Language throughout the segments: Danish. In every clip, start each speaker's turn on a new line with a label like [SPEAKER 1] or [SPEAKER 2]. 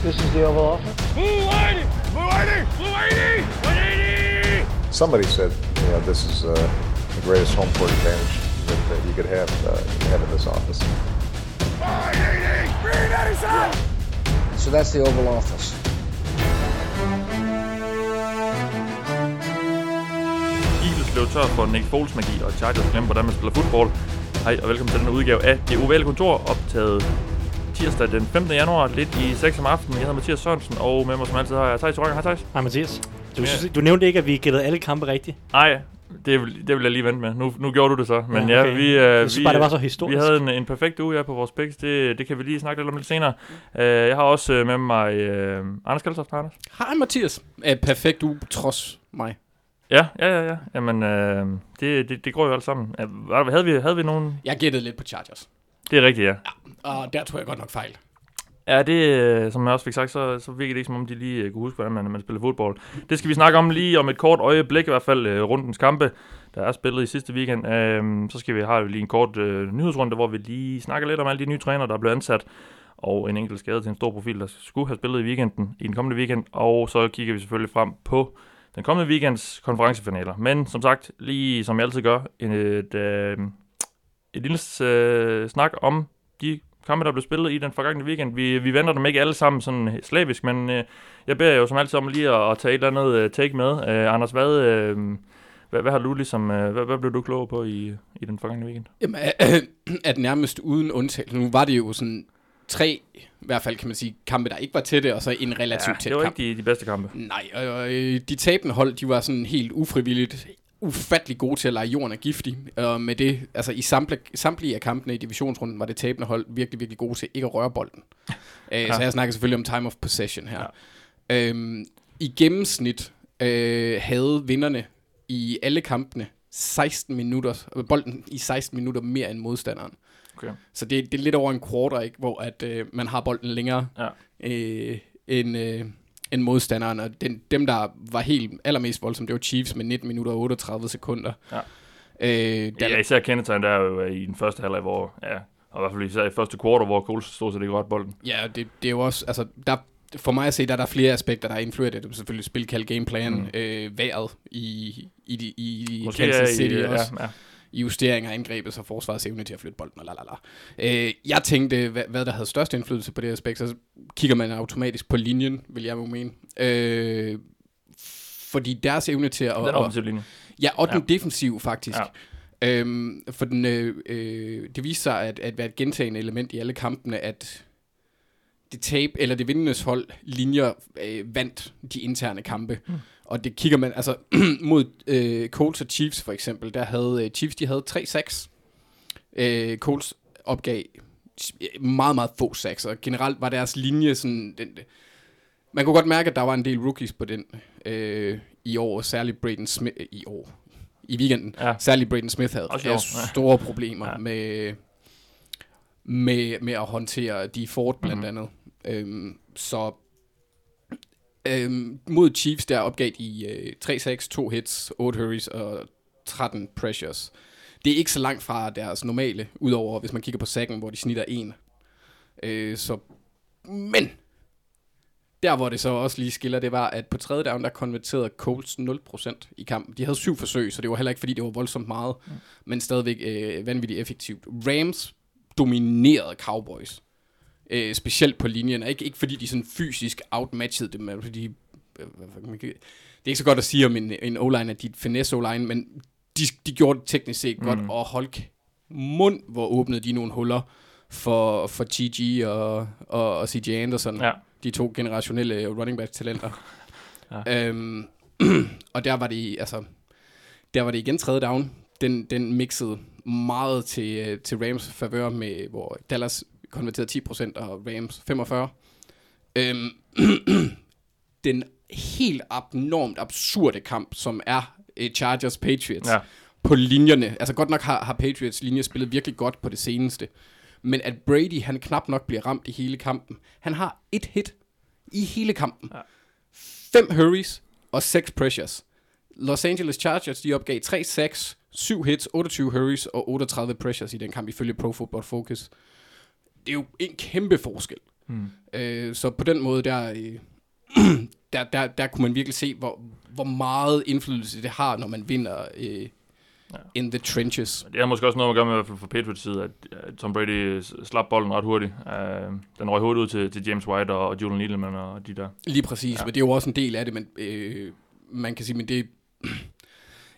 [SPEAKER 1] This is the Oval Office.
[SPEAKER 2] Blue 180! Blue 180! Blue 180! 180!
[SPEAKER 3] Somebody said, you know, this is uh, the greatest home court advantage that, that you could have, uh, have in this office.
[SPEAKER 2] 180! Green Edison!
[SPEAKER 1] So that's the Oval Office.
[SPEAKER 4] Eagles blev tør for Nick Foles magi, og Chargers glemte, hvordan man spiller fodbold. Hej og velkommen til denne udgave af Det Ovale Kontor, optaget tirsdag den 15. januar, lidt i 6 om aftenen. Jeg hedder Mathias Sørensen, og med mig som altid har jeg Thijs Rønger. Hej Thijs.
[SPEAKER 5] Hej Mathias. Du,
[SPEAKER 4] Ja.
[SPEAKER 5] synes, du nævnte ikke, at vi gættede alle kampe rigtigt.
[SPEAKER 4] Nej, det, vil- det vil jeg lige vente med. Nu, nu gjorde du det så. Men ja,
[SPEAKER 5] Ja,
[SPEAKER 4] ja
[SPEAKER 5] okay.
[SPEAKER 4] vi, uh,
[SPEAKER 5] Jeg synes
[SPEAKER 4] vi,
[SPEAKER 5] bare, det var så
[SPEAKER 4] vi
[SPEAKER 5] historisk.
[SPEAKER 4] havde en, en perfekt uge ja, på vores picks. Det, det kan vi lige snakke lidt om lidt senere. Uh, jeg har også uh, med mig uh, Anders Kaltoft, Anders.
[SPEAKER 6] Hej Mathias. Æ, perfekt uge, trods mig.
[SPEAKER 4] Ja, ja, ja. ja. Jamen, uh, det, det, det går jo alt sammen. Uh, hvad- havde, vi, havde vi nogen...
[SPEAKER 6] Jeg gættede lidt på Chargers.
[SPEAKER 4] Det er rigtigt, ja.
[SPEAKER 6] Og der tror jeg godt nok fejl.
[SPEAKER 4] Ja, det, øh, som jeg også fik sagt, så, så virker det ikke som om, de lige øh, kunne huske, hvordan man, man spiller fodbold. Det skal vi snakke om lige om et kort øjeblik, i hvert fald øh, rundens kampe, der er spillet i sidste weekend. Øhm, så skal vi have lige en kort øh, nyhedsrunde, hvor vi lige snakker lidt om alle de nye trænere, der er blevet ansat, og en enkelt skade til en stor profil, der skulle have spillet i weekenden, i den kommende weekend. Og så kigger vi selvfølgelig frem på den kommende weekends konferencefinaler. Men som sagt, lige som jeg altid gør, et, øh, et lille øh, snak om de kampe, der blev spillet i den forgangne weekend. Vi, vi venter dem ikke alle sammen sådan slavisk, men øh, jeg beder jo som altid om lige at, at tage et eller andet øh, take med. Øh, Anders, hvad, øh, hvad, hvad har du ligesom, øh, hvad, hvad blev du klogere på i, i den forgangne weekend?
[SPEAKER 6] Jamen, at nærmest uden undtagelse. Nu var det jo sådan tre, i hvert fald kan man sige, kampe, der ikke var tætte, og så en relativt
[SPEAKER 4] Ja,
[SPEAKER 6] tæt
[SPEAKER 4] det var
[SPEAKER 6] kamp.
[SPEAKER 4] ikke de, de bedste kampe.
[SPEAKER 6] Nej, og, og øh, de tabende hold, de var sådan helt ufrivilligt ufattelig gode til at lege jorden af giftig. Og med det, altså i samtlige, samtlige af kampene i divisionsrunden, var det tabende hold virkelig, virkelig gode til ikke at røre bolden. ja. Så jeg snakker selvfølgelig om time of possession her. Ja. Øhm, I gennemsnit øh, havde vinderne i alle kampene 16 minutter, øh, bolden i 16 minutter mere end modstanderen.
[SPEAKER 4] Okay.
[SPEAKER 6] Så det, det er lidt over en quarter, ikke, hvor at, øh, man har bolden længere
[SPEAKER 4] Ja.
[SPEAKER 6] øh, end, øh, end modstanderen. Og den, dem, der var helt allermest voldsomme, det var Chiefs med 19 minutter og 38 sekunder.
[SPEAKER 4] Ja.
[SPEAKER 6] Øh, der,
[SPEAKER 4] Ja, især kendetegn der er jo øh, i den første halvleg, hvor, ja, og i hvert fald især i første quarter, hvor Coles stod til det godt bolden.
[SPEAKER 6] Ja, det, det er jo også, altså, der, for mig at se, der er der flere aspekter, der er influeret. Det er selvfølgelig spilkald, gameplan, mm. øh, vejret i, i, i, i
[SPEAKER 4] Måske
[SPEAKER 6] Kansas City
[SPEAKER 4] i,
[SPEAKER 6] også.
[SPEAKER 4] Ja, ja.
[SPEAKER 6] I justeringer af angrebet, så forsvarets evne til at flytte bolden og la la la. Øh, jeg tænkte, hvad, hvad der havde størst indflydelse på det aspekt, så kigger man automatisk på linjen, vil jeg jo mene. Øh, fordi deres evne til at...
[SPEAKER 4] Den offensive linje.
[SPEAKER 6] Ja, og den
[SPEAKER 4] Ja.
[SPEAKER 6] defensiv faktisk. Ja. Øhm, for den, øh, øh, det viste sig at, at være et gentagende element i alle kampene, at det tab eller det vindendes hold linjer øh, vandt de interne kampe. Mm. Og det kigger man, altså mod øh, Colts og Chiefs for eksempel, der havde øh, Chiefs, de havde 3-6. Øh, Colts opgav meget, meget få sacks, og generelt var deres linje sådan, den, man kunne godt mærke, at der var en del rookies på den øh, i år, særligt Braden Smith, øh, i år, i weekenden,
[SPEAKER 4] Ja.
[SPEAKER 6] særligt Braden Smith havde
[SPEAKER 4] Også år, ja.
[SPEAKER 6] store problemer
[SPEAKER 4] Ja.
[SPEAKER 6] med, med, med at håndtere de Ford blandt
[SPEAKER 4] Mhm.
[SPEAKER 6] mm-hmm. andet. Øhm, så øhm, mod Chiefs der opgav de øh, 3-6, 2 hits, 8 hurries og 13 pressures. Det er ikke så langt fra deres normale, udover hvis man kigger på sækken, hvor de snitter 1. Øh, så, men, der hvor det så også lige skiller, det var, at på tredje down, der konverterede Colts 0% i kampen. De havde syv forsøg, så det var heller ikke, fordi det var voldsomt meget, mm. men stadigvæk øh, vanvittigt effektivt. Rams dominerede Cowboys. Øh, specielt på linjen. Ikke, ikke fordi de sådan fysisk outmatchede dem, men fordi... Øh, det er ikke så godt at sige om en, en O-line, at de er finesse O-line, men de, de gjorde det teknisk set mm. godt, og hold mund, hvor åbnede de nogle huller for, for TG og, og, og CJ Anderson.
[SPEAKER 4] Ja.
[SPEAKER 6] De to generationelle running back talenter.
[SPEAKER 4] Ja.
[SPEAKER 6] Øhm, og der var det, altså, der var det igen tredje down. Den, den mixede meget til, øh, til Rams favør, med, hvor Dallas konverterede 10%, og Rams 45%. Øhm, den helt abnormt absurde kamp, som er øh, Chargers Patriots
[SPEAKER 4] Ja.
[SPEAKER 6] på linjerne. Altså godt nok har, har Patriots linje spillet virkelig godt på det seneste. Men at Brady, han knap nok bliver ramt i hele kampen. Han har et hit i hele kampen.
[SPEAKER 4] Ja.
[SPEAKER 6] Fem hurries og seks pressures. Los Angeles Chargers, de opgav 3 sacks, 7 hits, 28 hurries og 38 pressures i den kamp, ifølge Pro Football Focus. Det er jo en kæmpe forskel.
[SPEAKER 4] Mm.
[SPEAKER 6] Øh, så på den måde, der, øh, der, der, der kunne man virkelig se, hvor, hvor meget indflydelse det har, når man vinder øh,
[SPEAKER 4] Ja.
[SPEAKER 6] in the trenches.
[SPEAKER 4] Det har måske også noget at gøre med, i hvert fald fra Patriots side, at, Tom Brady slap bolden ret hurtigt. Uh, den røg hurtigt ud til, til James White og, og Julian Edelman og de der.
[SPEAKER 6] Lige præcis,
[SPEAKER 4] ja.
[SPEAKER 6] men det er jo også en del af det, men øh, man kan sige, men det...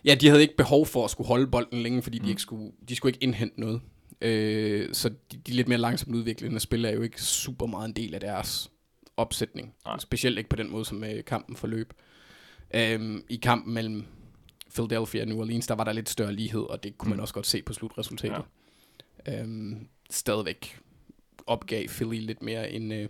[SPEAKER 6] Ja, de havde ikke behov for at skulle holde bolden længe, fordi mm. de, ikke skulle, de skulle ikke indhente noget. Øh, så de, de lidt mere langsomt udviklende spil er jo ikke super meget en del af deres opsætning.
[SPEAKER 4] Nej.
[SPEAKER 6] Specielt ikke på den måde, som øh, kampen forløb. Øh, I kampen mellem Philadelphia og New Orleans, der var der lidt større lighed, og det kunne man
[SPEAKER 4] Mm.
[SPEAKER 6] også godt se på slutresultatet. Ja. Øh, stadigvæk opgav Philly lidt mere end, øh,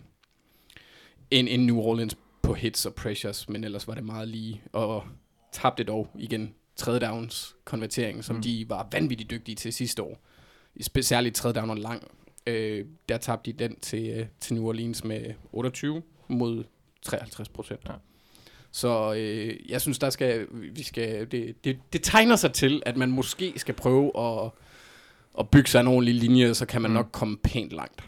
[SPEAKER 6] end, end New Orleans på hits og pressures, men ellers var det meget lige, og tabte dog igen tredje downs konvertering, som
[SPEAKER 4] mm.
[SPEAKER 6] de var vanvittigt dygtige til sidste år. Spe- Særligt tredje down og lang. Øh, der tabte de den til, øh, til New Orleans med 28 mod 53 procent.
[SPEAKER 4] Ja.
[SPEAKER 6] Ja. Så øh, jeg synes, der skal, vi skal, det, det, det tegner sig til, at man måske skal prøve at, at bygge sig en ordentlig linje, så kan man
[SPEAKER 4] Mm.
[SPEAKER 6] nok komme pænt langt.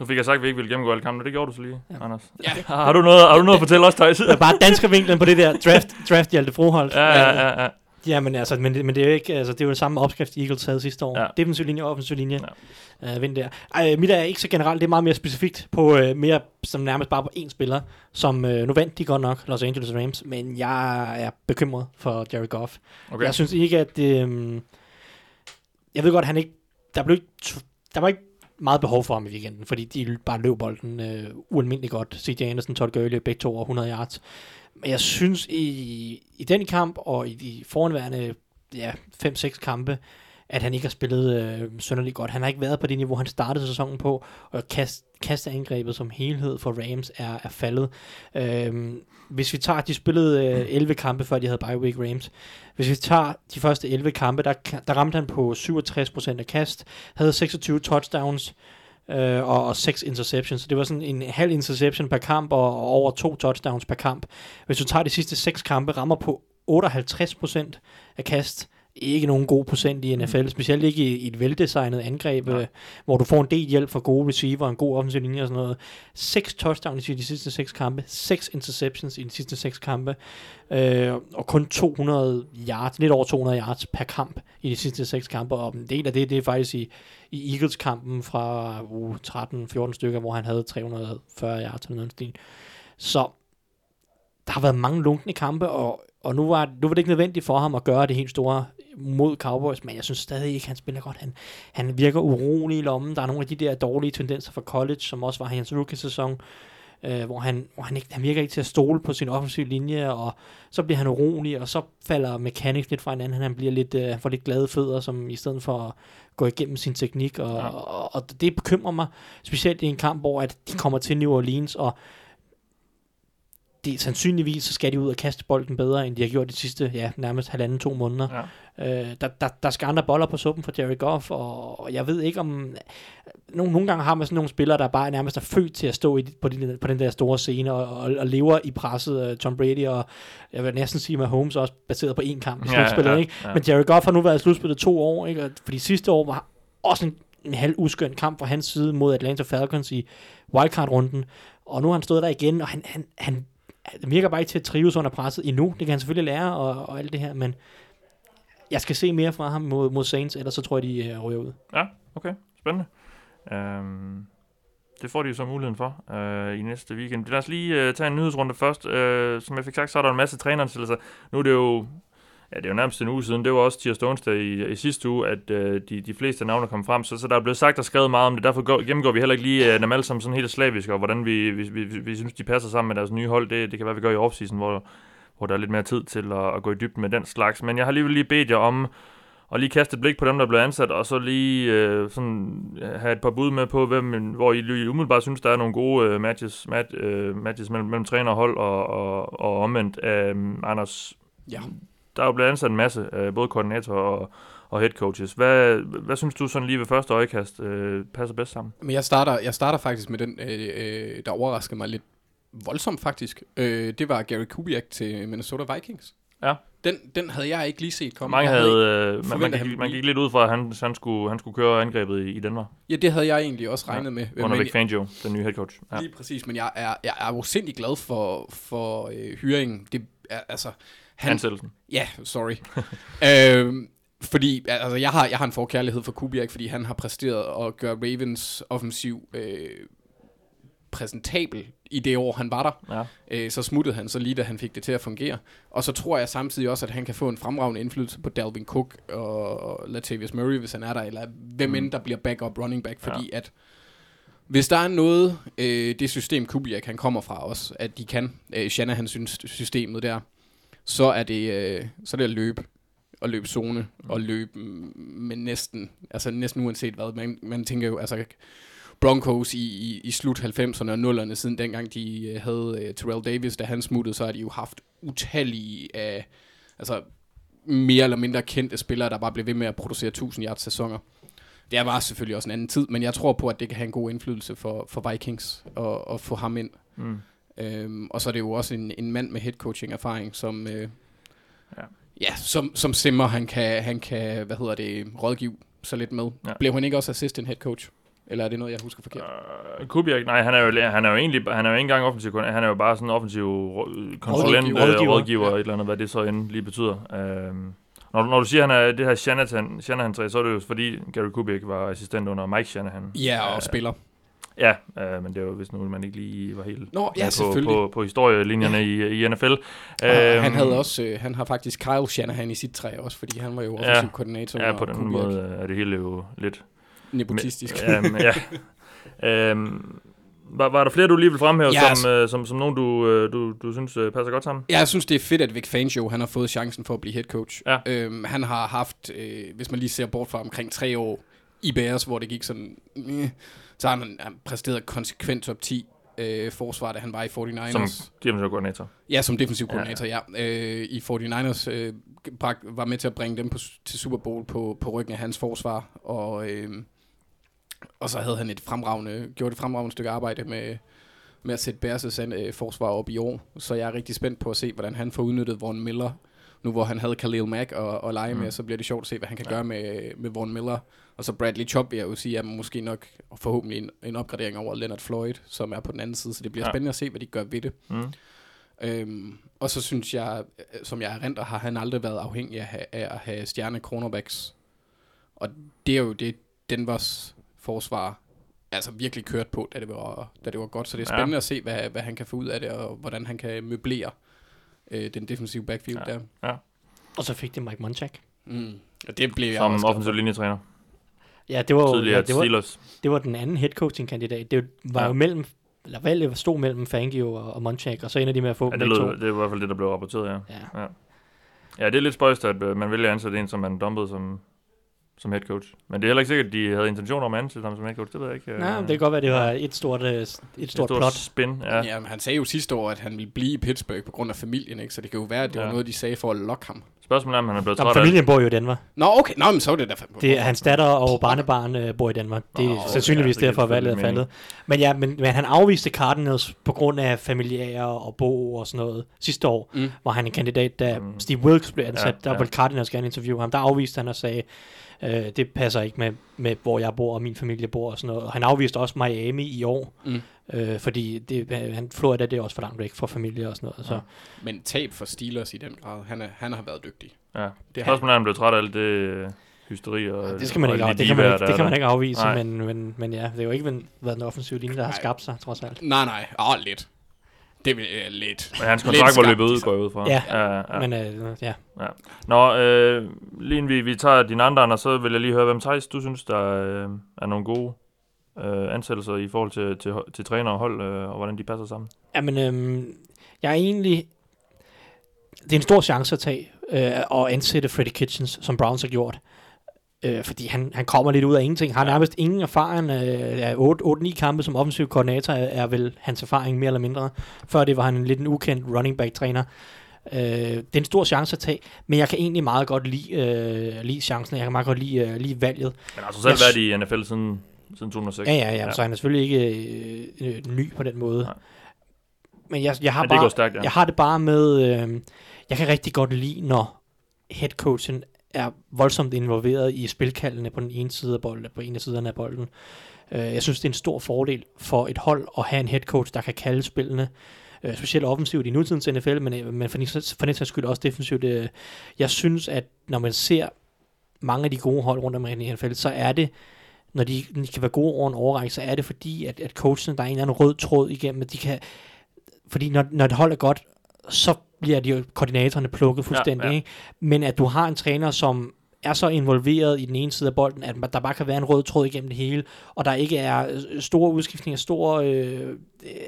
[SPEAKER 4] Nu fik jeg sagt, at vi ikke ville gennemgå alle kampene. Det gjorde du så lige, ja.
[SPEAKER 5] Ja.
[SPEAKER 4] Anders.
[SPEAKER 6] Ja.
[SPEAKER 4] Har, har, du noget, har du noget at fortælle os, Thijs?
[SPEAKER 5] Det er bare danskervinklen på det der draft, draft Hjalte Froholt.
[SPEAKER 4] Ja, ja, ja, ja.
[SPEAKER 5] Ja, men, altså, men, det- men det er jo ikke, altså, det er jo den samme opskrift, Eagles havde sidste år.
[SPEAKER 4] Ja.
[SPEAKER 5] Defensiv linje og offensiv linje. Ja. Uh, vind der. Ej, mit er ikke så generelt, det er meget mere specifikt på uh, mere som nærmest bare på én spiller, som uh, nu vandt de godt nok, Los Angeles Rams, men jeg er bekymret for Jared Goff.
[SPEAKER 4] Okay.
[SPEAKER 5] Jeg synes ikke, at. Um, jeg ved godt, han ikke... Der, blev ikke, der var ikke meget behov for ham i weekenden, fordi de bare løb bolden øh, ualmindeligt godt. C.J. Anderson, Todd Gurley, begge to over 100 yards. Men jeg synes, i, i den kamp og i de foranværende ja, 5-6 kampe, at han ikke har spillet øh, sønderligt godt. Han har ikke været på det niveau, han startede sæsonen på, og kast, kasteangrebet som helhed for Rams er, er faldet. Øhm, hvis vi tager, de spillede øh, 11 kampe, før de havde bye week Rams. Hvis vi tager de første 11 kampe, der, der ramte han på 67% af kast, havde 26 touchdowns, øh, og, og 6 interceptions. Så det var sådan en halv interception per kamp, og, og over to touchdowns per kamp. Hvis du tager de sidste 6 kampe, rammer på 58% af kast, ikke nogen god procent i NFL, specielt ikke i, i et veldesignet angreb, øh, hvor du får en del hjælp fra gode receiver, en god offensiv linje og sådan noget. 6 touchdowns i de sidste 6 kampe, 6 interceptions i de sidste 6 kampe, øh, og kun 200 yards, lidt over 200 yards per kamp i de sidste 6 kampe, og en del af det, det er faktisk i, i Eagles-kampen fra uh, 13-14 stykker, hvor han havde 340 yards eller noget stil. Så der har været mange lunkne kampe, og, og nu, var, nu var det ikke nødvendigt for ham at gøre det helt store mod Cowboys, men jeg synes stadig ikke, han spiller godt. Han, han virker urolig i lommen. Der er nogle af de der dårlige tendenser fra college, som også var hans rookie-sæson, øh, hvor, han, hvor han, ikke, han virker ikke til at stole på sin offensive linje, og så bliver han urolig, og så falder mechanics lidt fra hinanden. Han bliver lidt, øh, får lidt glade fødder, som i stedet for at gå igennem sin teknik, og,
[SPEAKER 4] Ja.
[SPEAKER 5] ja. og, og det bekymrer mig, specielt i en kamp, hvor at de kommer til New Orleans, og det, sandsynligvis så skal de ud og kaste bolden bedre, end de har gjort de sidste, ja, nærmest halvanden, to måneder.
[SPEAKER 4] Ja.
[SPEAKER 5] Øh, der, der, der skal andre boller på suppen for Jerry Goff, og, og jeg ved ikke om... Nogle, nogle gange har man sådan nogle spillere, der bare nærmest er født til at stå i, på, de, på den der store scene, og, og, og lever i presset. Tom Brady og jeg vil næsten sige, at Holmes også baseret på én kamp i
[SPEAKER 4] Ja,
[SPEAKER 5] slutspillet,
[SPEAKER 4] ja,
[SPEAKER 5] ikke?
[SPEAKER 4] ja.
[SPEAKER 5] Men Jerry Goff har nu været i slutspillet to år, ikke? Og fordi sidste år var også en, en halv uskøn kamp fra hans side mod Atlanta Falcons i wildcard-runden, og nu har han stået der igen, og han, han, han, han virker bare ikke til at trives under presset endnu. Det kan han selvfølgelig lære, og, og alt det her, men jeg skal se mere fra ham mod, mod Saints, ellers så tror jeg, de uh, ryger ud.
[SPEAKER 4] Ja, okay. Spændende. Um, det får de jo så muligheden for uh, i næste weekend. Lad os lige uh, tage en nyhedsrunde først. Uh, som jeg fik sagt, så er der en masse træneransættelser. Nu er det jo Ja, det er jo nærmest en uge siden. Det var også tirsdag onsdag i, i sidste uge, at øh, de, de fleste navne kom frem. Så, så der er blevet sagt og skrevet meget om det. Derfor går, gennemgår vi heller ikke lige øh, dem alle sammen sådan helt slavisk, og hvordan vi, vi, vi, vi, vi synes, de passer sammen med deres nye hold. Det, det kan være, vi gør i offseason, hvor, hvor der er lidt mere tid til at, at gå i dybden med den slags. Men jeg har alligevel lige bedt jer om og lige kaste et blik på dem, der er blevet ansat, og så lige øh, sådan, øh, have et par bud med på, hvem, hvor I lige umiddelbart synes, der er nogle gode øh, matches, mat, øh, matches mellem, mellem træner og hold, og, og, og omvendt. Øh, Anders,
[SPEAKER 6] Ja
[SPEAKER 4] der er jo blevet ansat en masse, øh, både koordinator og, og head coaches. Hvad, hvad synes du sådan lige ved første øjekast øh, passer bedst sammen?
[SPEAKER 6] Men jeg starter, jeg starter faktisk med den, øh, øh, der overraskede mig lidt voldsomt faktisk. Øh, det var Gary Kubiak til Minnesota Vikings.
[SPEAKER 4] Ja.
[SPEAKER 6] Den, den havde jeg ikke lige set komme.
[SPEAKER 4] Mange havde,
[SPEAKER 6] ikke
[SPEAKER 4] øh, man, man, gik, man gik lidt ud fra, at han, han, skulle, han skulle køre angrebet i, i Danmark.
[SPEAKER 6] Ja, det havde jeg egentlig også regnet
[SPEAKER 4] Ja,
[SPEAKER 6] med.
[SPEAKER 4] Under Vic Fangio, den nye head coach. Ja.
[SPEAKER 6] Lige præcis, men jeg er, jeg er jo glad for, for øh, hyringen. Det er, altså, han,
[SPEAKER 4] Ansættelsen.
[SPEAKER 6] Ja, sorry. øhm, fordi altså, jeg, har, jeg har en forkærlighed for Kubiak, fordi han har præsteret at gøre Ravens offensiv øh, præsentabel i det år, han var der.
[SPEAKER 4] Ja.
[SPEAKER 6] Øh, så smuttede han så lige, da han fik det til at fungere. Og så tror jeg samtidig også, at han kan få en fremragende indflydelse på Dalvin Cook og Latavius Murray, hvis han er der, eller hvem
[SPEAKER 4] Mm.
[SPEAKER 6] end der bliver backup running back, fordi ja. at hvis der er noget, øh, det system Kubiak han kommer fra også, at de kan, øh, Shanahan synes systemet der, så er det, øh, så er det at løbe og løbe zone og løbe mm, med næsten, altså næsten uanset hvad. Man, man tænker jo, altså Broncos i, i, i slut 90'erne og 0'erne, siden dengang de øh, havde øh, Terrell Davis, da han smuttede, så har de jo haft utallige af, altså mere eller mindre kendte spillere, der bare blev ved med at producere 1000 yards sæsoner. Det var selvfølgelig også en anden tid, men jeg tror på, at det kan have en god indflydelse for, for Vikings at, at få ham ind.
[SPEAKER 4] Mm.
[SPEAKER 6] Øhm, og så er det jo også en, en mand med head coaching erfaring, som øh,
[SPEAKER 4] Ja.
[SPEAKER 6] ja. som, som Simmer, han kan, han kan, hvad hedder det, rådgive så lidt med.
[SPEAKER 4] Ja.
[SPEAKER 6] Blev han ikke også assistant head coach? Eller er det noget, jeg husker forkert?
[SPEAKER 4] Uh, Kubiak, nej, han er jo, han er jo egentlig, han er jo ikke engang offensiv, han er jo bare sådan en offensiv konsulent,
[SPEAKER 5] Rådgiver.
[SPEAKER 4] rådgiver,
[SPEAKER 5] Rådgiver.
[SPEAKER 4] rådgiver ja. et eller andet, hvad det så end lige betyder. Uh, når, når du siger, han er det her Shanahan, Shanahan træ, så er det jo fordi Gary Kubiak var assistent under Mike Shanahan.
[SPEAKER 6] Ja, og
[SPEAKER 4] Øh,
[SPEAKER 6] spiller.
[SPEAKER 4] Ja, uh, men det er jo hvis nu man ikke lige var helt
[SPEAKER 6] Nå, ja,
[SPEAKER 4] på, på, på historielinjerne ja. i, i NFL.
[SPEAKER 6] Og
[SPEAKER 4] Øhm,
[SPEAKER 6] han havde også, øh, han har faktisk Kyle Shanahan i sit træ også, fordi han var jo offensiv
[SPEAKER 4] Ja.
[SPEAKER 6] koordinator
[SPEAKER 4] Ja, på den
[SPEAKER 6] Kubiak.
[SPEAKER 4] måde er det hele jo lidt
[SPEAKER 6] Nepotistisk.
[SPEAKER 4] Øhm, ja. øhm, var, var der flere, du lige vil fremhæve,
[SPEAKER 6] Ja,
[SPEAKER 4] som,
[SPEAKER 6] altså-
[SPEAKER 4] øh, som, som nogen, du, øh, du, du synes øh, passer godt sammen?
[SPEAKER 6] Ja, jeg synes, det er fedt, at Vic Fangio han har fået chancen for at blive head coach.
[SPEAKER 4] Ja.
[SPEAKER 6] Øhm, han har haft, øh, hvis man lige ser bort fra omkring tre år i Bears, hvor det gik sådan, øh, så har han, han præsteret konsekvent top 10 øh, forsvar, da han var i 49ers.
[SPEAKER 4] Som defensiv koordinator.
[SPEAKER 6] Ja, som defensiv
[SPEAKER 4] Ja.
[SPEAKER 6] koordinator, ja. Øh, I 49ers øh, var med til at bringe dem på, til Super Bowl på, på ryggen af hans forsvar, og, øh, og så havde han et fremragende, gjort et fremragende stykke arbejde med, med at sætte Bears' øh, forsvar op i år. Så jeg er rigtig spændt på at se, hvordan han får udnyttet Von Miller. Nu hvor han havde Khalil Mack og, og lege
[SPEAKER 4] Mm.
[SPEAKER 6] med, så bliver det sjovt at se, hvad han kan
[SPEAKER 4] Ja.
[SPEAKER 6] gøre med, med Von Miller. Og så Bradley Chubb vil jeg jo sige, er måske nok forhåbentlig en, en opgradering over Leonard Floyd, som er på den anden side. Så det bliver
[SPEAKER 4] Ja.
[SPEAKER 6] ja. spændende at se, hvad de gør ved det.
[SPEAKER 4] Mm.
[SPEAKER 6] Øhm, og så synes jeg, øh, som jeg erindrer, har han aldrig været afhængig af, at have- af at have stjerne cornerbacks. Og det er jo det, Denvers forsvar altså virkelig kørt på, da det var, da det var godt. Så det er
[SPEAKER 4] Ja.
[SPEAKER 6] spændende ja. at se, hvad, hvad han kan få ud af det, og hvordan han kan møblere øh, den defensive backfield
[SPEAKER 4] Ja.
[SPEAKER 6] ja. der.
[SPEAKER 5] Og så fik det Mike Munchak.
[SPEAKER 6] Mm. Og det blev jeg
[SPEAKER 4] Som
[SPEAKER 6] også glad
[SPEAKER 4] offensiv linjetræner.
[SPEAKER 5] Ja, det var, jo- ja, det, var,
[SPEAKER 4] Steelers.
[SPEAKER 5] det var den anden head coaching kandidat. Det var
[SPEAKER 4] Ja.
[SPEAKER 5] ja. jo mellem, eller valget stod mellem Fangio og, og Munchak, og så ender de med at få
[SPEAKER 4] Ja, det,
[SPEAKER 5] begge to.
[SPEAKER 4] lød, det er i hvert fald det, der blev rapporteret, ja.
[SPEAKER 5] Ja.
[SPEAKER 4] Ja, det er lidt spøjst, at øh, man vælger at ansætte en, som man dumpede som, som head coach. Men det er heller ikke sikkert, at de havde intentioner om at ansætte ham som head coach. Det ved jeg ikke. øh,
[SPEAKER 5] Nej, det kan godt være, det var et stort, øh, et
[SPEAKER 4] et
[SPEAKER 5] stort plot.
[SPEAKER 4] spin. Ja.
[SPEAKER 6] Ja. ja, men han sagde jo sidste år, at han ville blive i Pittsburgh på grund af familien, ikke? Så det kan jo være, at det
[SPEAKER 4] Ja.
[SPEAKER 6] var noget, de sagde for at lokke ham.
[SPEAKER 4] Spørgsmålet er, om han er blevet
[SPEAKER 5] Nå,
[SPEAKER 4] træt af
[SPEAKER 5] familien bor jo i Denver.
[SPEAKER 6] Nå, okay. Nå, men så var det derfor.
[SPEAKER 5] Det er hans datter og barnebarn øh, bor i Danmark. Det er oh,
[SPEAKER 4] okay,
[SPEAKER 5] sandsynligvis
[SPEAKER 4] ja, det
[SPEAKER 5] derfor, valget er faldet. Men ja, men, men han afviste Cardinals på grund af familiære og bo og sådan noget. Sidste år
[SPEAKER 6] Mm.
[SPEAKER 5] var han en kandidat, da
[SPEAKER 4] Mm.
[SPEAKER 5] Steve Wilkes blev ansat.
[SPEAKER 4] Ja,
[SPEAKER 5] der
[SPEAKER 4] ja.
[SPEAKER 5] ville Cardinals gerne interviewe ham. Der afviste han og sagde, øh, det passer ikke med, med, hvor jeg bor og min familie bor og sådan noget. Og han afviste også Miami i år,
[SPEAKER 6] Mm.
[SPEAKER 5] Øh, fordi det, han, Florida det er også for langt væk fra familie og sådan noget. Så.
[SPEAKER 4] Ja.
[SPEAKER 6] Men tab for Steelers i den grad. Han, er, han har været dygtig.
[SPEAKER 4] Ja.
[SPEAKER 6] Det har
[SPEAKER 4] er, om han blev træt af alt det øh, hysteri og
[SPEAKER 5] Det skal man
[SPEAKER 4] og
[SPEAKER 5] ikke, det kan man ikke, det kan man ikke afvise,
[SPEAKER 4] Nej.
[SPEAKER 5] men, men, men ja, det er jo ikke været den offensive linje, der har skabt sig, trods alt.
[SPEAKER 6] Nej, nej. Åh, lidt. Det er uh, lidt.
[SPEAKER 4] Men hans kontrakt var løbet ud,
[SPEAKER 6] så.
[SPEAKER 4] går jeg ud fra.
[SPEAKER 5] Ja,
[SPEAKER 4] ja, ja.
[SPEAKER 5] Men øh, ja,
[SPEAKER 4] Nå, øh, lige inden vi, vi tager dine andre, Anders, så vil jeg lige høre, hvem Thijs, du synes, der øh, er nogle gode øh, ansættelser i forhold til, til, til træner og hold, øh, og hvordan de passer sammen.
[SPEAKER 5] Jamen, øhm, jeg er egentlig... Det er en stor chance at tage øh, og ansætte Freddie Kitchens, som Browns har gjort. Øh, fordi han, han kommer lidt ud af ingenting. Har
[SPEAKER 4] Ja.
[SPEAKER 5] nærmest ingen erfaring. Øh, af 8-9 kampe som offensiv koordinator er, er vel hans erfaring mere eller mindre. Før det var han en lidt en ukendt running back træner. Øh, det er en stor chance at tage, men jeg kan egentlig meget godt lide, øh, lide chancen. Jeg kan meget godt lide, øh, lide valget.
[SPEAKER 4] Men altså selv
[SPEAKER 5] Jeg
[SPEAKER 4] været i NFL siden, siden 2006.
[SPEAKER 5] Ja, ja, ja,
[SPEAKER 4] Ja.
[SPEAKER 5] Så han er selvfølgelig ikke øh, øh, ny på den måde.
[SPEAKER 4] Nej.
[SPEAKER 5] men jeg, jeg, har
[SPEAKER 4] Men det
[SPEAKER 5] bare,
[SPEAKER 4] stærkt, ja.
[SPEAKER 5] jeg har det bare med, øh, jeg kan rigtig godt lide, når headcoachen er voldsomt involveret i spilkaldene på den ene side af bolden, på en af siderne af bolden. Øh, jeg synes, det er en stor fordel for et hold at have en headcoach, der kan kalde spillene, øh, specielt offensivt i nutidens NFL, men, øh, men for den sags skyld også defensivt. Øh, jeg synes, at når man ser mange af de gode hold rundt omkring i NFL, så er det, når de, de kan være gode over en overrække, så er det fordi, at, at coachen, der er en eller anden rød tråd igennem, at de kan, fordi når, når et hold er godt, så bliver de jo koordinatorerne plukket fuldstændig.
[SPEAKER 4] Ja, ja.
[SPEAKER 5] Ikke? Men at du har en træner, som er så involveret i den ene side af bolden, at der bare kan være en rød tråd igennem det hele, og der ikke er øh, store udskiftninger, store, øh,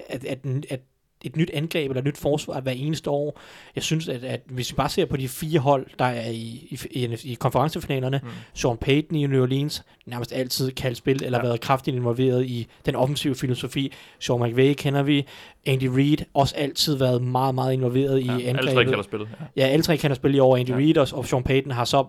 [SPEAKER 5] at, at, at et nyt angreb eller et nyt forsvar hver eneste år. Jeg synes, at, at hvis vi bare ser på de fire hold, der er i, i, i, i konferencefinalerne, mm. Sean Payton i New Orleans, nærmest altid kaldt spil, eller ja. været kraftigt involveret i den offensive filosofi. Sean McVay kender vi. Andy Reid, også altid været meget, meget involveret i
[SPEAKER 4] Ja, alle
[SPEAKER 5] angrebet.
[SPEAKER 4] tre kalder spil. Ja.
[SPEAKER 5] Ja, alle tre kan spille i år. Andy
[SPEAKER 4] ja.
[SPEAKER 5] Reid og, og Sean Payton har så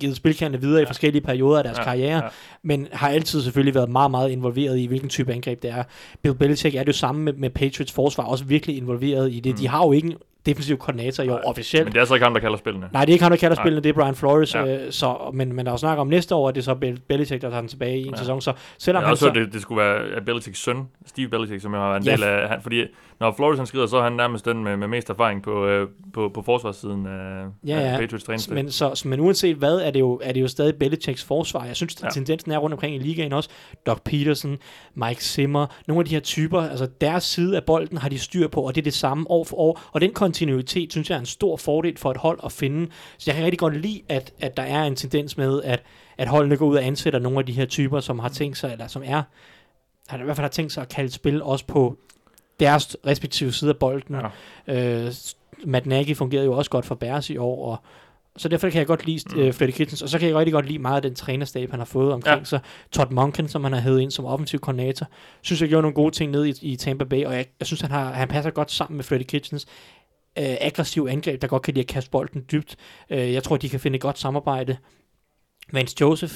[SPEAKER 5] givet spilkerne videre ja. i forskellige perioder af deres
[SPEAKER 4] Ja,
[SPEAKER 5] ja. karriere,
[SPEAKER 4] ja.
[SPEAKER 5] ja. men har altid selvfølgelig været meget, meget involveret i, hvilken type angreb det er. Bill Belichick er det jo samme med, med Patriots forsvar, også virkelig involveret i det. Mm. De har jo ikke en defensiv koordinator i år, officielt.
[SPEAKER 4] Men det er så ikke ham, der kalder spillene.
[SPEAKER 5] Nej, det er ikke ham, der kalder
[SPEAKER 4] Nej.
[SPEAKER 5] spillene, det er Brian Flores.
[SPEAKER 4] Ja.
[SPEAKER 5] Ja. Øh, så, men, men der er jo snak om næste år, at det er så Bill Belichick, der tager den tilbage i en
[SPEAKER 4] Ja.
[SPEAKER 5] ja. sæson. Så selvom
[SPEAKER 4] har
[SPEAKER 5] han
[SPEAKER 4] også
[SPEAKER 5] så...
[SPEAKER 4] det, det skulle være Belichicks søn, Steve Belichick, som jo har været en
[SPEAKER 5] Ja.
[SPEAKER 4] del af... Han, fordi når Flores han skrider, så er han nærmest den med, med mest erfaring på, øh, på, på forsvarssiden af,
[SPEAKER 5] Ja,
[SPEAKER 4] af
[SPEAKER 5] ja.
[SPEAKER 4] Patriots træningsstab.
[SPEAKER 5] Men, så, men uanset hvad, er det jo, er det jo stadig Belichicks forsvar. Jeg synes,
[SPEAKER 4] Ja.
[SPEAKER 5] ja. tendensen er rundt omkring i ligaen også. Doug Peterson, Mike Zimmer, nogle af de her typer, altså deres side af bolden har de styr på, og det er det samme år for år. Og den kontinuitet, synes jeg, er en stor fordel for et hold at finde. Så jeg kan rigtig godt lide, at, at der er en tendens med, at, at holdene går ud og ansætter nogle af de her typer, som har tænkt sig, eller som er, har i hvert fald har tænkt sig at kalde spil også på deres respektive side af bolden.
[SPEAKER 4] Ja.
[SPEAKER 5] Øh, Matt Nagy fungerede jo også godt for Bears i år, og så derfor kan jeg godt lide
[SPEAKER 4] Mm.
[SPEAKER 5] uh, Freddy Kitchens, og så kan jeg rigtig godt lide meget af den trænerstab, han har fået omkring
[SPEAKER 4] Ja.
[SPEAKER 5] sig. Todd Monken, som han har hævet ind som offensiv koordinator, synes jeg gjorde nogle gode ting ned i, i Tampa Bay, og jeg, jeg synes, han, har, han passer godt sammen med Freddy Kitchens. Uh, aggressiv angreb, der godt kan lide at kaste bolden dybt. Uh, jeg tror, de kan finde et godt samarbejde. Vance Joseph,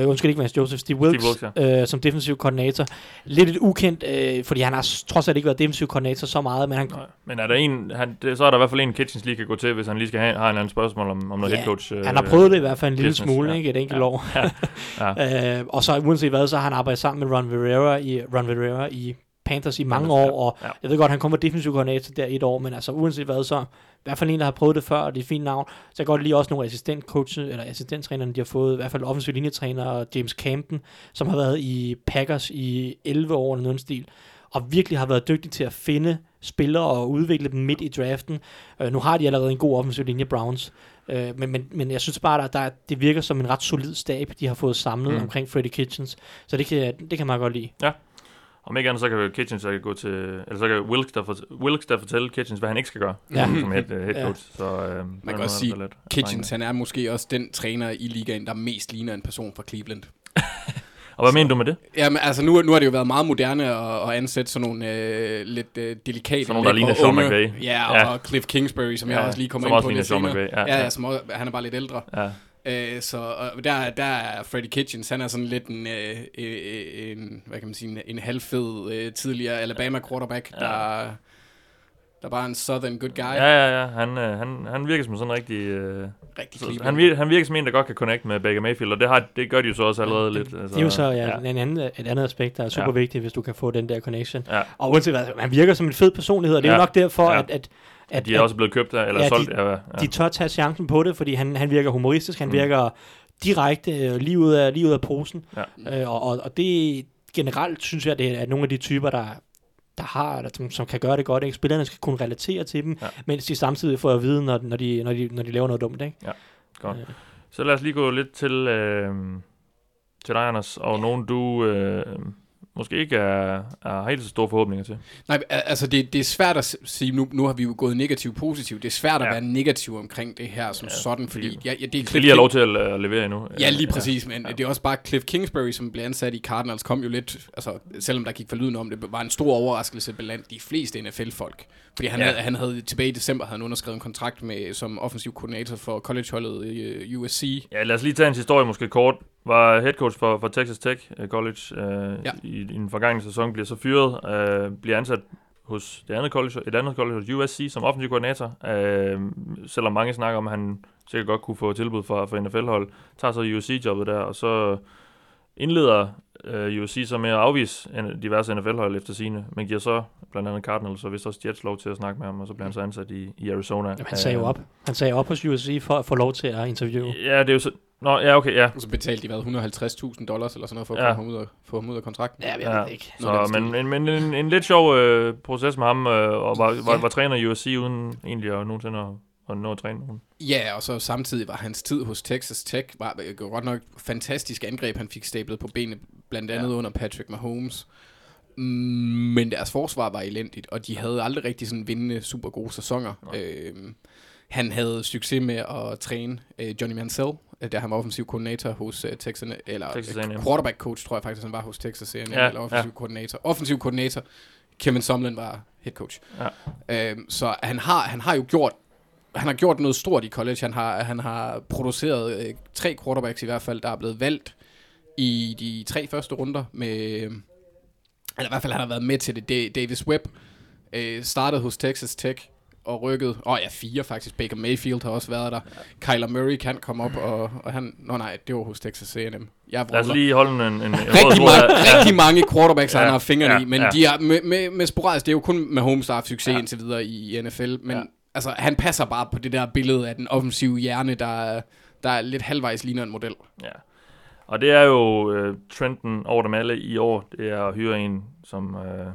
[SPEAKER 5] Uh, undskyld ikke Vance Joseph, Steve Wilkes, Steve Wilkes uh, som defensiv koordinator. Lidt et ukendt, uh, fordi han har trods alt ikke været defensiv koordinator så meget, men han,
[SPEAKER 4] Nej. Men er der en, han, det, så er der i hvert fald en Kitchens lige kan gå til, hvis han lige skal have, have en eller anden spørgsmål om, om noget
[SPEAKER 5] Ja,
[SPEAKER 4] head coach.
[SPEAKER 5] Han har prøvet det i hvert fald en lille
[SPEAKER 4] business,
[SPEAKER 5] smule,
[SPEAKER 4] ja.
[SPEAKER 5] ja. ikke? Et enkelt
[SPEAKER 4] Ja.
[SPEAKER 5] år.
[SPEAKER 4] Ja.
[SPEAKER 5] øh, og så uanset hvad, så har han arbejdet sammen med Ron Rivera i, Ron Rivera i Panthers i mange
[SPEAKER 4] Panthers,
[SPEAKER 5] år, og
[SPEAKER 4] ja.
[SPEAKER 5] jeg ved godt, han kommer defensiv koordinator der et år, men altså uanset hvad, så hvert fald en, der har prøvet det før, og det er et fint navn. Så jeg kan godt lide også nogle assistentcoaches, eller assistenttrænerne, de har fået, i hvert fald offensiv linjetræner, James Camden, som har været i Packers i 11 år eller noget stil, og virkelig har været dygtig til at finde spillere og udvikle dem midt i draften. Øh, nu har de allerede en god offensiv linje, Browns, øh, men, men, men jeg synes bare, at der, det virker som en ret solid stab, de har fået samlet
[SPEAKER 4] Mm.
[SPEAKER 5] omkring Freddy Kitchens, så det kan, det kan man godt lide.
[SPEAKER 4] Om ikke andet, så kan Kitchens så kan gå til, eller så kan Wilkes der, fort, Wilkes der fortælle Kitchens, hvad han ikke skal gøre,
[SPEAKER 5] Ja.
[SPEAKER 4] som head, head
[SPEAKER 5] Ja.
[SPEAKER 4] coach. Så, øh,
[SPEAKER 6] Man kan også sige, Kitchens, han er måske også den træner i ligaen, der mest ligner en person fra Cleveland.
[SPEAKER 4] Og hvad mener du med det?
[SPEAKER 6] Jamen, altså nu, nu har det jo været meget moderne at, at ansætte sådan nogle øh, lidt øh, delikate...
[SPEAKER 4] Sådan nogle, der ligner Sean McVay.
[SPEAKER 6] Ja,
[SPEAKER 4] Ja.
[SPEAKER 6] og Cliff Kingsbury, som
[SPEAKER 4] Ja,
[SPEAKER 6] jeg også lige kommer
[SPEAKER 4] som
[SPEAKER 6] ind
[SPEAKER 4] også
[SPEAKER 6] på
[SPEAKER 4] ligner
[SPEAKER 6] lidt
[SPEAKER 4] Sean
[SPEAKER 6] senere.
[SPEAKER 4] McVay, ja,
[SPEAKER 6] Ja,
[SPEAKER 4] ja.
[SPEAKER 6] ja, som også, han er bare lidt ældre.
[SPEAKER 4] Ja.
[SPEAKER 6] Øh, så og der, der er Freddy Kitchens, han er sådan lidt en, øh, øh, en hvad kan man sige, en, en halvfed øh, tidligere Alabama quarterback,
[SPEAKER 4] Ja.
[SPEAKER 6] der, der bare er en southern good guy.
[SPEAKER 4] Ja, ja, ja. Han, øh, han, han virker som sådan en rigtig... Øh,
[SPEAKER 6] Rigtig
[SPEAKER 4] så, han, virker, han virker som en, der godt kan connecte med Baker Mayfield, og det, har, det gør de jo så også allerede lidt. Altså,
[SPEAKER 5] Det er jo så ja, En anden, et andet aspekt, der er super
[SPEAKER 4] Ja.
[SPEAKER 5] ja. vigtigt, hvis du kan få den der connection.
[SPEAKER 4] Ja.
[SPEAKER 5] Og uanset hvad, han virker som en fed personlighed, og det er
[SPEAKER 4] Ja.
[SPEAKER 5] jo nok derfor,
[SPEAKER 4] Ja.
[SPEAKER 5] at, at, at,
[SPEAKER 4] De er også blevet købt af, eller
[SPEAKER 5] Ja,
[SPEAKER 4] solgt
[SPEAKER 5] de-
[SPEAKER 4] af... Ja,
[SPEAKER 5] de tør tage chancen på det, fordi han, han virker humoristisk, han
[SPEAKER 4] Mm.
[SPEAKER 5] virker direkte øh, lige ud af, lige ud af posen.
[SPEAKER 4] Ja.
[SPEAKER 5] Øh, og, og, og det generelt synes jeg, det er nogle af de typer, der, der har, eller som, som kan gøre det godt. Ikke? Spillerne skal kunne relatere til dem,
[SPEAKER 4] Ja.
[SPEAKER 5] ja. mens de samtidig får at vide, når, når, de, når, de, når de laver noget dumt. Ikke?
[SPEAKER 4] Godt.
[SPEAKER 5] Øh,
[SPEAKER 4] Så lad os lige gå lidt til, øh, til dig, Anders, og nogen du øh, måske ikke er, er helt så store forhåbninger til.
[SPEAKER 6] Nej, al- altså det, det er svært at sige, nu, nu har vi jo gået negativt positivt, det er svært at
[SPEAKER 4] Ja.
[SPEAKER 6] være negativ omkring det her som
[SPEAKER 4] Ja,
[SPEAKER 6] ja, sådan,
[SPEAKER 4] fordi
[SPEAKER 6] ja, ja, det er Cliff
[SPEAKER 4] lige
[SPEAKER 6] King-
[SPEAKER 4] lov til at, at levere endnu.
[SPEAKER 6] Ja, lige
[SPEAKER 4] Øh,
[SPEAKER 6] præcis, men
[SPEAKER 4] Ja.
[SPEAKER 6] ja. det er også bare Cliff Kingsbury, som blev ansat i Cardinals, kom jo lidt, altså selvom der gik for lyden om det, var en stor overraskelse blandt de fleste NFL-folk. Fordi han,
[SPEAKER 4] Ja.
[SPEAKER 6] ja. havde, han havde tilbage i december havde han underskrevet en kontrakt med som offensiv koordinator for collegeholdet i uh, USC.
[SPEAKER 4] Ja, lad os lige tage en historie måske kort. Var head coach for, for Texas Tech øh, College øh, ja. I, i den forgangne sæson, bliver så fyret, øh, bliver ansat hos det andet college, et andet college hos USC som offensiv koordinator. Øh, selvom mange snakker om, at han sikkert godt kunne få tilbud fra, fra NFL-hold, tager så USC-jobbet der, og så indleder øh, USC så med at afvise diverse NFL-hold efter sine, men giver så blandt andet Cardinals og vist også Jets lov til at snakke med ham, og så bliver han så ansat i, i Arizona.
[SPEAKER 5] Jamen, han sagde jo
[SPEAKER 4] Øh,
[SPEAKER 5] op. Han sagde op hos USC for at få lov til at interviewe.
[SPEAKER 4] Ja, det er jo så... Nå, ja, okay, ja.
[SPEAKER 6] Og så betalte de hvad, 150.000 dollars eller sådan noget for at
[SPEAKER 4] Ja.
[SPEAKER 6] ja. få, ham ud af, få ham ud af kontrakten.
[SPEAKER 5] Ja, jeg
[SPEAKER 4] Ja.
[SPEAKER 5] ved det ikke.
[SPEAKER 4] Så, men, men, men en, en lidt sjov øh, proces med ham, øh, og var, var,
[SPEAKER 6] Ja.
[SPEAKER 4] var træner i USC uden egentlig at nogensinde at, at nå at træne nogen.
[SPEAKER 6] Ja, og så samtidig var hans tid hos Texas Tech, var øh, godt nok fantastisk angreb, han fik stablet på benene, blandt andet ja. under Patrick Mahomes. Men deres forsvar var elendigt, og de havde aldrig rigtig sådan vindende super gode sæsoner. Øhm, han havde succes med at træne øh, Johnny Mansell, øh, da han var offensiv koordinator hos øh, Texas, eller
[SPEAKER 4] Texas
[SPEAKER 6] øh,
[SPEAKER 4] A&M.
[SPEAKER 6] quarterback coach, tror jeg faktisk, han var hos Texas A&M,
[SPEAKER 4] Ja,
[SPEAKER 6] eller offensiv
[SPEAKER 4] ja.
[SPEAKER 6] koordinator. Offensiv koordinator, Kevin Sumlin var head coach.
[SPEAKER 4] Ja.
[SPEAKER 6] Øhm, så han har, han har jo gjort han har gjort noget stort i college. Han har, han har produceret øh, tre quarterbacks i hvert fald, der er blevet valgt i de tre første runder med... Eller i hvert fald han har været med til det. Da- Davis Webb øh, startede hos Texas Tech og rykket... Åh oh, ja, fire faktisk. Baker Mayfield har også været der. Kyler Murray kan komme op, og, og han... Nå nej, det var hos Texas A&M. Jeg
[SPEAKER 4] Lad os lige holde en... en, en
[SPEAKER 6] Rigtig, mange,
[SPEAKER 4] her.
[SPEAKER 6] rigtig mange quarterbacks, ja,
[SPEAKER 4] Ja,
[SPEAKER 6] han har fingrene
[SPEAKER 4] ja,
[SPEAKER 6] i, men
[SPEAKER 4] ja.
[SPEAKER 6] de er med, med, med sporadisk, det er jo kun Mahomes, der har succes
[SPEAKER 4] Ja.
[SPEAKER 6] ja. indtil videre i, i NFL, men
[SPEAKER 4] Ja.
[SPEAKER 6] ja. altså, han passer bare på det der billede af den offensive hjerne, der, er- der er lidt halvvejs ligner en model.
[SPEAKER 4] Ja. Og det er jo øh, trenden over dem alle i år, det er at hyre en, som øh,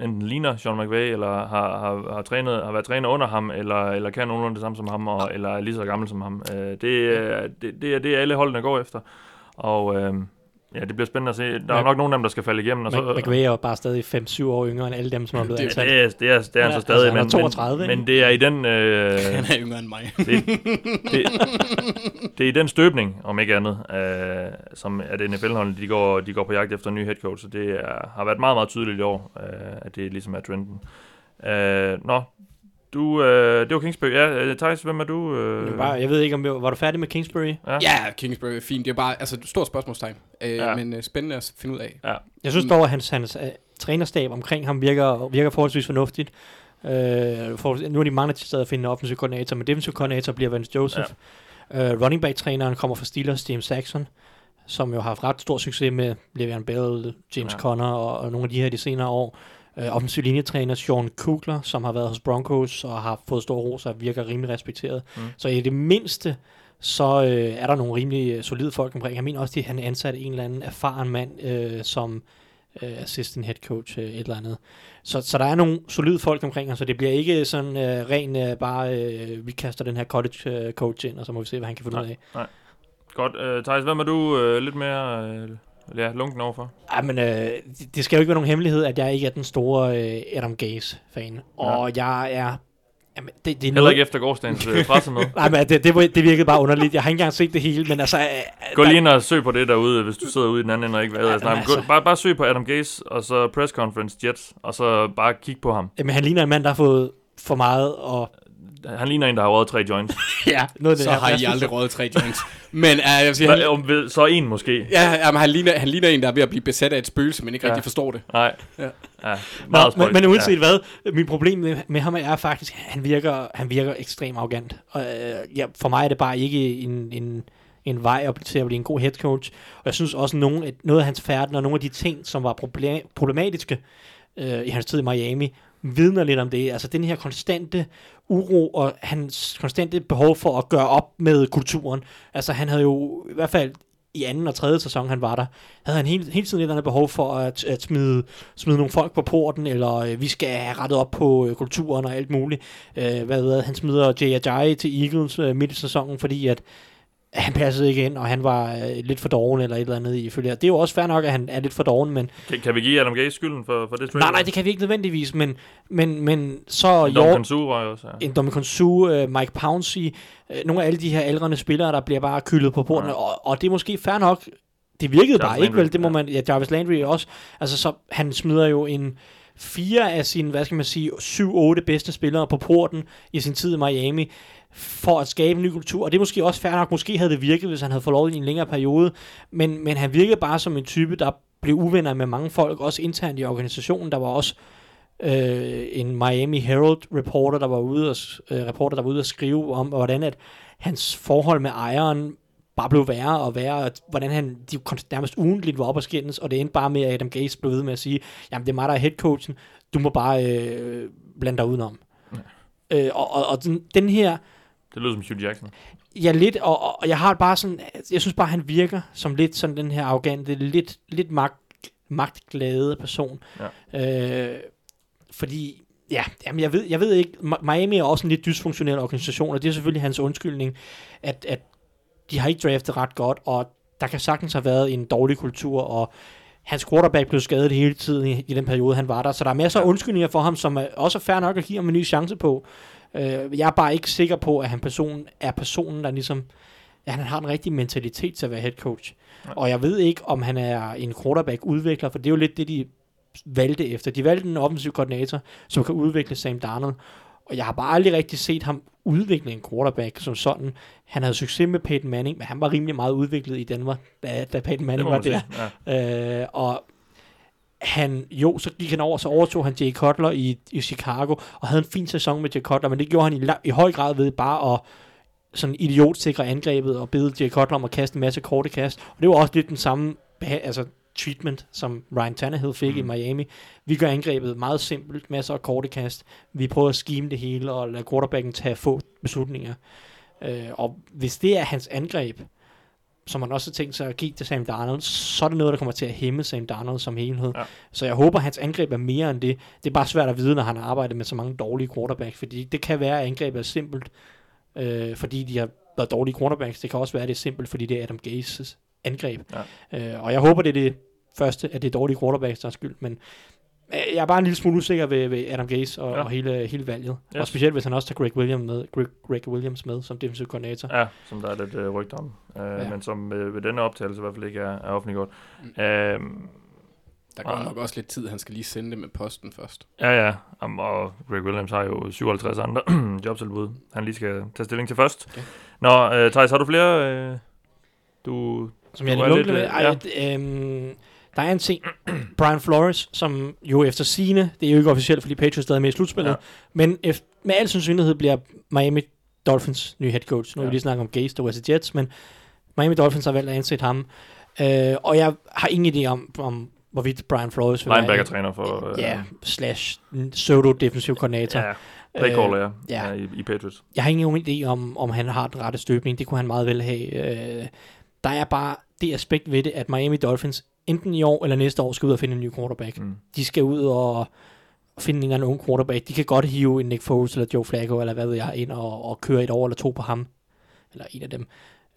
[SPEAKER 4] enten ligner Sean McVay, eller har, har, har, trænet, har været træner under ham, eller, eller kan nogenlunde det samme som ham, og, eller er lige så gammel som ham. Øh, det, er- det, det er det, alle holdene går efter. Og øh, ja, det bliver spændende at se. Der er
[SPEAKER 5] Ja.
[SPEAKER 4] nok nogle af dem, der skal falde igennem. Og så,
[SPEAKER 5] Mc- McVay er jo bare stadig 5-7 år yngre end alle dem, som er blevet
[SPEAKER 6] Det-
[SPEAKER 5] ansat.
[SPEAKER 4] det, er, det, er, det er han så stadig,
[SPEAKER 5] altså, han er
[SPEAKER 4] men,
[SPEAKER 5] 32,
[SPEAKER 4] men, men det er i den... Øh,
[SPEAKER 6] Han er yngre end mig.
[SPEAKER 4] det, det, det er i den støbning, om ikke andet, øh, som at NFL-holdene, de går, de går på jagt efter en ny head coach, så det er, har været meget, meget tydeligt i år, øh, at det ligesom er trenden. Øh, nå, du, øh, det var Kingsbury. Ja, øh, Thijs, hvem er du? Øh,
[SPEAKER 5] Men Bare, jeg ved ikke, om var du færdig med Kingsbury?
[SPEAKER 4] ja.
[SPEAKER 6] Ja, Kingsbury er fint. Det er bare altså, et stort spørgsmålstegn, øh,
[SPEAKER 4] Ja.
[SPEAKER 6] ja. men øh, spændende at finde ud af.
[SPEAKER 5] Jeg synes dog, at hans, hans uh, trænerstab omkring ham virker, virker forholdsvis fornuftigt. Uh, for, nu er de mange til at finde en offensiv koordinator, men defensiv koordinator bliver Vance Joseph. Ja. Uh, running back-træneren kommer fra Steelers, James Saxon, som jo har haft ret stor succes med Le'Veon Bell, James
[SPEAKER 4] Ja.
[SPEAKER 5] ja. Conner og, og nogle af de her de senere år. Uh, offensiv linjetræner Sean Kugler, som har været hos Broncos og har fået stor ros og virker rimelig respekteret.
[SPEAKER 4] Mm.
[SPEAKER 5] Så i det mindste, så øh, er der nogle rimelig øh, solide folk omkring. Jeg mener også, at han ansat en eller anden erfaren mand øh, som øh, assistant head coach, øh, et eller andet. Så, så der er nogle solide folk omkring ham, så det bliver ikke sådan øh, ren øh, bare, øh, vi kaster den her cottage øh, coach ind, og så må vi se, hvad han kan finde ud af.
[SPEAKER 4] Godt. Øh, Thijs, hvem er du øh, lidt mere øh, ja, lunken overfor?
[SPEAKER 5] Ej, men øh, det- skal jo ikke være nogen hemmelighed, at jeg ikke er den store øh, Adam Gaze-fan. Og jeg er... Jamen, det, det er
[SPEAKER 4] Heller
[SPEAKER 5] noget,
[SPEAKER 4] ikke efter gårdsdagens øh, pressemøde.
[SPEAKER 5] Nej, men det, det, det virkede bare underligt. Jeg har ikke engang set det hele, men altså... øh,
[SPEAKER 4] Gå
[SPEAKER 5] der-
[SPEAKER 4] lige ind og søg på det derude, hvis du sidder ude i den anden ende og ikke ved,
[SPEAKER 5] Ja, altså.
[SPEAKER 4] Gå- Bare, bare søg på Adam Gase, og så press conference Jets, og så bare kig på ham.
[SPEAKER 5] Jamen, han ligner en mand, der har fået for meget, og
[SPEAKER 4] Han ligner en, der har røget tre joints.
[SPEAKER 5] ja, noget af det
[SPEAKER 6] Så
[SPEAKER 5] her
[SPEAKER 6] har I aldrig rådet tre joints. Men uh, jeg vil sige,
[SPEAKER 4] Hva-
[SPEAKER 6] han,
[SPEAKER 4] om ved- Så en måske.
[SPEAKER 6] ja, jamen, han, ligner, han ligner en, der er ved at blive besat af et spøgelse, men ikke
[SPEAKER 4] Ja.
[SPEAKER 6] rigtig forstår det.
[SPEAKER 4] Nej.
[SPEAKER 6] Ja.
[SPEAKER 4] ja
[SPEAKER 5] Nå,
[SPEAKER 4] meget
[SPEAKER 5] men,
[SPEAKER 4] spøjst.
[SPEAKER 5] men uanset ja. hvad, min problem med, med ham er faktisk, han virker, han virker ekstremt arrogant. Og, øh, ja, for mig er det bare ikke en, en, en vej op til at blive en god head coach. Og jeg synes også, nogle, at noget af hans færden og nogle af de ting, som var problem, problematiske øh, i hans tid i Miami, vidner lidt om det. Altså den her konstante uro og hans konstante behov for at gøre op med kulturen. Altså han havde jo i hvert fald i anden og tredje sæson, han var der, havde han hele, hele tiden et eller andet behov for at, at smide, smide nogle folk på porten, eller øh, vi skal have rettet op på øh, kulturen og alt muligt. Øh, hvad ved jeg, han smider Jay Ajayi til Eagles øh, midt i sæsonen, fordi at han passede ikke ind, og han var øh, lidt for doven eller et eller andet ifølge. Det er jo også fair nok, at han er lidt for doven, men
[SPEAKER 4] Kan, kan vi give Adam Gase skylden for, for det
[SPEAKER 5] nej, nej, det kan vi ikke nødvendigvis, men, men, men så
[SPEAKER 4] Dom
[SPEAKER 5] York,
[SPEAKER 4] Kansu røg også, ja.
[SPEAKER 5] en Dominic Su, øh, Mike Pouncey, øh, nogle af alle de her aldrende spillere, der bliver bare kyldet på porten,
[SPEAKER 4] Ja.
[SPEAKER 5] og, og det er måske fair nok. Det virkede
[SPEAKER 4] Jarvis
[SPEAKER 5] bare ikke, vel?
[SPEAKER 4] Landry,
[SPEAKER 5] Det må
[SPEAKER 4] ja.
[SPEAKER 5] man, ja, Jarvis Landry også. Altså, så han smider jo en fire af sine, hvad skal man sige, syv-otte bedste spillere på porten i sin tid i Miami, for at skabe en ny kultur. Og det er måske også fair nok. Måske havde det virket, hvis han havde fået lov i en længere periode. Men, men han virkede bare som en type, der blev uvenner med mange folk, også internt i organisationen. Der var også øh, en Miami Herald reporter, der var ude og, øh, reporter, der var ude og skrive om, hvordan at hans forhold med ejeren bare blev værre og værre, og hvordan han de nærmest ugentligt var op og skændes, og det endte bare med, at Adam Gase blev ved med at sige, jamen det er mig, der er headcoachen, du må bare øh, blande dig udenom. Øh, og, og, og den, den her,
[SPEAKER 4] Det lyder som Hugh Jackson.
[SPEAKER 5] Ja, lidt, og, og- og jeg har bare sådan, jeg synes bare, han virker som lidt sådan den her arrogante, lidt, lidt magt, magtglade person. Ja. Øh, fordi, ja, jamen jeg ved, jeg ved ikke, Mi- Miami er også en lidt dysfunktionel organisation, og det er selvfølgelig hans undskyldning, at, at de har ikke draftet ret godt, og der kan sagtens have været en dårlig kultur, og hans quarterback blev skadet hele tiden i, i den periode, han var der. Så der er masser af undskyldninger for ham, som er også er fair nok at give ham en ny chance på. Øh, jeg er bare ikke sikker på, at han person, er personen, der ligesom at han har den rigtige mentalitet til at være head coach. Og jeg ved ikke, om han er en quarterback-udvikler, for det er jo lidt det, de valgte efter. De valgte en offensiv koordinator, som kan udvikle Sam Darnold. Og jeg har bare aldrig rigtig set ham udvikle en quarterback som sådan. Han havde succes med Peyton Manning, men han var rimelig meget udviklet i Danmark, da, da Peyton Manning var der.
[SPEAKER 4] Ja.
[SPEAKER 5] Øh, og han, jo, så gik han over, så overtog han Jay Cutler i, i Chicago, og havde en fin sæson med Jay Cutler, men det gjorde han i, i høj grad ved bare at sådan idiotsikre angrebet og bede Jay Cutler om at kaste en masse korte kast. Og det var også lidt den samme altså, treatment, som Ryan Tannehill fik mm. i Miami. Vi gør angrebet meget simpelt, masser af korte kast. Vi prøver at scheme det hele og lade quarterbacken tage få beslutninger. Øh, og hvis det er hans angreb, som man også har tænkt sig at give til Sam Darnold, så er det noget, der kommer til at hæmme Sam Darnold som helhed.
[SPEAKER 4] Ja.
[SPEAKER 5] Så jeg håber, at hans angreb er mere end det. Det er bare svært at vide, når han har arbejdet med så mange dårlige quarterbacks, fordi det kan være, at angrebet er simpelt, øh, fordi de har været dårlige quarterbacks. Det kan også være, at det er simpelt, fordi det er Adam Gases angreb. Ja. Øh, og jeg håber, det er det første, at det er dårlige quarterbacks, der er skyld, men øh, jeg er bare en lille smule usikker ved, ved Adam Gase og,
[SPEAKER 4] Ja.
[SPEAKER 5] og hele, hele valget.
[SPEAKER 4] Yes.
[SPEAKER 5] Og specielt, hvis han også tager Greg Williams med, Greg, Greg Williams med som defensive koordinator.
[SPEAKER 4] Ja, som der er lidt øh, rygter om. Øh,
[SPEAKER 5] Ja.
[SPEAKER 4] Men som øh, ved denne optagelse i hvert fald ikke er, er offentliggjort.
[SPEAKER 6] Mm.
[SPEAKER 4] Øhm,
[SPEAKER 6] Der går nok også lidt tid, han skal lige sende det med posten først.
[SPEAKER 4] ja, ja. Om, og Greg Williams har jo 57 andre jobtilbud, han lige skal tage stilling til først.
[SPEAKER 6] Okay.
[SPEAKER 4] Nå, øh, Thijs, har du flere? Øh, du...
[SPEAKER 5] Som jeg med.
[SPEAKER 4] øh,
[SPEAKER 5] Ej, ja. øhm, der er en ting. Brian Flores, som jo efter sine, det er jo ikke officielt, fordi Patriots stadig er med i slutspillet,
[SPEAKER 4] Ja.
[SPEAKER 5] men efter, med al sandsynlighed bliver Miami Dolphins nye head coach. Nu
[SPEAKER 4] Ja.
[SPEAKER 5] vi lige snakket om Gase, der var til Jets, men Miami Dolphins har valgt at ansætte ham. Øh, og jeg har ingen idé om, om hvorvidt Brian Flores vil
[SPEAKER 4] Linebacker-træner for... Øh,
[SPEAKER 5] ja, slash pseudo-defensiv koordinator.
[SPEAKER 4] ja. Playcaller, ja.
[SPEAKER 5] Øh, ja.
[SPEAKER 4] ja. i, I Patriots.
[SPEAKER 5] Jeg har ingen idé om, om han har den rette støbning. Det kunne han meget vel have. Øh, der er bare det aspekt ved det, at Miami Dolphins enten i år eller næste år skal ud og finde en ny quarterback.
[SPEAKER 4] Mm.
[SPEAKER 5] De skal ud og finde en ung quarterback. De kan godt hive en Nick Foles eller Joe Flacco eller hvad ved jeg ind og, og køre et år eller to på ham. Eller en af dem.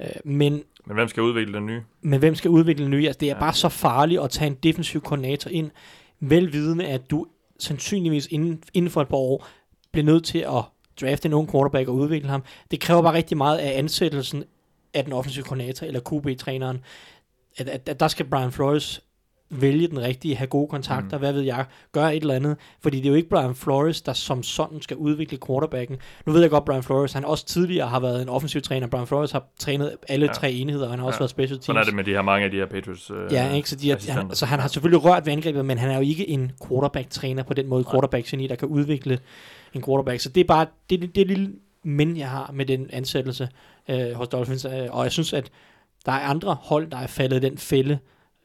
[SPEAKER 5] Øh, men
[SPEAKER 4] Men hvem skal udvikle den nye?
[SPEAKER 5] men hvem skal udvikle den nye? Altså, det er
[SPEAKER 4] ja.
[SPEAKER 5] bare så farligt at tage en defensiv koordinator ind, velvidende, at du sandsynligvis inden, inden for et par år bliver nødt til at drafte en ung quarterback og udvikle ham. Det kræver bare rigtig meget af ansættelsen af den offensive koordinator eller QB-træneren. At, at, at der skal Brian Flores vælge den rigtige, have gode kontakter, mm. hvad ved jeg, gøre et eller andet. Fordi det er jo ikke Brian Flores, der som sådan skal udvikle quarterbacken. Nu ved jeg godt, Brian Flores, han også tidligere har været en offensiv træner. Brian Flores har trænet alle
[SPEAKER 4] Ja.
[SPEAKER 5] tre enheder, og han har også
[SPEAKER 4] Ja.
[SPEAKER 5] været special teams.
[SPEAKER 4] Sådan er det med de her mange af de her Patriots øh,
[SPEAKER 5] Ja, ikke? Så, de er,
[SPEAKER 4] assistenter.
[SPEAKER 5] han, så han har selvfølgelig rørt ved angrebet, men han er jo ikke en quarterback-træner på den måde, quarterback-geni, der kan udvikle en quarterback. Så det er bare det, det, det lille men, jeg har med den ansættelse øh, hos Dolphins. Øh, og jeg synes, at der er andre hold, der er faldet i den fælde.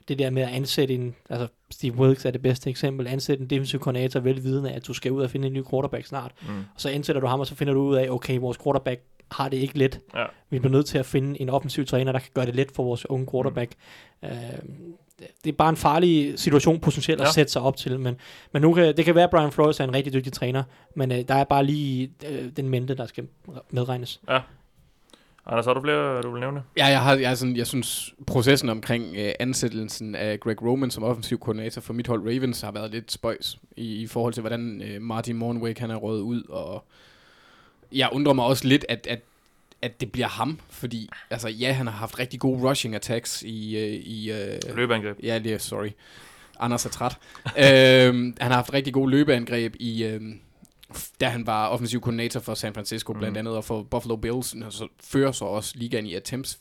[SPEAKER 5] Det der med at ansætte en, altså Steve Wilkes er det bedste eksempel, ansætte en defensive koordinator velvidende, at du skal ud og finde en ny quarterback snart.
[SPEAKER 4] Mm.
[SPEAKER 5] Og så ansætter du ham, og så finder du ud af, okay, vores quarterback har det ikke let.
[SPEAKER 4] Ja.
[SPEAKER 5] Vi bliver nødt til at finde en offensiv træner, der kan gøre det let for vores unge quarterback. Mm. Øh, det er bare en farlig situation potentielt at
[SPEAKER 4] Ja.
[SPEAKER 5] sætte sig op til, men, men nu kan, det kan være, at Brian Flores er en rigtig dygtig træner, men øh, der er bare lige øh, den mente, der skal medregnes.
[SPEAKER 4] Anders, har du flere, du vil nævne?
[SPEAKER 6] Ja, jeg, har, jeg, sådan, jeg synes, processen omkring øh, ansættelsen af Greg Roman som offensiv koordinator for mit hold Ravens har været lidt spøjs i, i forhold til, hvordan øh, Martin Mornweg han er røget ud, og jeg undrer mig også lidt, at, at, at det bliver ham, fordi altså, ja, han har haft rigtig gode rushing attacks i... Øh, i øh,
[SPEAKER 4] Løbeangreb.
[SPEAKER 6] Ja, det er, sorry. Anders er træt. øhm, han har haft rigtig gode løbeangreb i, f- da han var offensiv koordinator for San Francisco blandt
[SPEAKER 4] Mhm.
[SPEAKER 6] andet, og for Buffalo Bills, så fører så også ligaen i attempts,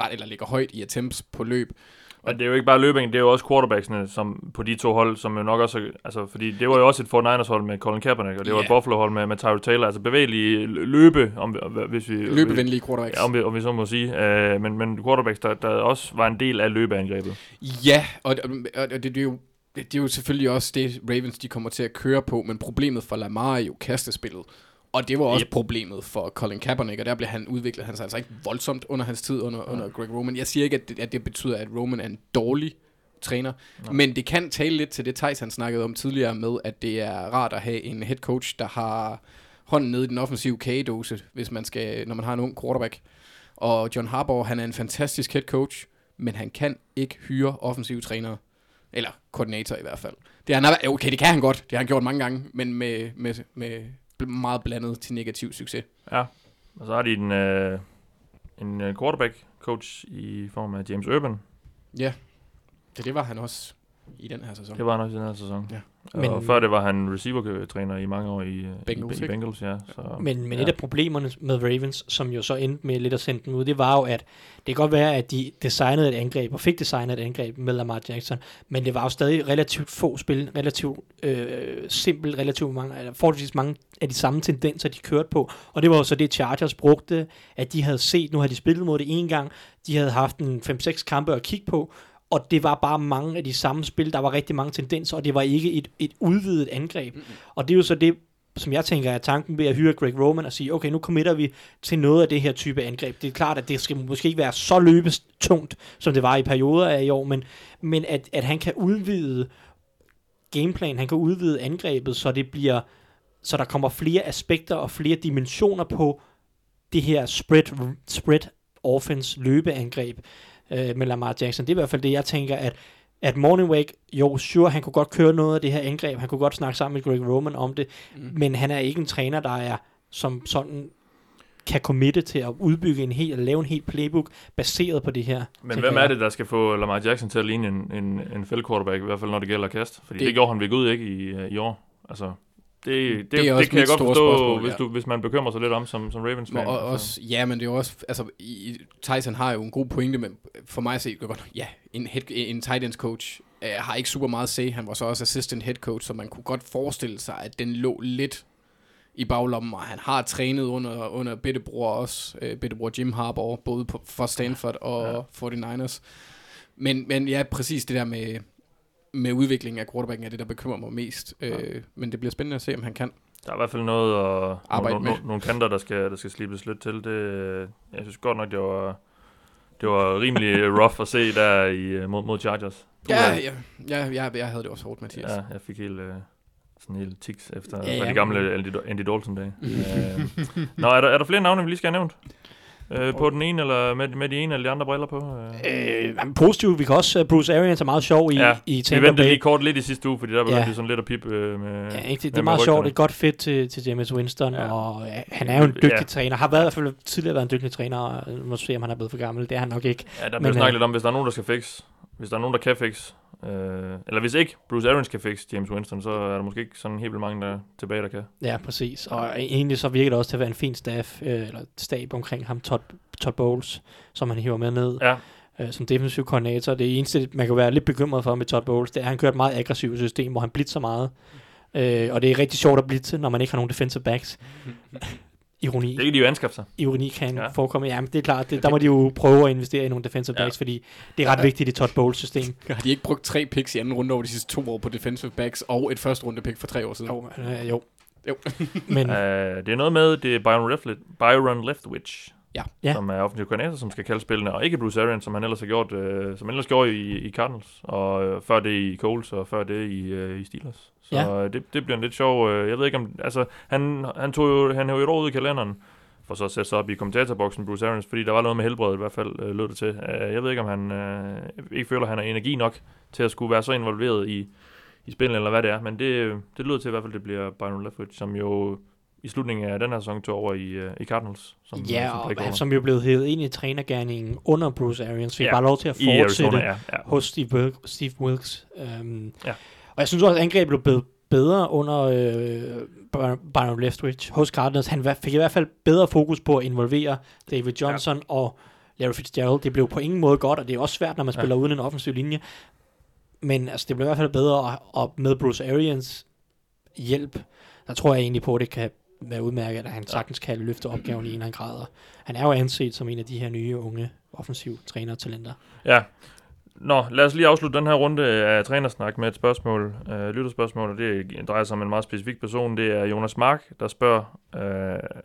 [SPEAKER 6] ret eller ligger højt i attempts på løb.
[SPEAKER 4] Og det er jo ikke bare løbingen, det er jo også quarterbacksene som, på de to hold, som jo nok også, altså, fordi det var jo også et 49ers hold med Colin Kaepernick, og det var et. Buffalo hold med, med Tyrod Taylor, altså bevægelige løbe, om, hvis vi...
[SPEAKER 6] Løbevenlige quarterbacks.
[SPEAKER 4] Ja, om vi, om vi så må sige. Uh, men, men quarterbacks, der, der også var en del af løbeangrebet.
[SPEAKER 6] Ja, og, og, og det, det, er jo, det er jo selvfølgelig også det, Ravens de kommer til at køre på, men problemet for Lamar er jo kastespillet. Og det var også
[SPEAKER 4] yep.
[SPEAKER 6] problemet for Colin Kaepernick, og der blev han udviklet han sig altså ikke voldsomt under hans tid under, under Greg Roman. Jeg siger ikke, at det, at det betyder, at Roman er en dårlig træner,
[SPEAKER 4] Nej.
[SPEAKER 6] men det kan tale lidt til det, Thijs han snakkede om tidligere med, at det er rart at have en head coach, der har hånden nede i den offensive kagedåse, hvis man skal, når man har en ung quarterback. Og John Harbaugh, han er en fantastisk head coach, men han kan ikke hyre offensive trænere. Eller koordinator i hvert fald. Det han har, okay, det kan han godt. Det har han gjort mange gange, men med, med, med meget blandet til negativ succes.
[SPEAKER 4] Ja, og så har de en, uh, en uh, quarterback-coach i form af James Urban.
[SPEAKER 6] Ja, det, det var han også i den her sæson.
[SPEAKER 4] Det var han også i den her sæson.
[SPEAKER 6] Ja.
[SPEAKER 4] Men, og før det var han receiver-træner i mange år i, øh,
[SPEAKER 6] Bengals,
[SPEAKER 4] i, i? Bengals ja. Så,
[SPEAKER 5] Men, men
[SPEAKER 4] ja.
[SPEAKER 5] et af problemerne med Ravens, som jo så endte med lidt at sende den ud, det var jo, at det kan godt være, at de designede et angreb, og fik designet et angreb med Lamar Jackson, men det var jo stadig relativt få spil, relativt øh, simpelt, relativt mange, eller forholdsvis mange af de samme tendenser, de kørte på. Og det var jo så det, Chargers brugte, at de havde set, nu har de spillet mod det en gang, de havde haft en 5-6 kampe at kigge på, og det var bare mange af de samme spil, der var rigtig mange tendenser, og det var ikke et, et udvidet angreb. Mm-hmm. Og det er jo så det, som jeg tænker er tanken ved at hyre Greg Roman og sige, okay, nu committer vi til noget af det her type angreb. Det er klart, at det skal måske ikke være så løbestungt, som det var i perioder af i år, men, men at, at han kan udvide gameplan, han kan udvide angrebet, så det bliver, så der kommer flere aspekter og flere dimensioner på det her spread, spread offense løbeangreb øh, med Lamar Jackson. Det er i hvert fald det, jeg tænker, at at Morning Wake, jo, sure, han kunne godt køre noget af det her angreb, han kunne godt snakke sammen med Greg Roman om det,
[SPEAKER 6] Mm.
[SPEAKER 5] men han er ikke en træner, der er som sådan kan committe til at udbygge en helt, lave en helt playbook baseret på det her.
[SPEAKER 4] Men hvem er det, der skal få Lamar Jackson til at ligne en, en, en feld quarterback, i hvert fald når det gælder kast? Fordi det,
[SPEAKER 6] Det-
[SPEAKER 4] det gjorde han ved Gud ikke i, øh, i år. Altså, det, det, det,
[SPEAKER 6] er også
[SPEAKER 4] det kan jeg godt forstå,
[SPEAKER 6] spørgsmål,
[SPEAKER 4] hvis,
[SPEAKER 6] ja.
[SPEAKER 4] du, hvis man bekymrer sig lidt om som, som Ravens fan.
[SPEAKER 6] Og,
[SPEAKER 4] altså.
[SPEAKER 6] også, ja, men det er jo også, altså, i, Tyson har jo en god pointe, men for mig at se, det er godt, ja, en, head, en tight ends coach øh, har ikke super meget at se. Han var så også assistant head coach, så man kunne godt forestille sig, at den lå lidt i baglommen, og han har trænet under, under bedtebror også, øh, bedtebror Jim Harbaugh, både på, for Stanford og ja. 49ers. Men, men ja, præcis det der med, med udviklingen af quarterbacken er det, der bekymrer mig mest. Ja. Øh, men det bliver spændende at se, om han kan.
[SPEAKER 4] Der er i hvert fald noget at,
[SPEAKER 6] Arbejde
[SPEAKER 4] nogle,
[SPEAKER 6] med.
[SPEAKER 4] nogle, nogle kanter, der skal, der skal slibes lidt til. Det, øh, jeg synes godt nok, det var, det var rimelig rough at se der i, øh, mod, mod Chargers.
[SPEAKER 6] Ja, ja, ja, ja, jeg havde det også hårdt, Mathias.
[SPEAKER 4] Ja, jeg fik helt, øh, sådan helt tics efter
[SPEAKER 5] ja,
[SPEAKER 4] ja, de gamle Andy, Andy Dalton-dage. øh, nå, er der, er der flere navne, vi lige skal have nævnt? Øh, på den ene, eller med, med de ene eller de andre briller på? Øh.
[SPEAKER 5] Øh, han er positiv. Vi kan også, uh, Bruce Arians er meget sjov i,
[SPEAKER 4] Ja,
[SPEAKER 5] i
[SPEAKER 4] Vi
[SPEAKER 5] Tampa
[SPEAKER 4] ventede
[SPEAKER 5] Bay.
[SPEAKER 4] lige kort lidt i sidste uge, fordi der begyndte
[SPEAKER 5] Ja.
[SPEAKER 4] sådan lidt at pippe øh, med...
[SPEAKER 5] Ja, ikke? Det, det er meget sjovt.
[SPEAKER 4] rygterne.
[SPEAKER 5] Et godt fedt til, til James Winston, ja. Og ja, han er jo en dygtig
[SPEAKER 4] Ja.
[SPEAKER 5] træner. Har været i hvert fald tidligere været en dygtig træner, og må vi se, om han er blevet for gammel. Det er han nok ikke.
[SPEAKER 4] Ja, der
[SPEAKER 5] Men,
[SPEAKER 4] bliver snakket
[SPEAKER 5] øh,
[SPEAKER 4] lidt om, hvis der er nogen, der skal fix. Hvis der er nogen, der kan fix. Øh, eller hvis ikke Bruce Arians kan fix James Winston, så er der måske ikke sådan helt vildt mange, der er tilbage, der kan.
[SPEAKER 5] Ja, præcis. Og egentlig så virker det også til at være en fin staff, øh, eller stab omkring ham, Todd, Todd Bowles, som han hiver med ned.
[SPEAKER 4] Ja,
[SPEAKER 5] øh, som defensiv koordinator. Det eneste, man kan være lidt bekymret for med Todd Bowles, det er, at han kører et meget aggressivt system, hvor han blitzer meget. Øh, og det er rigtig sjovt at blitze, når man ikke har nogen defensive backs. Ironi,
[SPEAKER 4] det kan de jo anskaffe sig.
[SPEAKER 5] ironi kan ja.
[SPEAKER 4] Ja.
[SPEAKER 5] forekomme. Jamen, det er klart, det, der må de jo prøve at investere i nogle defensive
[SPEAKER 4] Ja.
[SPEAKER 5] backs, fordi det er ret vigtigt i Todd Bowles system.
[SPEAKER 6] Har de ikke brugt tre picks i anden runde over de sidste to år på defensive backs, og et første runde pick for tre år siden?
[SPEAKER 5] Jo, øh, jo.
[SPEAKER 6] Jo.
[SPEAKER 5] Men
[SPEAKER 4] Øh, det er noget med, det er Byron, Leftwich, Byron Leftwich,
[SPEAKER 6] Ja.
[SPEAKER 5] Ja.
[SPEAKER 4] som er offensiv koordinator, som skal kalde spillene, og ikke Bruce Arians, som han ellers har gjort, øh, som han ellers gjorde i, i Cardinals, og øh, før det i Coles, og før det i, øh, i Steelers. Så
[SPEAKER 5] Ja.
[SPEAKER 4] det, det bliver en lidt sjov, øh, jeg ved ikke om, altså, han, han tog jo, han hævde et år ud i kalenderen, for så at sætte sig op i kommentatorboksen, Bruce Arians, fordi der var noget med helbredet i hvert fald, øh, lød det til. Øh, jeg ved ikke, om han øh, ikke føler, at han har energi nok til at skulle være så involveret i, i spillet, eller hvad det er, men det, det lyder til i hvert fald, det bliver Byron Leftwich, som jo i slutningen af den her sæson tog over i, øh, i Cardinals. Som,
[SPEAKER 5] ja,
[SPEAKER 4] som
[SPEAKER 5] og som jo blev hævet ind i trænergærningen under Bruce Arians, fik
[SPEAKER 4] Ja,
[SPEAKER 5] bare lov til at fortsætte.
[SPEAKER 4] Arizona, ja. ja.
[SPEAKER 5] hos Steve, Steve Wilkes. Um,
[SPEAKER 4] Ja.
[SPEAKER 5] Og jeg synes også, at angrebet blev bedre under øh, Byron- Leftwich hos Cardinals. Han fik i hvert fald bedre fokus på at involvere David Johnson ja. og Larry Fitzgerald. Det blev på ingen måde godt, og det er også svært, når man
[SPEAKER 4] Ja.
[SPEAKER 5] spiller uden en offensiv linje. Men altså, det blev i hvert fald bedre, og, og med Bruce Arians hjælp, der tror jeg egentlig på, at det kan være udmærket, at han sagtens kan løfte opgaven i en eller anden grad. Han er jo anset som en af de her nye, unge, offensiv trænertalenter.
[SPEAKER 4] Ja. Nå, lad os lige afslutte den her runde af trænersnak med et spørgsmål, øh, lytterspørgsmål, og det drejer sig om en meget specifik person. Det er Jonas Mark, der spørger, øh,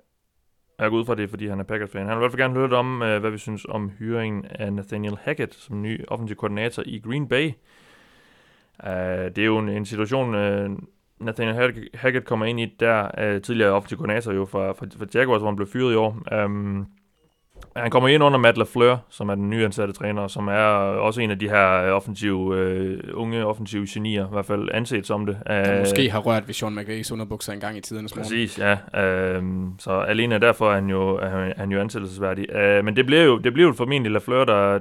[SPEAKER 4] jeg går ud fra det, fordi han er Packers-fan. Han vil i hvert fald gerne høre om, øh, hvad vi synes om hyringen af Nathaniel Hackett som ny offensiv koordinator i Green Bay. Øh, det er jo en, en situation, øh, Nathaniel Hackett kommer ind i, der øh, tidligere offensiv koordinator jo fra, fra, fra Jaguars, hvor han blev fyret i år. Um, han kommer ind under Matt LaFleur, som er den nyansatte træner, som er også en af de her øh, offensive, øh, unge offensive genier, i hvert fald anset som det.
[SPEAKER 6] Der
[SPEAKER 4] Øh,
[SPEAKER 6] måske har rørt ved Sean McVays underbukser en gang i tidernes morgen.
[SPEAKER 4] Præcis, ja. Øhm, så alene derfor er han jo, er han, er han jo ansættelsesværdig. Øh, men det bliver jo, det bliver jo formentlig Lafleur, der,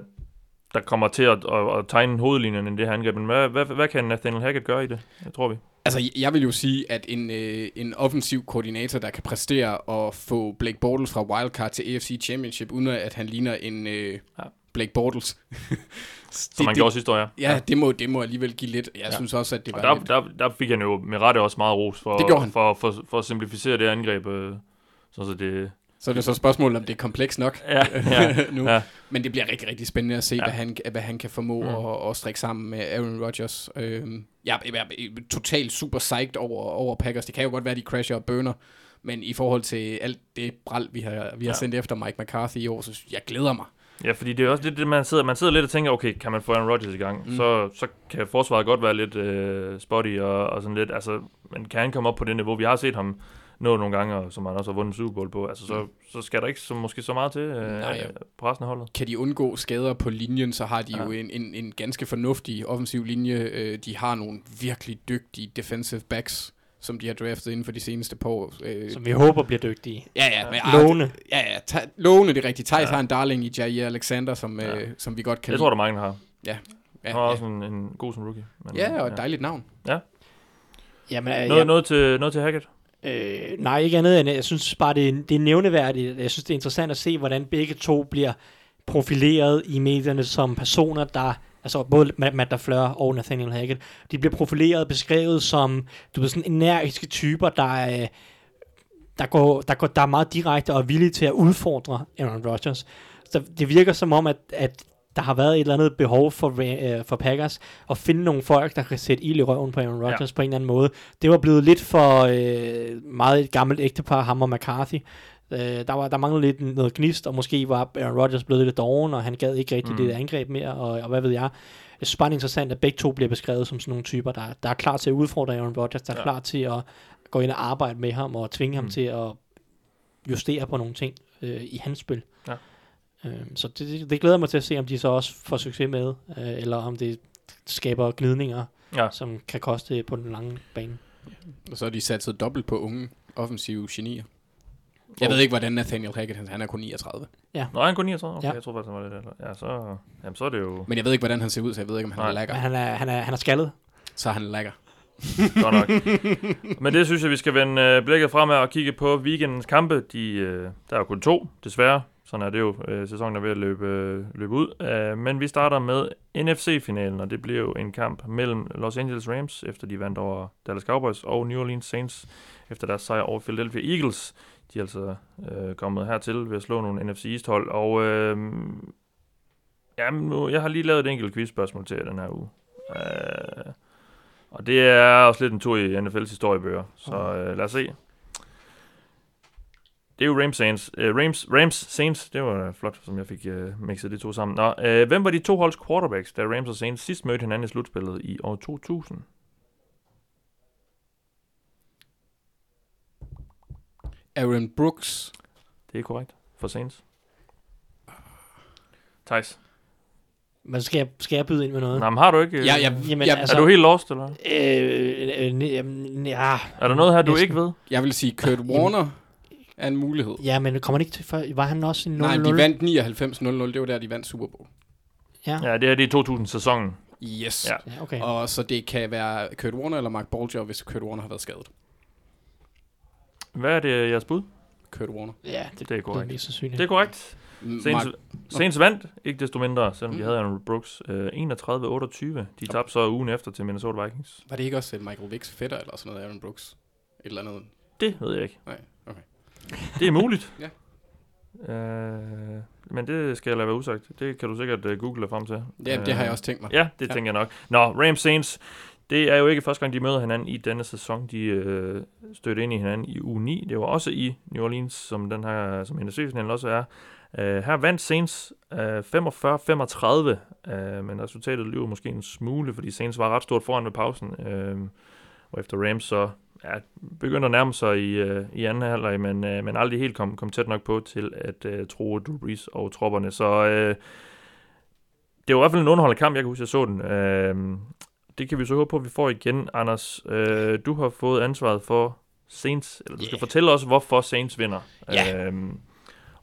[SPEAKER 4] der kommer til at, at, at tegne hovedlinjen i det her angreb. Men hvad, hvad, hvad kan Nathaniel Hackett gøre i det, jeg tror vi?
[SPEAKER 6] Altså, jeg vil jo sige, at en, øh, en offensiv koordinator, der kan præstere og få Blake Bortles fra Wildcard til AFC Championship, uden at han ligner en øh,
[SPEAKER 4] Ja.
[SPEAKER 6] Blake Bortles.
[SPEAKER 4] Som han gjorde sidste år, ja.
[SPEAKER 6] Ja, det må, det må alligevel give lidt. Jeg
[SPEAKER 4] Ja.
[SPEAKER 6] synes også, at det var
[SPEAKER 4] Og der,
[SPEAKER 6] lidt...
[SPEAKER 4] der, der fik han jo med rette også meget ros for,
[SPEAKER 6] Det han.
[SPEAKER 4] for, for, for at simplificere det angreb. Øh, så det,
[SPEAKER 6] Så er det så spørgsmålet, om det er kompleks nok
[SPEAKER 4] ja, ja,
[SPEAKER 6] nu.
[SPEAKER 4] ja.
[SPEAKER 6] Men det bliver rigtig, rigtig spændende at se,
[SPEAKER 4] Ja.
[SPEAKER 6] hvad, han, hvad han kan formå
[SPEAKER 4] Mm.
[SPEAKER 6] at, at strikke sammen med Aaron Rodgers. Øhm, jeg, jeg, jeg er totalt super psyched over, over Packers. Det kan jo godt være, de crasher og burner, men i forhold til alt det bral, vi har, vi har
[SPEAKER 4] Ja.
[SPEAKER 6] sendt efter Mike McCarthy i år, så jeg glæder mig.
[SPEAKER 4] Ja, fordi det er også lidt det, man sidder, man sidder lidt og tænker, okay, kan man få Aaron Rodgers i gang? Mm. Så, så kan forsvaret godt være lidt øh, spotty og, og sådan lidt, altså, men kan han komme op på det niveau? Vi har set ham nå nogle gange, og som han også har vundet Super Bowl på, altså, så,
[SPEAKER 6] Mm.
[SPEAKER 4] så skal der ikke så, måske så meget til øh,
[SPEAKER 6] Nej, ja.
[SPEAKER 4] på resten af holdet.
[SPEAKER 6] Kan de undgå skader på linjen, så har de
[SPEAKER 4] Ja.
[SPEAKER 6] ja. jo en, en, en ganske fornuftig offensiv linje. Øh, De har nogle virkelig dygtige defensive backs, som de har draftet inden for de seneste par år. Øh,
[SPEAKER 5] Som vi håber bliver dygtige.
[SPEAKER 6] Ja, ja. Men,
[SPEAKER 5] Lovende.
[SPEAKER 6] Ja, ja. Ta- lovende, det er rigtigt. Thijs
[SPEAKER 4] Ja.
[SPEAKER 6] ja. har en darling i Jair Alexander, som,
[SPEAKER 4] Ja.
[SPEAKER 6] ja. øh, som vi godt kan
[SPEAKER 4] Jeg tror, der er mange, der har.
[SPEAKER 6] Ja,
[SPEAKER 4] Han var også en, en god som rookie. Men,
[SPEAKER 6] ja, og et dejligt navn.
[SPEAKER 5] Jamen, øh,
[SPEAKER 4] Noget,
[SPEAKER 5] jeg,
[SPEAKER 4] noget, til, noget til Hackett?
[SPEAKER 5] Øh, nej, ikke andet end, jeg synes bare, det er, det er nævneværdigt. Jeg synes, det er interessant at se, hvordan begge to bliver profileret i medierne som personer, der, altså både Matt LaFleur og Nathaniel Hackett, de bliver profileret, beskrevet som, du ved, sådan energiske typer, der er, der, går, der, går, der er meget direkte og er villige til at udfordre Aaron Rodgers. Så det virker som om, at, at der har været et eller andet behov for, øh, for Packers at finde nogle folk, der kan sætte ild i røven på Aaron Rodgers ja. på en eller anden måde. Det var blevet lidt for øh, meget et gammelt ægtepar, ham og McCarthy. Øh, der, var, der manglede lidt noget gnist, og måske var Aaron Rodgers blevet lidt doven, og han gad ikke rigtig
[SPEAKER 4] Mm.
[SPEAKER 5] det angreb mere, og, og hvad ved jeg. Jeg synes bare, det er interessant, at begge to bliver beskrevet som sådan nogle typer, der, der er klar til at udfordre Aaron Rodgers, der er
[SPEAKER 4] ja.
[SPEAKER 5] klar til at gå ind og arbejde med ham, og tvinge ham
[SPEAKER 4] Mm.
[SPEAKER 5] til at justere på nogle ting øh, i hans spil.
[SPEAKER 4] Ja.
[SPEAKER 5] Øh, så det, det, glæder mig til at se, om de så også får succes med, øh, eller om det skaber glidninger,
[SPEAKER 4] Ja.
[SPEAKER 5] som kan koste på den lange bane.
[SPEAKER 6] Og så har de satset dobbelt på unge offensive genier. Jeg ved ikke, hvordan Nathaniel Hackett, han- han er kun 39.
[SPEAKER 4] Nå, han kun 39? Okay,
[SPEAKER 5] Ja.
[SPEAKER 4] jeg tror faktisk, han var lidt ældre. Ja, så, jamen, så er det jo
[SPEAKER 6] Men jeg ved ikke, hvordan han ser ud, så jeg ved ikke, om han
[SPEAKER 4] Nej.
[SPEAKER 6] er lækker.
[SPEAKER 5] Men han er, han er, han er skaldet.
[SPEAKER 6] Så er han lækker.
[SPEAKER 4] godt nok. Men det synes jeg, vi skal vende øh, blikket fremad og kigge på weekendens kampe. De, øh, der er jo kun to, desværre. Sådan er det jo. Øh, sæsonen er ved at løbe, øh, løbe ud. Øh, men vi starter med NFC-finalen, og det bliver jo en kamp mellem Los Angeles Rams, efter de vandt over Dallas Cowboys, og New Orleans Saints, efter deres sejr over Philadelphia Eagles. De er altså øh, kommet hertil ved at slå nogle NFC East-hold. Og øh, jamen, nu, jeg har lige lavet et enkelt quiz-spørgsmål til jer den her uge. Øh, og det er også lidt en tur i NFL's historiebøger, så øh, lad os se. Det er jo Rams Saints. Øh, Rams, Rams Saints, det var flot, som jeg fik øh, mixet de to sammen. Nå, øh, hvem var de to holds quarterbacks, da Rams og Saints sidst mødte hinanden i slutspillet i år 2000?
[SPEAKER 6] Aaron Brooks.
[SPEAKER 4] Det er korrekt for Saints. Thijs.
[SPEAKER 5] Men skal jeg, skal jeg byde ind med noget?
[SPEAKER 4] Nej, men har du ikke...
[SPEAKER 6] Ja, jeg,
[SPEAKER 5] Jamen,
[SPEAKER 6] jeg,
[SPEAKER 5] altså-
[SPEAKER 4] er du helt lost, eller?
[SPEAKER 5] Øh, øh, øh, ja,
[SPEAKER 4] Er der noget her, du
[SPEAKER 5] næsten.
[SPEAKER 4] ikke ved?
[SPEAKER 6] jeg vil sige, Kurt Warner er en mulighed.
[SPEAKER 5] ja, men kommer ikke til, for, var han også i 0-0?
[SPEAKER 6] Nej, de vandt 99-0-0. Det var der, de vandt Super Bowl.
[SPEAKER 5] Ja,
[SPEAKER 4] Ja, det er det i 2000-sæsonen.
[SPEAKER 6] Yes.
[SPEAKER 4] Ja.
[SPEAKER 6] Ja.
[SPEAKER 5] okay.
[SPEAKER 6] Og så det kan være Kurt Warner eller Mark Bolger, hvis Kurt Warner har været skadet.
[SPEAKER 4] Hvad er det, jeres bud?
[SPEAKER 6] Kurt Warner.
[SPEAKER 5] Ja, det,
[SPEAKER 4] Det er
[SPEAKER 5] det er
[SPEAKER 4] korrekt.
[SPEAKER 5] mest sandsynligt.
[SPEAKER 4] Det er korrekt. Saints,
[SPEAKER 6] Mark-
[SPEAKER 4] Saints vandt, ikke desto mindre, selvom de
[SPEAKER 6] Mm.
[SPEAKER 4] havde Aaron Brooks. Øh, 31-28. De tabte så ugen efter til Minnesota Vikings.
[SPEAKER 6] Var det ikke også øh, Michael Vicks fætter eller sådan noget, Aaron Brooks? Et eller andet.
[SPEAKER 4] Det ved jeg ikke.
[SPEAKER 6] Nej.
[SPEAKER 4] Det er muligt.
[SPEAKER 6] Ja.
[SPEAKER 4] Øh, men det skal jeg lade være usagt. Det kan du sikkert uh, google dig frem til.
[SPEAKER 6] Ja, det har jeg
[SPEAKER 4] Øh,
[SPEAKER 6] også tænkt mig.
[SPEAKER 4] Ja, det
[SPEAKER 6] Ja.
[SPEAKER 4] tænker jeg nok. Nå, Rams Saints. Det er jo ikke første gang, de møder hinanden i denne sæson. De øh, stødte ind i hinanden i uge 9. Det var også i New Orleans, som den her, som NFC-finalen også er. Uh, her vandt Saints uh, 45-35, uh, men resultatet lyver måske en smule, fordi Saints var ret stort foran ved pausen. Uh, og efter Rams så ja, begyndte at nærme sig i, uh, i anden halvleg, men, uh, men aldrig helt kom, kom tæt nok på til at uh, tro Drew Brees og tropperne. Så uh, det var i hvert fald en underholdende kamp, jeg kan huske, jeg så den. Uh, det kan vi så håbe på, at vi får igen. Anders, uh, du har fået ansvaret for Saints, eller du skal
[SPEAKER 6] Ja.
[SPEAKER 4] fortælle os, hvorfor Saints vinder.
[SPEAKER 6] Ja.
[SPEAKER 4] Øhm,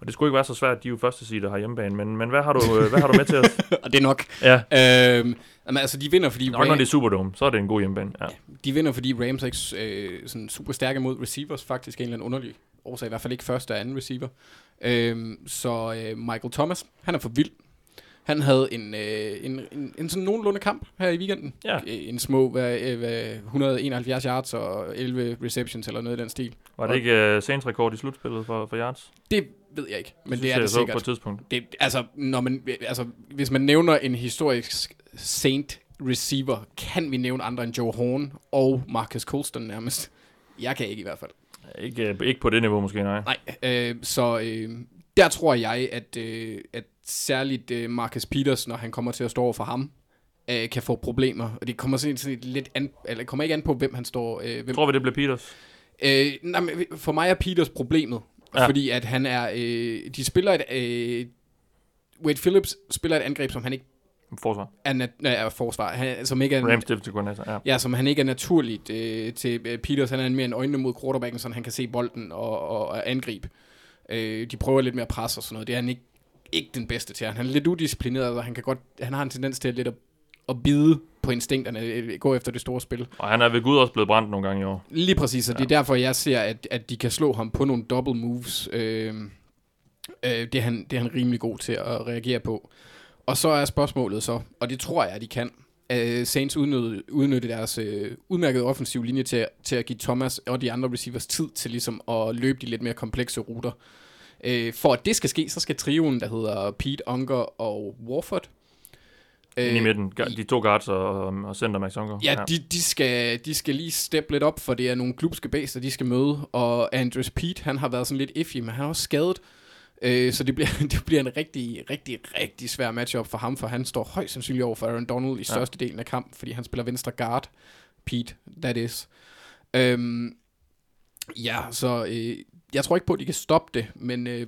[SPEAKER 4] og det skulle ikke være så svært, de er jo første side, der har hjemmebane, men, men hvad, har du, øh, hvad har du med til os?
[SPEAKER 6] Og det er nok.
[SPEAKER 4] Ja,
[SPEAKER 6] Øhm, jamen, altså, de vinder, fordi
[SPEAKER 4] nok når det er Superdome, så er det en god hjemmebane. Ja.
[SPEAKER 6] de vinder, fordi Rams er ikke øh, sådan super stærke mod receivers, faktisk en eller anden underlig årsag, i hvert fald ikke første og anden receiver. Øhm, så øh, Michael Thomas, han er for vild. Han havde en, øh, en, en, en sådan nogenlunde kamp her i weekenden.
[SPEAKER 4] Ja.
[SPEAKER 6] Øh, En små hvad, øh, hvad, 171 yards og 11 receptions eller noget i den stil.
[SPEAKER 4] Var det ikke uh, Saints rekord i slutspillet for, for yards?
[SPEAKER 6] Det ved jeg ikke, men det,
[SPEAKER 4] synes
[SPEAKER 6] det er
[SPEAKER 4] jeg,
[SPEAKER 6] det
[SPEAKER 4] så på
[SPEAKER 6] sikkert.
[SPEAKER 4] et tidspunkt.
[SPEAKER 6] Det, altså, når man, altså, hvis man nævner en historisk Saint receiver, kan vi nævne andre end Joe Horn og Marcus Colston nærmest. Jeg kan ikke i hvert fald.
[SPEAKER 4] Ikke, uh, ikke på det niveau måske, nej.
[SPEAKER 6] Nej, øh, så øh, der tror jeg, at, øh, at særligt øh, Marcus Peters, når han kommer til at stå over for ham, øh, kan få problemer. Og det kommer sådan, sådan lidt an, eller kommer ikke an på, hvem han står. Øh, hvem,
[SPEAKER 4] Tror vi, det bliver Peters?
[SPEAKER 6] Øh, nej, men for mig er Peters problemet, ja. Fordi at han er, øh, de spiller et, øh, Wade Phillips spiller et angreb, som han ikke
[SPEAKER 4] Forsvar.
[SPEAKER 6] er, nat- nej, er forsvar, han, som ikke er,
[SPEAKER 4] Rams coordinator, ja.
[SPEAKER 6] ja, som han ikke er naturligt øh, til øh, Peters, han er mere en øjnene mod quarterbacken, så han kan se bolden og, og, og angribe. Øh, de prøver lidt mere pres og sådan noget, det er han ikke, ikke den bedste til. Han er lidt udisciplineret, og han, kan godt, han har en tendens til at lidt at, at bide på instinkterne, øh, gå efter det store spil.
[SPEAKER 4] Og han er ved Gud også blevet brændt nogle gange i år.
[SPEAKER 6] Lige præcis, og det er derfor, jeg ser, at, at de kan slå ham på nogle double moves. Øh, øh, det, er han, det er han rimelig god til at reagere på. Og så er spørgsmålet så, og det tror jeg, at de kan, øh, Saints udnytte, udnytte deres øh, udmærkede offensiv linje til, til at give Thomas og de andre receivers tid til ligesom at løbe de lidt mere komplekse ruter. Øh, for at det skal ske, så skal trioen, der hedder Pete, Unger og Warford,
[SPEAKER 4] Øh, i midten. De to guards og, og center Max Unger.
[SPEAKER 6] Ja, de, de, skal, de skal lige steppe lidt op, for det er nogle klubske baser, de skal møde. Og Andres Pete, han har været sådan lidt iffy, men han er også skadet. Øh, så det bliver, det bliver en rigtig, rigtig, rigtig svær matchup for ham, for han står højst sandsynligt over for Aaron Donald i
[SPEAKER 4] Ja.
[SPEAKER 6] største delen af kampen, fordi han spiller venstre guard. Pete, that is. Øhm, ja, så øh, jeg tror ikke på, at de kan stoppe det, men øh, i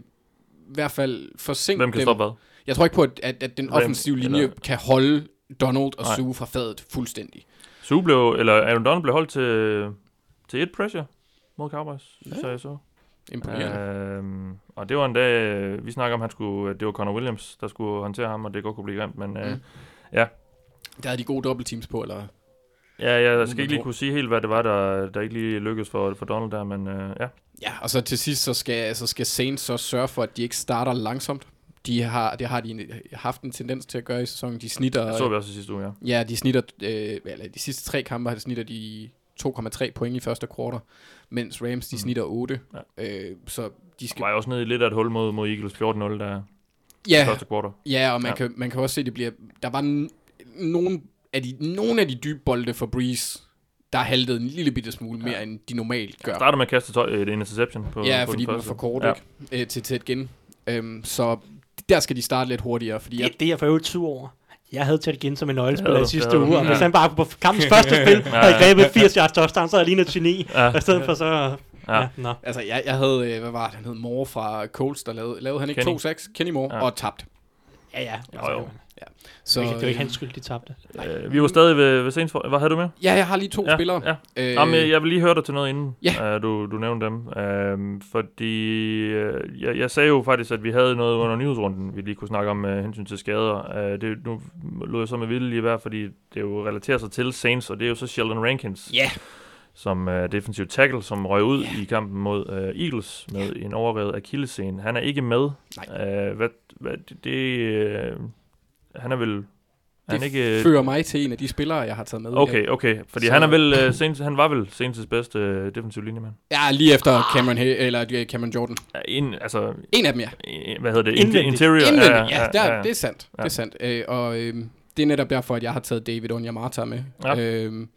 [SPEAKER 6] hvert fald forsinke
[SPEAKER 4] Hvem kan
[SPEAKER 6] dem.
[SPEAKER 4] stoppe hvad?
[SPEAKER 6] Jeg tror ikke på, at, at, at den offensive linje
[SPEAKER 4] eller-
[SPEAKER 6] kan holde Donald og
[SPEAKER 4] Nej.
[SPEAKER 6] Sue fra fadet fuldstændig.
[SPEAKER 4] Sue blev, eller Aaron Donald blev holdt til, til et pressure mod Cowboys, ja. så jeg så.
[SPEAKER 6] Imponerende.
[SPEAKER 4] Øhm, og det var en dag, vi snakker om, han skulle, det var Connor Williams, der skulle håndtere ham, og det godt kunne blive grimt, men mm. øh,
[SPEAKER 6] Mm.
[SPEAKER 4] ja.
[SPEAKER 6] Der havde de gode dobbeltteams på, eller?
[SPEAKER 4] Ja, jeg skal ikke lige kunne sige helt, hvad det var, der, der ikke lige lykkedes for, for Donald der, men øh, ja.
[SPEAKER 6] Ja, og så til sidst, så skal, så skal Saints så sørge for, at de ikke starter langsomt. De har, det har de haft en tendens til at gøre i sæsonen. De snitter,
[SPEAKER 4] Det så vi også sidste uge, ja.
[SPEAKER 6] ja, de snitter, øh, eller de sidste tre kampe, har snitter de 2,3 point i første kvartal, mens Rams, de
[SPEAKER 4] Mm.
[SPEAKER 6] snitter 8.
[SPEAKER 4] Ja.
[SPEAKER 6] Øh, så de skal...
[SPEAKER 4] var jo også nede i lidt af et hul mod, mod Eagles 14-0, der
[SPEAKER 6] Ja,
[SPEAKER 4] første kvartal.
[SPEAKER 6] ja og man,
[SPEAKER 4] Ja.
[SPEAKER 6] Kan, man kan også se, at det bliver... Der var n- nogle af de, nogle af de dybe bolde for Breeze, der haltede en lille bitte smule mere, end de normalt gør.
[SPEAKER 4] Starter med at kaste tøj, et interception på,
[SPEAKER 6] Ja,
[SPEAKER 4] på
[SPEAKER 6] fordi den var
[SPEAKER 4] første.
[SPEAKER 6] for kort,
[SPEAKER 4] ja.
[SPEAKER 6] ikke? Øh, til tæt gen. Øhm, så der skal de starte lidt hurtigere, fordi jeg,
[SPEAKER 5] Det, det er jeg for øvrigt sur over. Jeg havde Ted Ginn som en nøglespiller
[SPEAKER 4] Ja,
[SPEAKER 5] i
[SPEAKER 4] det
[SPEAKER 5] sidste
[SPEAKER 4] havde du.
[SPEAKER 5] uge, og
[SPEAKER 4] Ja.
[SPEAKER 5] hvis han bare på kampens første spil
[SPEAKER 4] Ja,
[SPEAKER 5] havde
[SPEAKER 4] ja.
[SPEAKER 5] grebet 80 yards touchdown, så havde jeg lignet et geni.
[SPEAKER 4] Ja.
[SPEAKER 5] Og i stedet for så...
[SPEAKER 4] Ja.
[SPEAKER 5] Ja, nå.
[SPEAKER 6] Altså, jeg, jeg havde, øh, hvad var det, han hed Moore fra Colts, der lavede, lavede han ikke
[SPEAKER 4] Kenny.
[SPEAKER 6] 2-6? Kenny Moore,
[SPEAKER 4] Ja.
[SPEAKER 6] ja. og tabt.
[SPEAKER 5] Ja, ja.
[SPEAKER 4] Jo, jo.
[SPEAKER 6] Så,
[SPEAKER 5] det, det var ikke
[SPEAKER 6] øh,
[SPEAKER 5] hans skyld, de tabte.
[SPEAKER 4] Øh, vi var stadig ved, ved Saints. For, hvad havde du med?
[SPEAKER 6] Ja, jeg har lige to
[SPEAKER 4] ja,
[SPEAKER 6] spillere.
[SPEAKER 4] Ja.
[SPEAKER 6] Øh,
[SPEAKER 4] Jamen, jeg, jeg vil lige høre dig til noget inden,
[SPEAKER 6] Ja.
[SPEAKER 4] uh, du, du nævnte dem. Uh, fordi uh, jeg, jeg sagde jo faktisk, at vi havde noget under nyhedsrunden, vi lige kunne snakke om med hensyn til skader. Uh, det, nu lå jeg så med vilje lige være, fordi det jo relaterer sig til Saints, og det er jo så Sheldon Rankins.
[SPEAKER 6] Ja,
[SPEAKER 4] som er defensiv tackle, som røg ud yeah. i kampen mod uh, Eagles med yeah. en overrevet akillescene. Han er ikke med.
[SPEAKER 6] Nej.
[SPEAKER 4] Uh, hvad, hvad, det, det, uh, han er vel... Han
[SPEAKER 6] Det
[SPEAKER 4] ikke,
[SPEAKER 6] fører mig til en af de spillere, jeg har taget med.
[SPEAKER 4] Okay, okay. Fordi
[SPEAKER 6] Så-
[SPEAKER 4] han er vel uh, senest, han var vel senest bedste uh, defensiv linjemand.
[SPEAKER 6] Ja, lige efter Cameron, Hay, eller øh, Cameron Jordan.
[SPEAKER 4] Ja, in, altså,
[SPEAKER 6] En af dem, ja.
[SPEAKER 4] hvad hedder det?
[SPEAKER 5] Indvendigt.
[SPEAKER 4] Interior.
[SPEAKER 6] Indvendigt, ja, ja, der, det er sandt.
[SPEAKER 4] Ja.
[SPEAKER 6] Det er sandt. Øh, og øh, det er netop derfor, at jeg har taget David Onyemata med.
[SPEAKER 4] Ja.
[SPEAKER 6] Øh,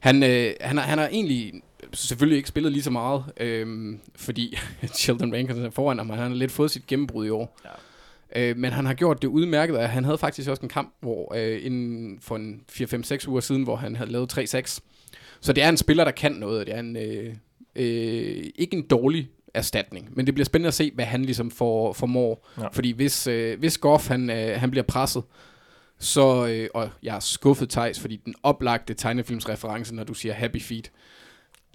[SPEAKER 6] han, øh, han, har, han har egentlig selvfølgelig ikke spillet lige så meget, øh, fordi Sheldon Rankins er foran ham, og han har lidt fået sit gennembrud i år.
[SPEAKER 4] Ja.
[SPEAKER 6] Øh, men han har gjort det udmærket, og han havde faktisk også en kamp hvor øh, inden for en 4-5-6 uger siden, hvor han havde lavet 3-6. Så det er en spiller, der kan noget. Det er en, øh, øh, ikke en dårlig erstatning, men det bliver spændende at se, hvad han ligesom får, formår.
[SPEAKER 4] Ja.
[SPEAKER 6] Ja. Fordi hvis, øh, hvis Goff han, øh, han bliver presset, så, øh, og jeg er skuffet Thijs, fordi den oplagte tegnefilmsreference, når du siger Happy Feet,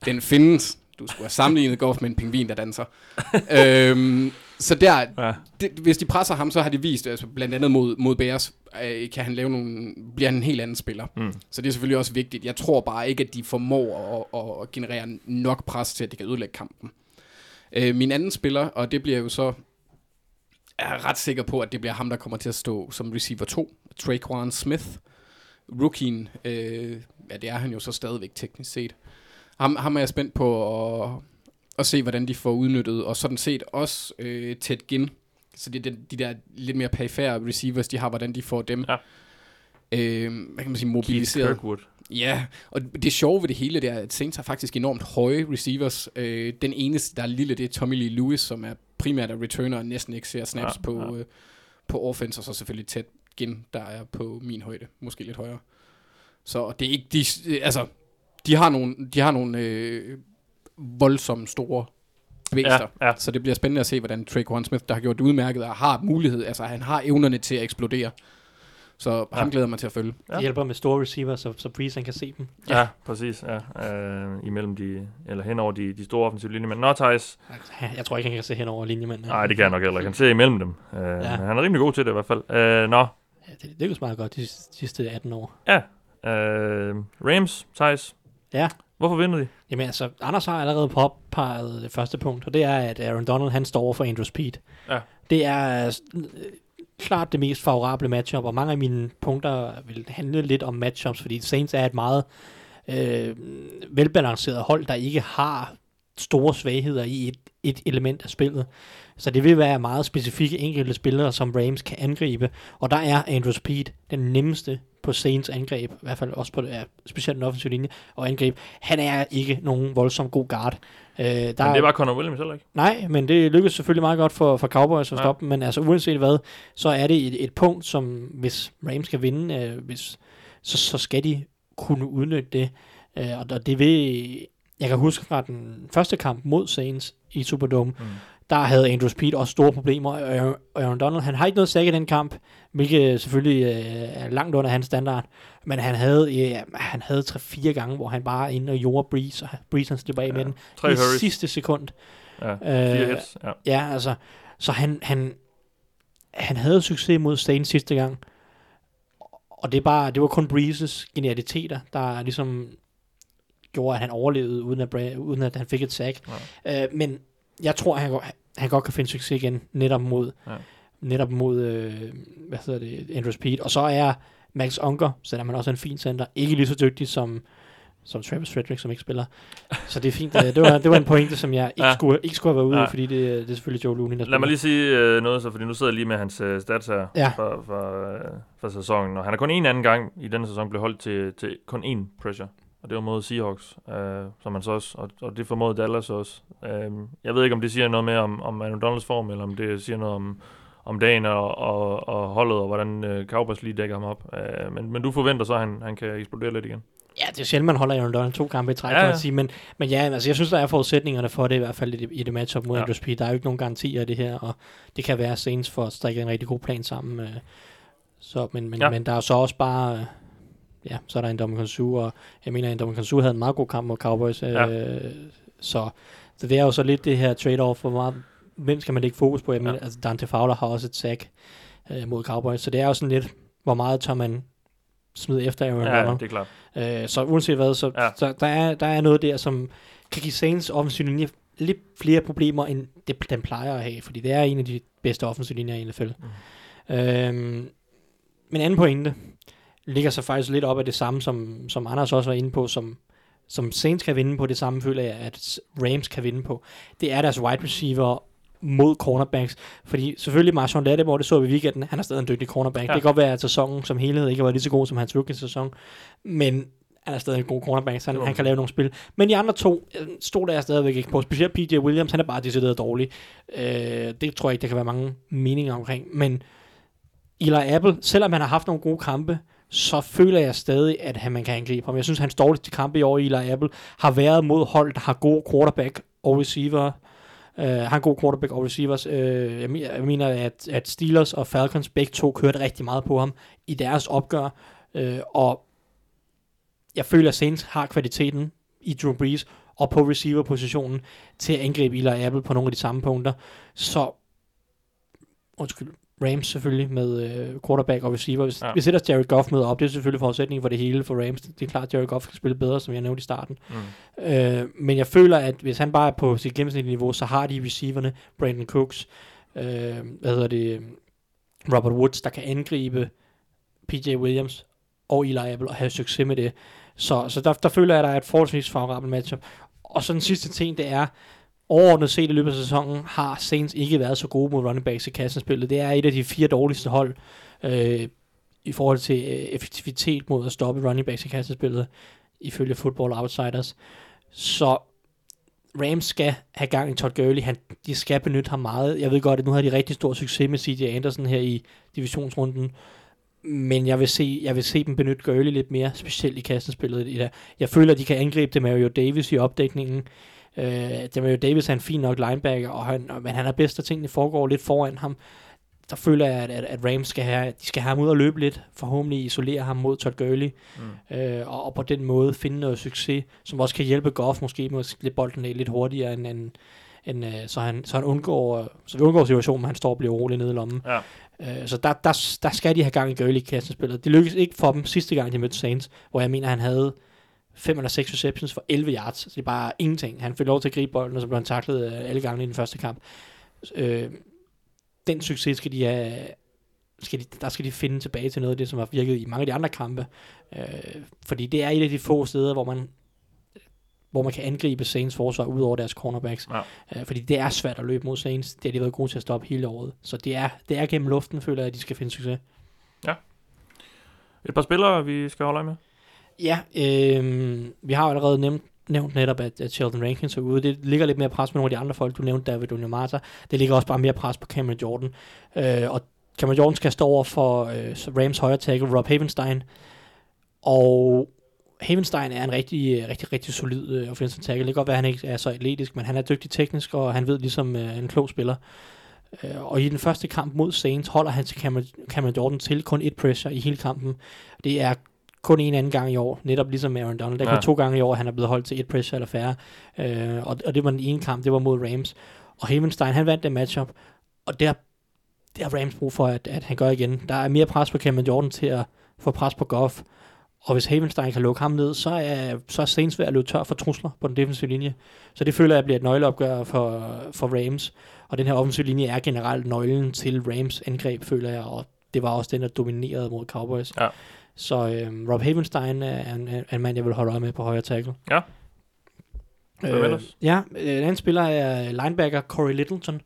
[SPEAKER 6] den findes. Du skulle have sammenlignet Goff med en pingvin, der danser. øhm, så der,
[SPEAKER 4] Ja.
[SPEAKER 6] det, hvis de presser ham, så har de vist, altså blandt andet mod, mod Bears, øh, kan han lave nogle, bliver han en helt anden spiller.
[SPEAKER 4] Mm.
[SPEAKER 6] Så det er selvfølgelig også vigtigt. Jeg tror bare ikke, at de formår at, at generere nok pres til, at de kan ødelægge kampen. Øh, min anden spiller, og det bliver jo så, jeg er ret sikker på, at det bliver ham, der kommer til at stå som receiver 2, Traquan Smith. Rookien, øh, ja det er han jo så stadigvæk teknisk set. Ham, ham er jeg spændt på at, at se, hvordan de får udnyttet, og sådan set også øh, Ted Ginn. Så det er de, de der lidt mere perifære receivers, de har, hvordan de får dem
[SPEAKER 4] Ja.
[SPEAKER 6] øh, hvad kan man sige,
[SPEAKER 4] Keith
[SPEAKER 6] mobiliseret.
[SPEAKER 4] Kirkwood.
[SPEAKER 6] Ja, og det sjove ved det hele, det er, at Saints har faktisk enormt høje receivers. Øh, den eneste, der er lille, det er Tommy Lee Lewis, som er primært af returner og næsten ikke ser snaps
[SPEAKER 4] Ja,
[SPEAKER 6] på,
[SPEAKER 4] ja.
[SPEAKER 6] Øh, på offense, og så selvfølgelig Ted Ginn, der er på min højde, måske lidt højere. Så det er ikke, de, altså, de har nogle, de har nogle øh, voldsomme store vækster.
[SPEAKER 4] Ja, ja.
[SPEAKER 6] Så det bliver spændende at se, hvordan Traquan Smith, der har gjort det udmærket, og har mulighed, altså han har evnerne til at eksplodere. Så ham
[SPEAKER 4] Ja.
[SPEAKER 6] glæder jeg mig til at følge.
[SPEAKER 4] Ja.
[SPEAKER 5] Det hjælper med store receiver, så, så Breeze han kan se dem.
[SPEAKER 4] Ja, præcis. Ja. Øh, imellem de, eller hen over de, de store offensive linjer. Men Nå, Thijs,
[SPEAKER 5] Ja, Jeg tror ikke, han kan se hen over linjemanden.
[SPEAKER 4] nej, det kan jeg nok heller ikke. Han ser imellem dem. Øh, ja. Han er rimelig god til det i hvert fald. Øh, nå,
[SPEAKER 5] Ja, det lykkedes meget godt de sidste 18 år.
[SPEAKER 4] ja. Øh, Rams, Thijs.
[SPEAKER 5] Ja.
[SPEAKER 4] Hvorfor vinder de?
[SPEAKER 5] Jamen altså, Anders har allerede påpeget det første punkt, og det er, at Aaron Donald, han står over for Andrew Speed.
[SPEAKER 4] Ja.
[SPEAKER 5] Det er øh, klart det mest favorable matchup, og mange af mine punkter vil handle lidt om matchups, fordi Saints er et meget øh, velbalanceret hold, der ikke har store svagheder i et, et element af spillet. Så det vil være meget specifikke enkelte spillere, som Rams kan angribe, og der er Andrew Speed den nemmeste på Saints angreb, i hvert fald også på ja, specielt den offensive linje, og angreb. Han er ikke nogen voldsom god guard. Øh, der
[SPEAKER 4] Men det var Conor Williams heller ikke.
[SPEAKER 5] Nej, men det lykkedes selvfølgelig meget godt for, for Cowboys at
[SPEAKER 4] Ja.
[SPEAKER 5] stoppe men altså uanset hvad, så er det et, et punkt, som hvis Rams skal vinde, øh, hvis, så, så skal de kunne udnytte det. Øh, og, og det vil, jeg kan huske fra den første kamp mod Saints i Superdome,
[SPEAKER 4] Mm.
[SPEAKER 5] Der havde Andrew Speed også store problemer, og Aaron- Donald, han har ikke noget sæk i den kamp, hvilket selvfølgelig øh, er langt under hans standard, men han havde, ja, han havde 3-4 gange, hvor han bare er inde og gjorde Breeze, og Breeze han slipper af
[SPEAKER 4] Ja.
[SPEAKER 5] med den i
[SPEAKER 4] hurries.
[SPEAKER 5] sidste sekund.
[SPEAKER 4] Ja,
[SPEAKER 5] Øh,
[SPEAKER 4] hits. Ja.
[SPEAKER 5] Ja, altså, så han, han, han havde succes mod Saints sidste gang, og det, er bare, det var kun Breezes genialiteter, der ligesom gjorde, at han overlevede, uden at, uden at han fik et sack. Ja. Øh, men jeg tror, han, han godt kan finde succes igen, netop mod,
[SPEAKER 4] Ja.
[SPEAKER 5] netop mod øh, hvad hedder det, Andrew Speed. Og så er Max Unger, selvom han også er en fin center, ikke lige så dygtig som, som Travis Frederick, som ikke spiller. Så det er fint. Øh, Det var, det var en pointe, som jeg ikke,
[SPEAKER 4] Ja.
[SPEAKER 5] skulle, ikke skulle have været ude
[SPEAKER 4] Ja.
[SPEAKER 5] fordi det, det er selvfølgelig Joe Looney, der
[SPEAKER 4] Lad mig lige sige øh, noget så, fordi nu sidder jeg lige med hans øh, stats her
[SPEAKER 5] Ja.
[SPEAKER 4] for, for, øh, for sæsonen. Og han er kun en anden gang i denne sæson blevet holdt til, til kun én pressure. Og det var mod Seahawks, øh, som han så også, og, og det formåede Dallas også. Øh, jeg ved ikke, om det siger noget mere om, om Aaron Donalds form, eller om det siger noget om, om dagen og, og, og holdet, og hvordan øh, Cowboys lige dækker ham op. Øh, men, men du forventer så, at han, han kan eksplodere lidt igen.
[SPEAKER 5] Ja, det er sjældent, man holder Aaron Donald to kampe i træk,
[SPEAKER 4] Ja,
[SPEAKER 5] ja. Sige, men, men ja, altså, jeg synes, der er forudsætningerne for det, i hvert fald i det, i det matchup mod
[SPEAKER 4] Ja.
[SPEAKER 5] ja. Andrew Speed. Der er jo ikke nogen garantier i det her, og det kan være Saints for at strikke en rigtig god plan sammen. Øh, så, men, men,
[SPEAKER 4] Ja.
[SPEAKER 5] ja. men der er jo så også bare... Øh, ja, så er der en Dominican Sue, og jeg mener, en Dominican Sue havde en meget god kamp mod Cowboys. Øh,
[SPEAKER 4] Ja.
[SPEAKER 5] så, så det er jo så lidt det her trade-off, hvor meget, hvem skal man lægge fokus på? Jeg mener,
[SPEAKER 4] Ja.
[SPEAKER 5] altså Dante Fowler har også et sack øh, mod Cowboys, så det er jo sådan lidt, hvor meget tør man smide efter Aaron
[SPEAKER 4] Ja,
[SPEAKER 5] Donald.
[SPEAKER 4] det er klart.
[SPEAKER 5] Øh, så uanset hvad, så,
[SPEAKER 4] ja.
[SPEAKER 5] så der, er, der er noget der, som kan give Saints offensiv linje lidt flere problemer, end det, den plejer at have, fordi det er en af de bedste offensiv linjer i NFL. Mm. Øhm, men anden pointe ligger så faktisk lidt op af det samme, som, som Anders også var inde på, som, som Saints kan vinde på, det samme føler jeg, at Rams kan vinde på. Det er deres wide receiver mod cornerbacks. Fordi selvfølgelig Marshawn Lattimore, det så vi i weekenden, han er stadig en dygtig cornerback.
[SPEAKER 4] Ja.
[SPEAKER 5] Det kan godt være, at sæsonen som helhed ikke været lige så god som hans rookie-sæson, men han er stadig en god cornerback, så han, han kan lave nogle spil. Men de andre to øh, stod der stadigvæk ikke på. Specielt PJ Williams, han er bare decideret dårlig. Øh, det tror jeg ikke, der kan være mange meninger omkring. Men Eli Apple, selvom han har haft nogle gode kampe, så føler jeg stadig, at han, man kan angribe ham. Jeg synes, hans dårligste kampe i år, Eli Apple, har været mod hold, der har god quarterback og receiver. Uh, har en god quarterback og receivers. Uh, jeg, jeg mener, at, at Steelers og Falcons begge to kørte rigtig meget på ham i deres opgør. Uh, og jeg føler, at Saints har kvaliteten i Drew Brees og på receiver-positionen til at angribe Eli Apple på nogle af de samme punkter. Så, undskyld, Rams selvfølgelig med øh, quarterback og receiver. Hvis,
[SPEAKER 4] Ja.
[SPEAKER 5] hvis ellers Jared Goff møder op, det er selvfølgelig forudsætningen for det hele for Rams. Det er klart, at Jared Goff skal spille bedre, som jeg nævnte i starten.
[SPEAKER 4] Mm.
[SPEAKER 5] Øh, men jeg føler, at hvis han bare er på sit gennemsnitlige niveau, så har de receiverne, Brandon Cooks, øh, hvad hedder det, Robert Woods, der kan angribe PJ Williams og Eli Apple og have succes med det. Så, så der, der føler jeg, at der er et forholdsvis favorabelt matchup. Og så den sidste ting, det er, overordnet set i løbet af sæsonen, har Saints ikke været så gode mod running backs i kassenspillet. Det er et af de fire dårligste hold øh, i forhold til øh, effektivitet mod at stoppe running backs i kassenspillet, ifølge Football Outsiders. Så Rams skal have gang i Todd Gurley. Han, de skal benytte ham meget. Jeg ved godt, at nu har de rigtig stor succes med CJ Anderson her i divisionsrunden. Men jeg vil se, jeg vil se dem benytte Gurley lidt mere, specielt i kassenspillet. i det. Jeg føler, at de kan angribe det Mario Davis i opdækningen. Øh, det Mario Davis er en fin nok linebacker, og han, men han er bedst, at tingene foregår lidt foran ham. Der føler jeg, at, at, at Rams skal have, de skal have ham ud og løbe lidt, forhåbentlig isolere ham mod Todd Gurley,
[SPEAKER 4] Mm.
[SPEAKER 5] øh, og, og på den måde finde noget succes, som også kan hjælpe Goff måske med at slippe bolden af lidt hurtigere, end, end, end øh, så, han, så han undgår, så vi undgår situationen, hvor han står og bliver rolig nede i lommen.
[SPEAKER 4] Ja.
[SPEAKER 5] Øh, så der, der, der skal de have gang i Gurley i kassenspillet. Det lykkedes ikke for dem sidste gang, de mødte Saints, hvor jeg mener, han havde fem eller seks receptions for 11 yards. Så det er bare ingenting. Han fik lov til at gribe bolden, og så blev han taklet øh, alle gange i den første kamp. Øh, den succes skal de have, skal de, der skal de finde tilbage til noget af det, som har virket i mange af de andre kampe. Øh, fordi det er et af de få steder, hvor man hvor man kan angribe Saints forsvar ud over deres cornerbacks.
[SPEAKER 4] Ja.
[SPEAKER 5] Øh, fordi det er svært at løbe mod Saints. Det har de været gode til at stoppe hele året. Så det er, det er gennem luften, føler jeg, at de skal finde succes.
[SPEAKER 4] Et par spillere, vi skal holde øje med.
[SPEAKER 5] Ja, øh, vi har jo allerede nævnt, nævnt netop, at, at Sheldon Rankins er ude. Det ligger lidt mere pres på nogle af de andre folk. Du nævnte David Onyemata. Det ligger også bare mere pres på Cameron Jordan. Øh, og Cameron Jordan skal stå over for øh, Rams højre tackle, Rob Havenstein. Og Havenstein er en rigtig, rigtig, rigtig solid øh, offensive tackle. Det kan godt være, at han ikke er så atletisk, men han er dygtig teknisk, og han ved ligesom øh, en klog spiller. Øh, og i den første kamp mod Saints holder han til Cameron, Cameron Jordan til kun et pressure i hele kampen. Det er kun en anden gang i år, netop ligesom Aaron Donald. Der er
[SPEAKER 4] Ja.
[SPEAKER 5] kun to gange i år, han er blevet holdt til et pressure eller færre. Øh, og, og det var den ene kamp, det var mod Rams. Og Havenstein, han vandt det matchup, og det har, det har Rams brug for, at, at han gør igen. Der er mere pres på Cameron Jordan til at få pres på Goff. Og hvis Havenstein kan lukke ham ned, så er, så er Saints ved at løbe tør for trusler på den defensive linje. Så det føler jeg bliver et nøgleopgør for, for Rams. Og den her offensive linje er generelt nøglen til Rams angreb, føler jeg. Og det var også den, der dominerede mod Cowboys.
[SPEAKER 4] Ja.
[SPEAKER 5] Så øhm, Rob Havenstein er en, en, en mand, jeg vil holde øje med på højre tackle.
[SPEAKER 4] Ja. Ellers?
[SPEAKER 5] ja, øh, en anden spiller er linebacker Corey Littleton,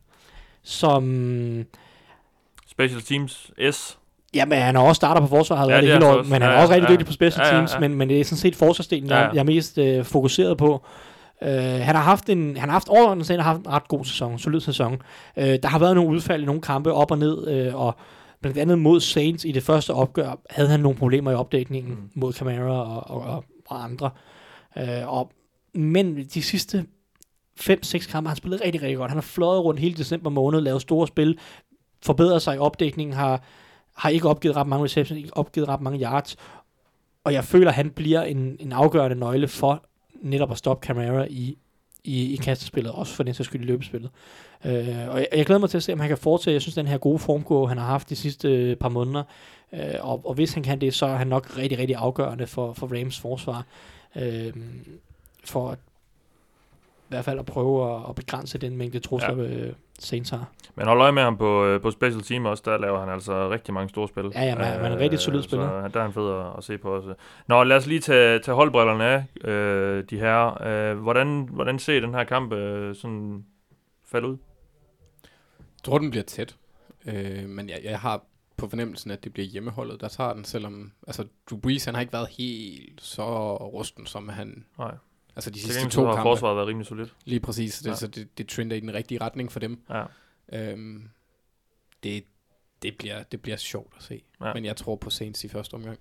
[SPEAKER 5] som...
[SPEAKER 4] Special Teams S.
[SPEAKER 5] Jamen, han er også starter på forsvar, har
[SPEAKER 4] Ja, det er
[SPEAKER 5] hele
[SPEAKER 4] han
[SPEAKER 5] år,
[SPEAKER 4] også.
[SPEAKER 5] men han
[SPEAKER 4] Ja,
[SPEAKER 5] er også
[SPEAKER 4] ja,
[SPEAKER 5] rigtig
[SPEAKER 4] ja.
[SPEAKER 5] dygtig på special
[SPEAKER 4] Ja, ja,
[SPEAKER 5] teams,
[SPEAKER 4] ja.
[SPEAKER 5] Men, men det er sådan set forsvarsdelen, jeg,
[SPEAKER 4] Ja, ja.
[SPEAKER 5] jeg er mest øh, fokuseret på. Uh, han har haft en, han har haft overordnet set har haft en ret god sæson, solid sæson. Uh, der har været nogle udfald i nogle kampe op og ned, uh, og blandt andet mod Saints i det første opgør, havde han nogle problemer i opdækningen
[SPEAKER 4] Mm.
[SPEAKER 5] mod Camara og, og, og, og andre. Uh, og, men de sidste 5-6 kampe har han spillet rigtig, rigtig godt. Han har fløjet rundt hele december måned, lavet store spil, forbedret sig i opdækningen, har, har ikke opgivet ret mange receptions, ikke opgivet ret mange yards. Og jeg føler, at han bliver en, en afgørende nøgle for netop at stoppe Camara i, i, i kastespillet, også for den sags skyld i løbespillet. Øh, og jeg, jeg glæder mig til at se, om han kan fortsætte. Jeg synes, den her gode formgå, han har haft de sidste øh, par måneder, øh, og, og hvis han kan det, så er han nok rigtig, rigtig afgørende for, for Rams forsvar. Øh, for at, i hvert fald at prøve at, at begrænse den mængde trusler, ja. øh, Saints har.
[SPEAKER 4] Men hold øje med ham på, øh, på special team også, der laver han altså rigtig mange store spil.
[SPEAKER 5] Ja, ja, man, man er en rigtig solid
[SPEAKER 4] så
[SPEAKER 5] spiller.
[SPEAKER 4] der er han fed at, at se på også. Nå, lad os lige tage, tage holdbrillerne af, øh, de her. Øh, hvordan, hvordan ser den her kamp øh, sådan falde ud?
[SPEAKER 6] Jeg tror, den bliver tæt. Øh, men jeg, jeg har på fornemmelsen, at det bliver hjemmeholdet, der tager den, selvom altså, Drew Brees, han har ikke været helt så rusten, som han...
[SPEAKER 4] Nej.
[SPEAKER 6] Altså de sidste to
[SPEAKER 4] har
[SPEAKER 6] kampe.
[SPEAKER 4] forsvaret været rimelig solidt.
[SPEAKER 6] Lige præcis, det,
[SPEAKER 4] Ja.
[SPEAKER 6] ja. så det, det trender i den rigtige retning for dem.
[SPEAKER 4] Ja.
[SPEAKER 6] Øhm, det, det, bliver, det bliver sjovt at se.
[SPEAKER 4] Ja.
[SPEAKER 6] Ja. Men jeg tror på Saints i første omgang.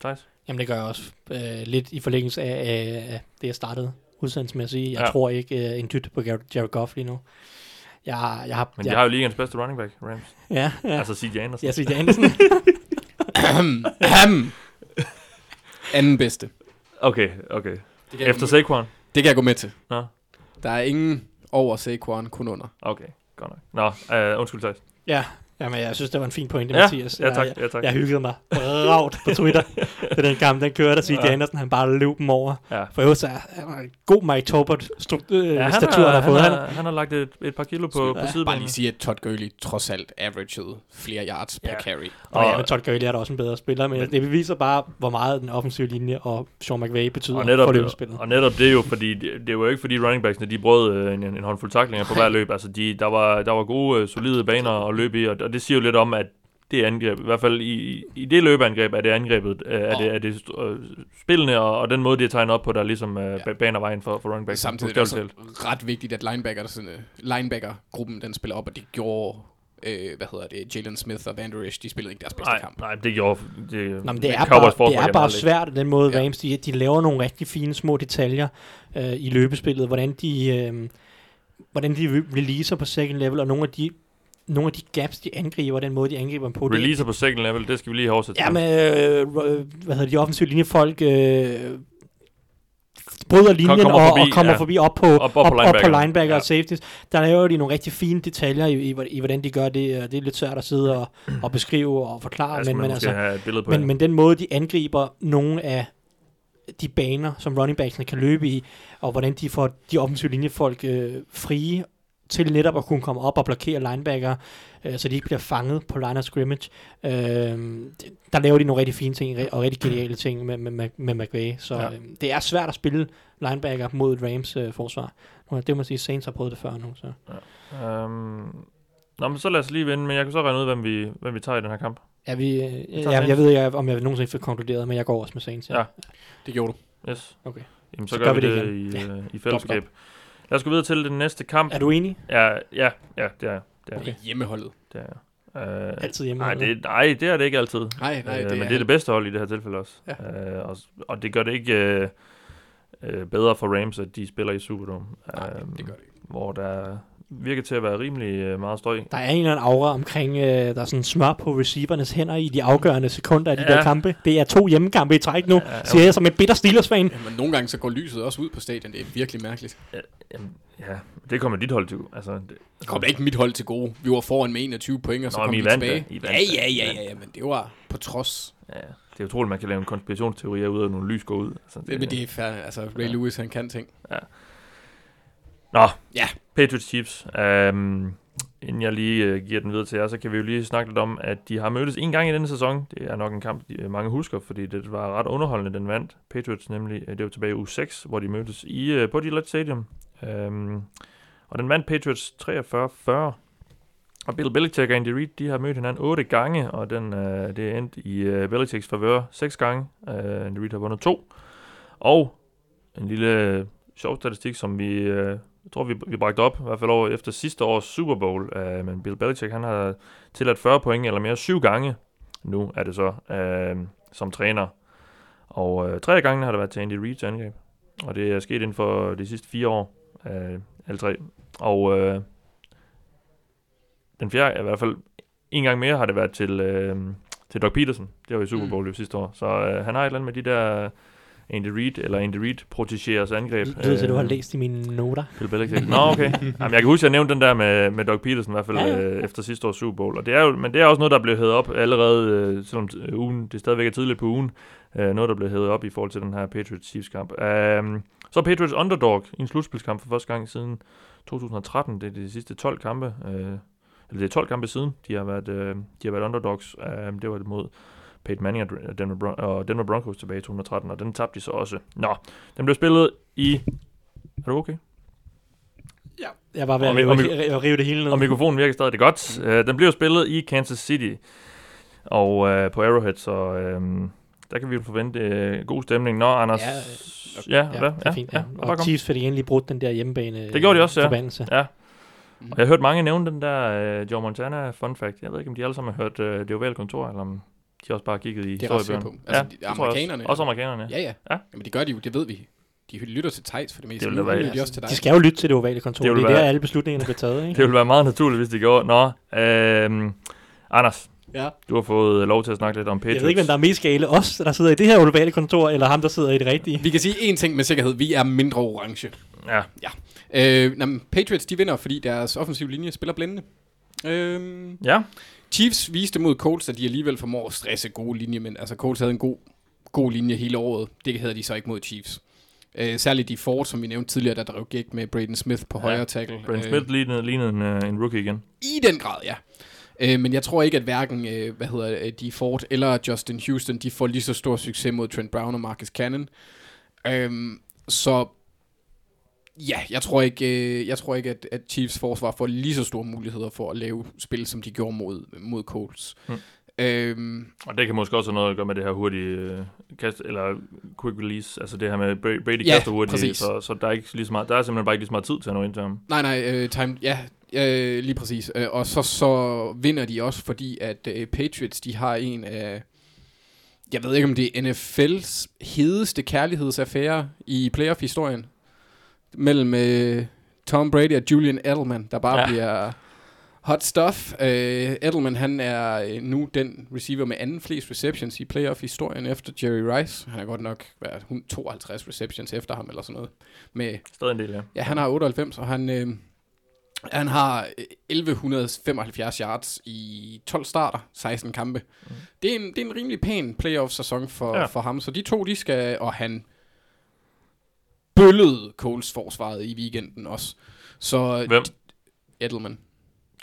[SPEAKER 4] Thijs?
[SPEAKER 5] Jamen det gør jeg også øh, lidt i forlængelse af, af, af det, jeg startede udsendelsen med at sige. Jeg
[SPEAKER 4] Ja.
[SPEAKER 5] ja. tror ikke øh, en dyt på Jared, Goff lige nu. Jeg, jeg har...
[SPEAKER 4] Men
[SPEAKER 5] jeg,
[SPEAKER 4] de har jo ligens bedste running back, Rams.
[SPEAKER 5] Ja, ja.
[SPEAKER 4] Ja. Altså CJ Anderson.
[SPEAKER 5] Jeg siger Andersen.
[SPEAKER 6] Anden bedste.
[SPEAKER 4] Okay, okay.
[SPEAKER 6] Det kan,
[SPEAKER 4] Efter Saquon?
[SPEAKER 6] det kan jeg gå med til.
[SPEAKER 4] Nå.
[SPEAKER 6] Der er ingen over Saquon, kun under.
[SPEAKER 4] Okay, godt nok. Nå, øh, undskyld Thijs.
[SPEAKER 5] ja, jamen jeg synes, det var en fin pointe,
[SPEAKER 4] Ja,
[SPEAKER 5] Mathias.
[SPEAKER 4] ja tak,
[SPEAKER 5] Jeg,
[SPEAKER 4] ja tak.
[SPEAKER 5] jeg hyggede mig ragt på Twitter. det den kamp, den kørte, og CJ
[SPEAKER 4] Ja.
[SPEAKER 5] Andersen, han bare løb dem over.
[SPEAKER 4] Ja.
[SPEAKER 5] For øvrigt så er han en god Mike Tobert struktur,
[SPEAKER 4] Ja,
[SPEAKER 5] ja,
[SPEAKER 4] han,
[SPEAKER 5] statur,
[SPEAKER 4] har,
[SPEAKER 5] han har fået.
[SPEAKER 4] han,
[SPEAKER 5] Han,
[SPEAKER 4] har, han har lagt et, et par kilo på,
[SPEAKER 5] Ja,
[SPEAKER 4] på
[SPEAKER 5] bare
[SPEAKER 6] Bare
[SPEAKER 4] sidebanen.
[SPEAKER 6] lige sige, at Todd Gurley trods alt averagede flere yards per
[SPEAKER 4] Ja.
[SPEAKER 6] carry.
[SPEAKER 5] og, ja,
[SPEAKER 4] og-
[SPEAKER 5] men Todd Gurley er da også en bedre spiller, men det beviser bare, hvor meget den offensive linje og Sean McVay betyder
[SPEAKER 4] Og
[SPEAKER 5] for
[SPEAKER 4] netop,
[SPEAKER 5] løbespillet.
[SPEAKER 4] og netop det er jo, fordi det, det var jo ikke fordi running backsene, de brød øh, en, en håndfuld taklinger på hver løb. Altså, de, der, var, der var gode, øh, solide baner at løbe i, og, og det siger jo lidt om, at det angreb, i hvert fald i, i det løbeangreb, er det angrebet, øh, er det, er det øh, spillene og, og den måde, de er tegnet op på, der ligesom øh,
[SPEAKER 6] Ja.
[SPEAKER 4] baner vejen for, for running backs.
[SPEAKER 6] Samtidig er det også ret vigtigt, at linebacker, sådan, øh, linebacker-gruppen den spiller op, og det gjorde, øh, hvad hedder det, Jalen Smith og Van Der Esch, de spillede ikke deres bedste
[SPEAKER 4] Nej,
[SPEAKER 6] kamp.
[SPEAKER 4] nej, det gjorde... Det,
[SPEAKER 5] Nå, men det er bare, det er bare svært, den måde
[SPEAKER 6] Ja.
[SPEAKER 5] Rams, de, de laver nogle rigtig fine små detaljer øh, i løbespillet, hvordan de, øh, hvordan de re- releaser på second level, og nogle af de, nogle af de gaps, de angriber, den måde, de angriber dem på. det-
[SPEAKER 4] Releaser på second level, det skal vi lige have oversat
[SPEAKER 5] Ja, men, øh, øh, hvad hedder de offensive linjefolk, øh, bryder linjen
[SPEAKER 4] kommer
[SPEAKER 5] og,
[SPEAKER 4] forbi,
[SPEAKER 5] og kommer
[SPEAKER 4] ja.
[SPEAKER 5] forbi op på,
[SPEAKER 4] Op-
[SPEAKER 5] op,
[SPEAKER 4] op på
[SPEAKER 5] op på
[SPEAKER 4] linebacker.
[SPEAKER 5] linebacker
[SPEAKER 4] Ja.
[SPEAKER 5] og safeties. Der laver de nogle rigtig fine detaljer i, i, i hvordan de gør det. Det er lidt svært at sidde og, og beskrive og forklare,
[SPEAKER 4] Ja,
[SPEAKER 5] men,
[SPEAKER 4] men,
[SPEAKER 5] altså, men, men den måde, de angriber nogle af de baner, som running backsene kan løbe i, og hvordan de får de offensive linjefolk øh, frie til netop at kunne komme op og blokere linebacker, øh, så de ikke bliver fanget på line of scrimmage. Øh, der laver de nogle rigtig fine ting og rigtig geniale ting med, med, med, McVay. Så
[SPEAKER 4] Ja.
[SPEAKER 5] ja. øh, det er svært at spille linebacker mod et Rams øh, forsvar. Det må man sige, Saints har prøvet det før nu. Så.
[SPEAKER 4] Øhm, nå, men så lad os lige vende, men jeg kan så regne ud, hvem vi, hvem vi tager i den her kamp.
[SPEAKER 5] Ja, vi, øh,
[SPEAKER 4] tager
[SPEAKER 5] jeg, ved ikke, om jeg nogensinde fik konkluderet, men jeg går også med Saints.
[SPEAKER 4] Ja.
[SPEAKER 6] Det gjorde du.
[SPEAKER 4] Yes.
[SPEAKER 5] Okay.
[SPEAKER 4] Jamen, så, så gør, vi det, det i,
[SPEAKER 5] igen.
[SPEAKER 4] øh, i fællesskab. Lad os gå videre til den næste kamp.
[SPEAKER 5] Er du enig?
[SPEAKER 4] Ja, ja, ja, det er det er,
[SPEAKER 6] Okay. Hjemmeholdet.
[SPEAKER 4] det er. Øh,
[SPEAKER 5] Altid hjemme.
[SPEAKER 4] nej, det, nej, det er det ikke altid.
[SPEAKER 6] Nej, nej,
[SPEAKER 4] øh,
[SPEAKER 6] det
[SPEAKER 4] men
[SPEAKER 6] er,
[SPEAKER 4] det er det bedste hold i det her tilfælde også.
[SPEAKER 6] Ja.
[SPEAKER 4] Øh, og, og det gør det ikke øh, øh, bedre for Rams, at de spiller i Superdome.
[SPEAKER 6] Nej,
[SPEAKER 4] Øhm,
[SPEAKER 6] det gør det ikke.
[SPEAKER 4] Hvor der virker til at være rimelig øh, meget støj.
[SPEAKER 5] Der er en eller anden aura omkring, øh, der er sådan smør på receivernes hænder i de afgørende sekunder af de
[SPEAKER 4] Ja.
[SPEAKER 5] der kampe. Det er to hjemmekampe i træk nu,
[SPEAKER 4] Ja,
[SPEAKER 5] ja, siger jeg som en bitter Steelers-fan.
[SPEAKER 6] Ja, men nogle gange så går lyset også ud på stadion. Det er virkelig mærkeligt.
[SPEAKER 4] Jamen, ja, det kommer dit hold til. Altså, det,
[SPEAKER 6] Det kom da ikke mit hold til gode. Vi var foran med 21 point, og så
[SPEAKER 4] Nå,
[SPEAKER 6] kom vi tilbage. Ja, ja, ja, ja, ja, men det var på trods.
[SPEAKER 4] ja, det er utroligt, man kan lave en konspirationsteori ud af nogle lys går ud. Altså,
[SPEAKER 6] Det, men det er fair. Altså, Ray
[SPEAKER 4] Ja.
[SPEAKER 6] Lewis, han kan ting.
[SPEAKER 4] Nå,
[SPEAKER 6] Ja.
[SPEAKER 4] Patriots Chiefs. Um, inden jeg lige uh, giver den videre til jer, så kan vi jo lige snakke lidt om, at de har mødtes en gang i denne sæson. Det er nok en kamp, de, øh, mange husker, fordi det var ret underholdende, den vandt. Patriots nemlig, øh, det var tilbage i uge 6, hvor de mødtes i, uh, på Gillette Stadium. Um, og den vandt Patriots 43-40. Og Bill Belichick og Andy Reid, de har mødt hinanden otte gange, og den, uh, det er endt i uh, Belichicks favør seks gange. Uh, Andy Reid har vundet to. Og en lille øh, sjov statistik, som vi, øh, jeg tror, vi, vi bragte op, i hvert fald over efter sidste års Super Bowl. Øh, men Bill Belichick, han har tilladt 40 point eller mere syv gange. Nu er det så øh, som træner. Og øh, tre gange har det været til Andy Reid's angreb. Og det er sket inden for de sidste fire år. Øh, alle tre. Og øh, den fjerde, i hvert fald en gang mere, har det været til, øh, til Doug Peterson. Det var i Super Bowl mm. sidste år. Så øh, han har et eller andet med de der Andy Reid, eller Andy Reid protegeres angreb.
[SPEAKER 5] Det lyder til, at du har
[SPEAKER 4] Øh,
[SPEAKER 5] læst i mine noter.
[SPEAKER 4] Bill Belichick. Nå, okay. Jamen, jeg kan huske, at jeg nævnte den der med, med Doug Peterson i hvert fald
[SPEAKER 5] Ja, ja.
[SPEAKER 4] øh, efter sidste års Super Bowl. Og det er jo, men det er også noget, der blev hævet op allerede, øh, selvom øh, ugen, det stadigvæk er tidligt på ugen. Øh, noget, der blev hævet op i forhold til den her Patriots-Chiefs-kamp. Um, så er Patriots underdog i en slutspilskamp for første gang siden 2013. Det er de sidste 12 kampe. Øh, eller det er 12 kampe siden, de har været, øh, de har været underdogs. Um, det var det mod Peyton Manning og Denver, Bron- og Denver Broncos tilbage i 2013, og den tabte de så også. Nå, den blev spillet i... Er du okay?
[SPEAKER 5] Jeg var ved
[SPEAKER 4] Og
[SPEAKER 5] at
[SPEAKER 4] mi- og
[SPEAKER 5] rive, rive, rive det hele ned.
[SPEAKER 4] Og mikrofonen virker stadig godt. Uh, den bliver spillet i Kansas City og uh, på Arrowhead, så um, der kan vi jo forvente uh, god stemning. Nå, Anders...
[SPEAKER 5] Ja,
[SPEAKER 4] Ja,
[SPEAKER 5] ja,
[SPEAKER 4] hvad?
[SPEAKER 5] det er fint. Ja.
[SPEAKER 4] bare
[SPEAKER 5] Og. Chiefs fik endelig brudt den der hjemmebane
[SPEAKER 4] Det gjorde de også, ja.
[SPEAKER 5] forbandelse.
[SPEAKER 4] Ja. Og jeg har hørt mange nævne den der uh, Joe Montana fun fact. Jeg ved ikke, om de alle sammen har hørt uh, det ovale kontor, eller om de også bare kigget i
[SPEAKER 6] Det er jeg ret sikker på. Altså,
[SPEAKER 4] ja,
[SPEAKER 6] de- amerikanerne.
[SPEAKER 4] Også, også amerikanerne.
[SPEAKER 6] Ja, ja.
[SPEAKER 4] Ja.
[SPEAKER 6] Jamen, det gør de jo, det ved vi. De lytter til Tejs for det meste.
[SPEAKER 4] Det vil
[SPEAKER 6] Nu
[SPEAKER 4] være-
[SPEAKER 6] lytter de også til dig.
[SPEAKER 5] De skal jo lytte til det ovale kontor.
[SPEAKER 4] Det
[SPEAKER 5] Det, er der,
[SPEAKER 4] være-
[SPEAKER 5] alle beslutningerne bliver taget. Ikke?
[SPEAKER 4] Det ville være meget naturligt, hvis de gjorde. Nå, øhm, Anders,
[SPEAKER 5] Ja.
[SPEAKER 4] du har fået lov til at snakke lidt om Patriots.
[SPEAKER 5] Jeg ved ikke, hvem der er mest gale. Os, der sidder i det her ovale kontor, eller ham, der sidder i det rigtige.
[SPEAKER 6] Vi kan sige én ting med sikkerhed. Vi er mindre orange.
[SPEAKER 4] Ja,
[SPEAKER 6] Øh, jamen, Patriots, de vinder, fordi deres offensive linje spiller blændende. Øh,
[SPEAKER 4] ja.
[SPEAKER 6] Chiefs viste mod Colts, at de alligevel formår at stresse gode linje, men altså Colts havde en god, god linje hele året. Det havde de så ikke mod Chiefs. Øh, særligt de Ford, som vi nævnte tidligere, der drev gæk med Braden Smith på
[SPEAKER 4] Ja,
[SPEAKER 6] højre tackle.
[SPEAKER 4] Brent
[SPEAKER 6] Øh,
[SPEAKER 4] Smith lignede, lignede en, uh, en rookie igen.
[SPEAKER 6] I den grad, ja. Øh, men jeg tror ikke, at hverken øh, hvad hedder det, de Ford eller Justin Houston, de får lige så stor succes mod Trent Brown og Marcus Cannon. Øhm, så ja, jeg tror ikke, øh, jeg tror ikke at, at Chiefs forsvar får lige så store muligheder for at lave spil, som de gjorde mod, mod Colts.
[SPEAKER 4] Hmm.
[SPEAKER 6] Øhm,
[SPEAKER 4] Og det kan måske også have noget at gøre med det her hurtige uh, kast, eller quick release, altså det her med Bra- Brady
[SPEAKER 6] Ja,
[SPEAKER 4] kaster hurtigt,
[SPEAKER 6] præcis.
[SPEAKER 4] så, så der, er ikke lige så meget, der er simpelthen bare ikke lige så meget tid til at nå ind til ham.
[SPEAKER 6] nej, nej, øh, time, ja, øh, lige præcis. Øh, og så, så vinder de også, fordi at øh, Patriots, de har en af, jeg ved ikke om det er NFL's hedeste kærlighedsaffære i playoff-historien, mellem øh, Tom Brady og Julian Edelman, der bare
[SPEAKER 4] Ja.
[SPEAKER 6] bliver hot stuff. Øh, Edelman, han er øh, nu den receiver med anden flest receptions i playoff-historien efter Jerry Rice. Han har godt nok været hun- 52 receptions efter ham, eller sådan noget. Med
[SPEAKER 4] Stadig en del, ja.
[SPEAKER 6] Ja, han har 98, og han, øh, han har øh, 1175 yards i 12 starter, 16 kampe. Mm. Det, er en, det er en rimelig pæn playoff-sæson for,
[SPEAKER 4] ja.
[SPEAKER 6] for ham, så de to, de skal, og han bøllede Coles forsvaret i weekenden også. Så
[SPEAKER 4] Hvem?
[SPEAKER 6] Edelman.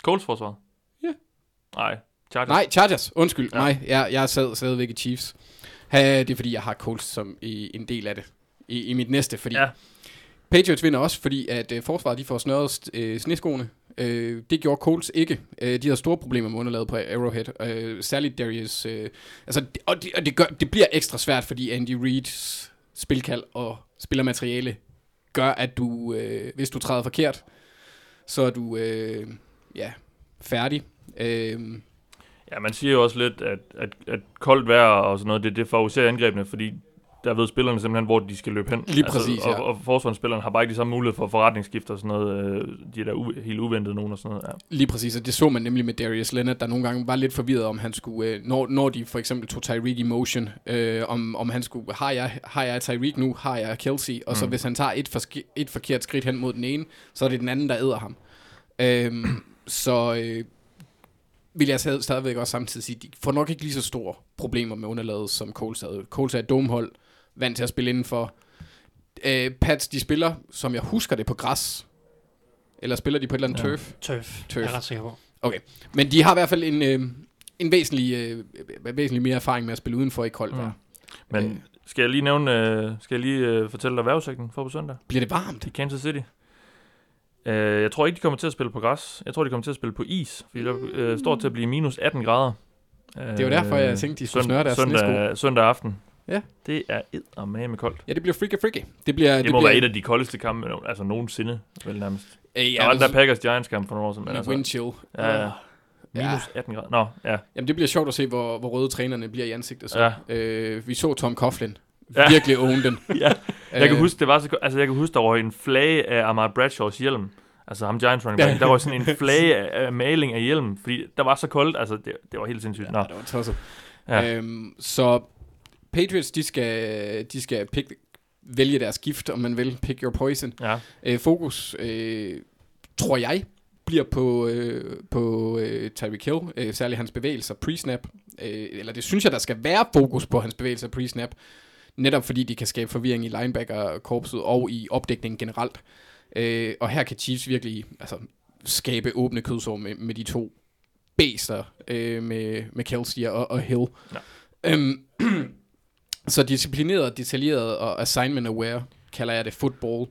[SPEAKER 4] Colts forsvar?
[SPEAKER 6] Ja.
[SPEAKER 4] Nej, Chargers.
[SPEAKER 6] Nej, Chargers. Undskyld.
[SPEAKER 4] Ja.
[SPEAKER 6] Nej, jeg, jeg sad stadigvæk i Chiefs. Ha, det er fordi, jeg har Colts som i, en del af det. I, i mit næste, fordi
[SPEAKER 4] Ja.
[SPEAKER 6] ja. Patriots vinder også, fordi at øh, forsvaret de får snørret øh, sneskoene. Øh, det gjorde Colts ikke. Øh, de havde store problemer med underlaget på Arrowhead. Øh, særligt Darius. Øh, altså, og det, og det, gør, det bliver ekstra svært, fordi Andy Reid's spilkald og spillermateriale gør, at du, øh, hvis du træder forkert, så er du øh, ja, færdig. Øh,
[SPEAKER 4] Ja, man siger jo også lidt, at, at, at koldt vejr og sådan noget, det, det favoriserer angrebene, fordi der ved spillerne simpelthen, hvor de skal løbe hen.
[SPEAKER 6] Lige præcis,
[SPEAKER 4] og,
[SPEAKER 6] ja.
[SPEAKER 4] og, forsvarsspillerne har bare ikke de samme mulighed for forretningsskift og sådan noget. øh, De er der u- helt uventede nogen og sådan noget. Ja.
[SPEAKER 6] Lige præcis, og det så man nemlig med Darius Leonard, der nogle gange var lidt forvirret, om han skulle, øh, når, når de for eksempel tog Tyreek i motion, øh, om, om han skulle, har jeg, har jeg Tyreek nu, har jeg Kelsey, og så
[SPEAKER 4] Mm.
[SPEAKER 6] hvis han tager et, forske, et forkert skridt hen mod den ene, så er det den anden, der æder ham. Øhm, så øh, vil jeg stadig- stadigvæk også samtidig sige, de får nok ikke lige så store problemer med underlaget, som Coles havde. Coles er et domhold, vant til at spille indenfor. Øh, Pats, de spiller, som jeg husker det, på græs. Eller spiller de på et eller andet
[SPEAKER 4] Ja.
[SPEAKER 6] turf?
[SPEAKER 5] Tøf.
[SPEAKER 6] Tøf.
[SPEAKER 5] Jeg er ret sikker på.
[SPEAKER 6] Men de har i hvert fald en, øh, en væsentlig, øh, væsentlig mere erfaring med at spille udenfor i koldt vejr.
[SPEAKER 4] Mm. Men skal jeg lige nævne, øh, skal jeg lige øh, fortælle dig vejrudsigten for på søndag
[SPEAKER 6] Bliver det varmt?
[SPEAKER 4] i Kansas City? Øh, jeg tror ikke, de kommer til at spille på græs. Jeg tror, de kommer til at spille på is, fordi der øh, står til at blive minus 18 grader.
[SPEAKER 6] Det var derfor, jeg tænkte, de skulle snøre deres
[SPEAKER 4] søndag, søndag aften.
[SPEAKER 6] Ja.
[SPEAKER 4] Det er eddermame koldt.
[SPEAKER 6] Ja, det bliver freaky freaky. Det, bliver,
[SPEAKER 4] Det, det må
[SPEAKER 6] bliver,
[SPEAKER 4] være et af de koldeste kampe, altså nogensinde, vel nærmest.
[SPEAKER 6] Øh,
[SPEAKER 4] Ja,
[SPEAKER 6] ja,
[SPEAKER 4] der var den der
[SPEAKER 6] altså,
[SPEAKER 4] Packers Giants kamp for nogle år siden. Men altså,
[SPEAKER 6] wind chill.
[SPEAKER 4] ja, ja.
[SPEAKER 6] Ja.
[SPEAKER 4] Minus 18 grader. Nå, ja.
[SPEAKER 6] Jamen, det bliver sjovt at se, hvor, hvor røde trænerne bliver i ansigtet. Så.
[SPEAKER 4] Ja.
[SPEAKER 6] Øh, vi så Tom Coughlin
[SPEAKER 4] Ja.
[SPEAKER 6] virkelig own den.
[SPEAKER 4] ja. Jeg kan
[SPEAKER 6] Øh,
[SPEAKER 4] huske, det var så, altså jeg kan huske, der var en flage af Amar Bradshaws hjelm. Altså ham Giants running back. Der var sådan en flage af, af maling af hjelmen, fordi der var så koldt. Altså, det, det var helt sindssygt. Nå.
[SPEAKER 6] Ja, det var tosset.
[SPEAKER 4] Ja.
[SPEAKER 6] Ja. Øhm, så Patriots, de skal, de skal pick, vælge deres gift, om man vil. Pick your poison.
[SPEAKER 4] Ja.
[SPEAKER 6] Øh, fokus, øh, tror jeg, bliver på, øh, på øh, Tyreek Hill, øh, særligt hans bevægelser pre-snap. Øh, eller det synes jeg, der skal være fokus på hans bevægelser pre-snap. Netop fordi de kan skabe forvirring i linebacker-korpset og i opdækningen generelt. Øh, og her kan Chiefs virkelig altså, skabe åbne kødsår med, med de to bæster, øh, med, med Kelsey og, og Hill.
[SPEAKER 4] Ja.
[SPEAKER 6] Øhm, så disciplineret, detaljeret og assignment aware, kalder jeg det football.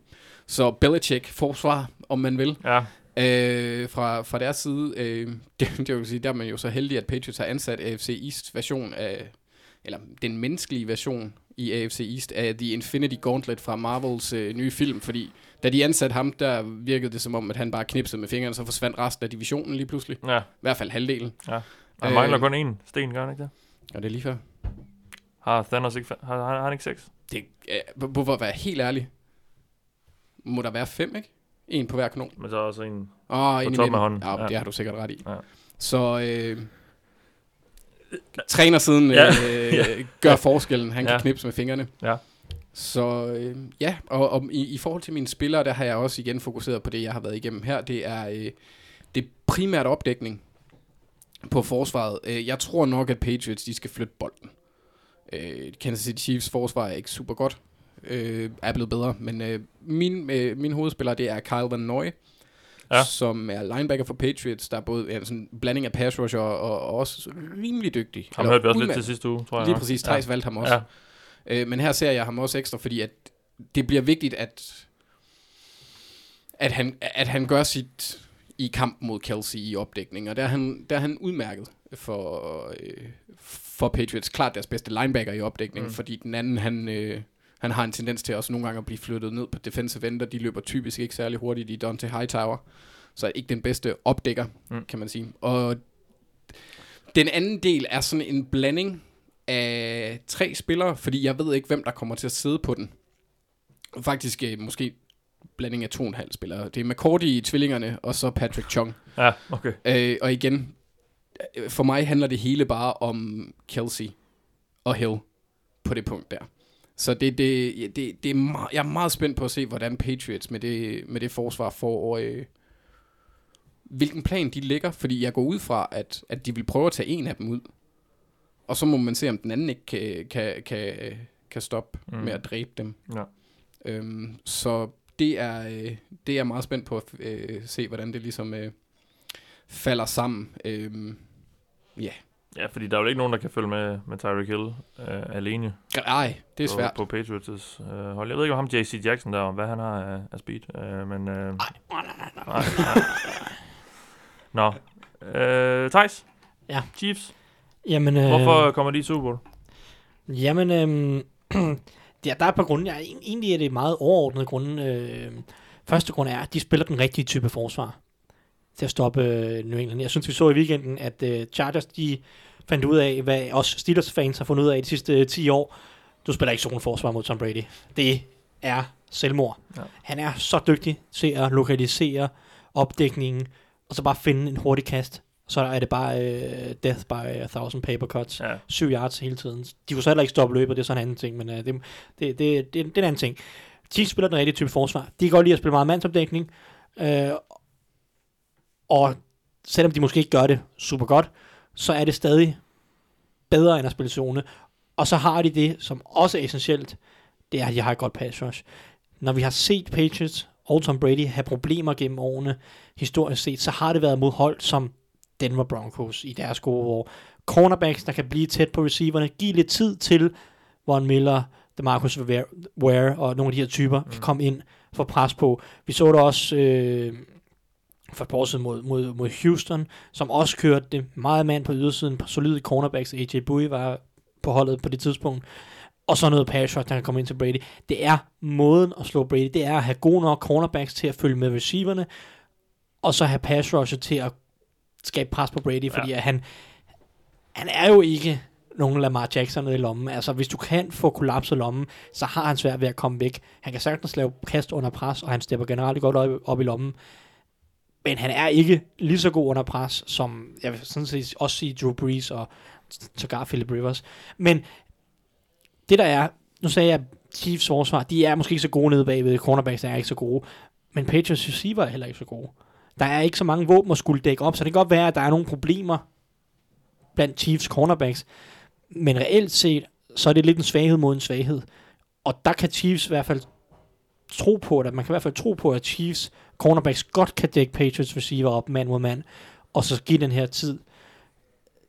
[SPEAKER 6] Så Belichick forsvar, om man vil,
[SPEAKER 4] Ja.
[SPEAKER 6] øh, fra, fra deres side. Øh, det, det vil sige, der er man jo så heldig, at Patriots har ansat AFC East version af, eller den menneskelige version i AFC East af The Infinity Gauntlet fra Marvels øh, nye film, fordi da de ansatte ham, der virkede det som om, at han bare knipsede med fingrene, så forsvandt resten af divisionen lige pludselig.
[SPEAKER 4] Ja.
[SPEAKER 6] I hvert fald halvdelen.
[SPEAKER 4] Han mangler
[SPEAKER 6] Øh.
[SPEAKER 4] kun én sten, gør han ikke det?
[SPEAKER 6] Og det er lige før.
[SPEAKER 4] Har Thanos ikke... fa- Har, har, har han ikke seks?
[SPEAKER 6] Det, øh, hvorfor være helt ærlig? Må der være fem, ikke? En på hver kanon.
[SPEAKER 4] Men så også en...
[SPEAKER 6] Åh,
[SPEAKER 4] På
[SPEAKER 6] i
[SPEAKER 4] toppen af hånden.
[SPEAKER 6] Ja,
[SPEAKER 4] Ja.
[SPEAKER 6] det har du sikkert ret i.
[SPEAKER 4] Ja.
[SPEAKER 6] Så øh, træner siden øh,
[SPEAKER 4] Ja.
[SPEAKER 6] ja. gør forskellen. Han kan
[SPEAKER 4] Ja.
[SPEAKER 6] knipse med fingrene.
[SPEAKER 4] Ja.
[SPEAKER 6] Så øh, ja, og, og i, i forhold til mine spillere, der har jeg også igen fokuseret på det, jeg har været igennem her. Det er, øh, det er primært opdækning på forsvaret. Øh, jeg tror nok, at Patriots de skal flytte bolden. Øh, Kansas City Chiefs forsvar er ikke super godt. Øh, er blevet bedre, men øh, min, øh, min hovedspiller, det er Kyle Van Noy,
[SPEAKER 4] Ja.
[SPEAKER 6] som er linebacker for Patriots, der er både ja, sådan en blanding af pass rusher og, og, og også rimelig dygtig. Eller
[SPEAKER 4] hørte vi også lidt til sidste uge, tror jeg.
[SPEAKER 6] Lige præcis, Thijs ja. valgte ham også.
[SPEAKER 4] Ja.
[SPEAKER 6] Øh, men her ser jeg ham også ekstra, fordi at det bliver vigtigt, at, at, han, at han gør sit i kamp mod Kelsey i opdækning, og der er han, der er han udmærket for, øh, for Patriots. Klart deres bedste linebacker i opdækning,
[SPEAKER 4] Mm.
[SPEAKER 6] fordi den anden, han, øh, han har en tendens til også nogle gange at blive flyttet ned på defensive ender. De løber typisk ikke særlig hurtigt i Dante Hightower, så ikke den bedste opdækker,
[SPEAKER 4] Mm.
[SPEAKER 6] kan man sige. Og den anden del er sådan en blanding af tre spillere, fordi jeg ved ikke, hvem der kommer til at sidde på den. Faktisk øh, måske blanding af to og en halv spillere. Det er McCourty i tvillingerne, og så Patrick Chung.
[SPEAKER 4] Ja, okay.
[SPEAKER 6] Øh, og igen, for mig handler det hele bare om Kelsey og Hill på det punkt der. Så det, det, det, det er meget, jeg er meget spændt på at se, hvordan Patriots med det, med det forsvar får... Øh, hvilken plan de lægger, fordi jeg går ud fra, at, at de vil prøve at tage en af dem ud. Og så må man se, om den anden ikke kan, kan, kan, kan stoppe
[SPEAKER 4] mm.
[SPEAKER 6] med at dræbe dem.
[SPEAKER 4] Ja.
[SPEAKER 6] Øhm, så det er, øh, det er jeg meget spændt på at øh, se, hvordan det ligesom øh, falder sammen. Øhm, ja,
[SPEAKER 4] Ja, fordi der er jo ikke nogen, der kan følge med, med Tyreek Hill øh, alene
[SPEAKER 6] ej, det er
[SPEAKER 4] på,
[SPEAKER 6] svært.
[SPEAKER 4] på Patriots øh, hold. Jeg ved ikke, om ham JC Jackson der, hvad han har af, af speed, øh, men... Øh, nej,
[SPEAKER 5] nej, nej, nej.
[SPEAKER 4] nej, nej. Nå. Øh, Thijs?
[SPEAKER 5] Ja.
[SPEAKER 4] Chiefs?
[SPEAKER 5] Jamen, øh,
[SPEAKER 4] Hvorfor kommer de i Super Bowl?
[SPEAKER 5] Jamen, øhm, ja, der er et par grunde. Ja, en- egentlig er det meget overordnede grunde. Øh, første grund er, at de spiller den rigtige type forsvar til at stoppe øh, New England. Jeg synes, vi så i weekenden, at øh, Chargers, de fandt ud af, hvad os Steelers-fans har fundet ud af de sidste øh, 10 år. Du spiller ikke zonforsvar mod Tom Brady. Det er selvmord.
[SPEAKER 4] Ja.
[SPEAKER 5] Han er så dygtig til at lokalisere opdækningen, og så bare finde en hurtig kast. Så er det bare øh, death by a thousand paper cuts
[SPEAKER 4] Ja.
[SPEAKER 5] 7 yards hele tiden. De kunne så heller ikke stoppe løbet, det er sådan en anden ting, men uh, det, det, det, det, det er en anden ting. Chiefs spiller den rigtige type forsvar. De kan godt lide at spille meget mandsopdækning, øh, og selvom de måske ikke gør det super godt, så er det stadig bedre end at spille zone. Og så har de det, som også er essentielt, det er, at de har et godt pass rush. Når vi har set Patriots og Tom Brady have problemer gennem årene, historisk set, så har det været mod hold som Denver Broncos i deres gode år. Cornerbacks, der kan blive tæt på receiverne, give lidt tid til Von Miller, DeMarcus Ware og nogle af de her typer mm. kan komme ind for pres på. Vi så det også øh, for et par år siden mod, mod, mod Houston, som også kørte det meget mand på ydersiden, på solide cornerbacks. AJ Bowie var på holdet på det tidspunkt. Og så noget pass rush, der kan komme ind til Brady. Det er måden at slå Brady. Det er at have gode nok cornerbacks til at følge med receiverne, og så have pass rusher til at skabe pres på Brady, fordi ja. at han, han er jo ikke nogen Lamar Jackson nede i lommen. Altså, hvis du kan få kollapset lommen, så har han svært ved at komme væk. Han kan sagtens lave kast under pres, og han stepper generelt godt op, op i lommen. Men han er ikke lige så god under pres, som jeg vil sådan set også sige Drew Brees og sågar Philip Rivers. Men det der er, nu sagde jeg, Chiefs forsvar, de er måske ikke så gode nede bagved, cornerbacks er ikke så gode, men Patriots receiver er heller ikke så gode. Der er ikke så mange våben at skulle dække op, så det kan godt være, at der er nogle problemer blandt Chiefs cornerbacks, men reelt set, så er det lidt en svaghed mod en svaghed. Og der kan Chiefs i hvert fald tro på, at man kan i hvert fald tro på, at Chiefs cornerbacks godt kan dække Patriots receiver op mand mod mand, og så give den her tid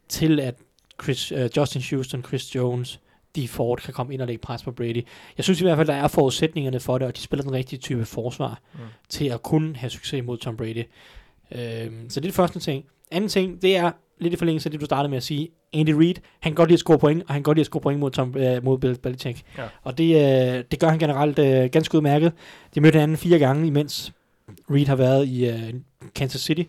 [SPEAKER 5] til, at Chris, uh, Justin Houston, Chris Jones, de Ford kan komme ind og lægge pres på Brady. Jeg synes i hvert fald, der er forudsætningerne for det, og de spiller den rigtige type forsvar mm. til at kunne have succes mod Tom Brady. Øhm, så det er det første ting. Anden ting, det er lidt i forlængelse af det, du startede med at sige. Andy Reid, han kan godt lide at score point, og han kan godt lide at score point mod, Tom, øh, mod Bill Belichick. Ja. Og det, øh, det gør han generelt øh, ganske udmærket. De mødte hinanden fire gange, imens Reid har været i øh, Kansas City.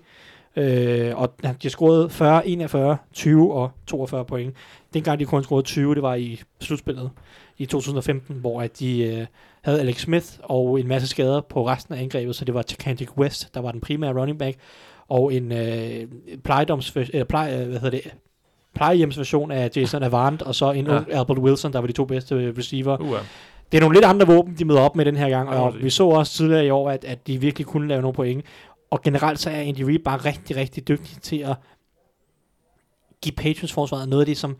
[SPEAKER 5] Øh, og de har scoret 40, 41, 20 og 42 point. Dengang de kun scorede 20, det var i slutspillet i 2015, hvor at de øh, havde Alex Smith og en masse skader på resten af angrebet, så det var Candic West, der var den primære running back, og en øh, plejedoms, øh, pleje, øh, hvad hedder det, plejehjemsversion af Jason Avant, og så en ja. ung Albert Wilson, der var de to bedste receiver. Uh, Det er nogle lidt andre våben, de møder op med den her gang, og vi så også tidligere i år, at, at de virkelig kunne lave nogle point. Og generelt så er Andy Reid bare rigtig, rigtig dygtig til at give Patriots forsvaret noget af det, som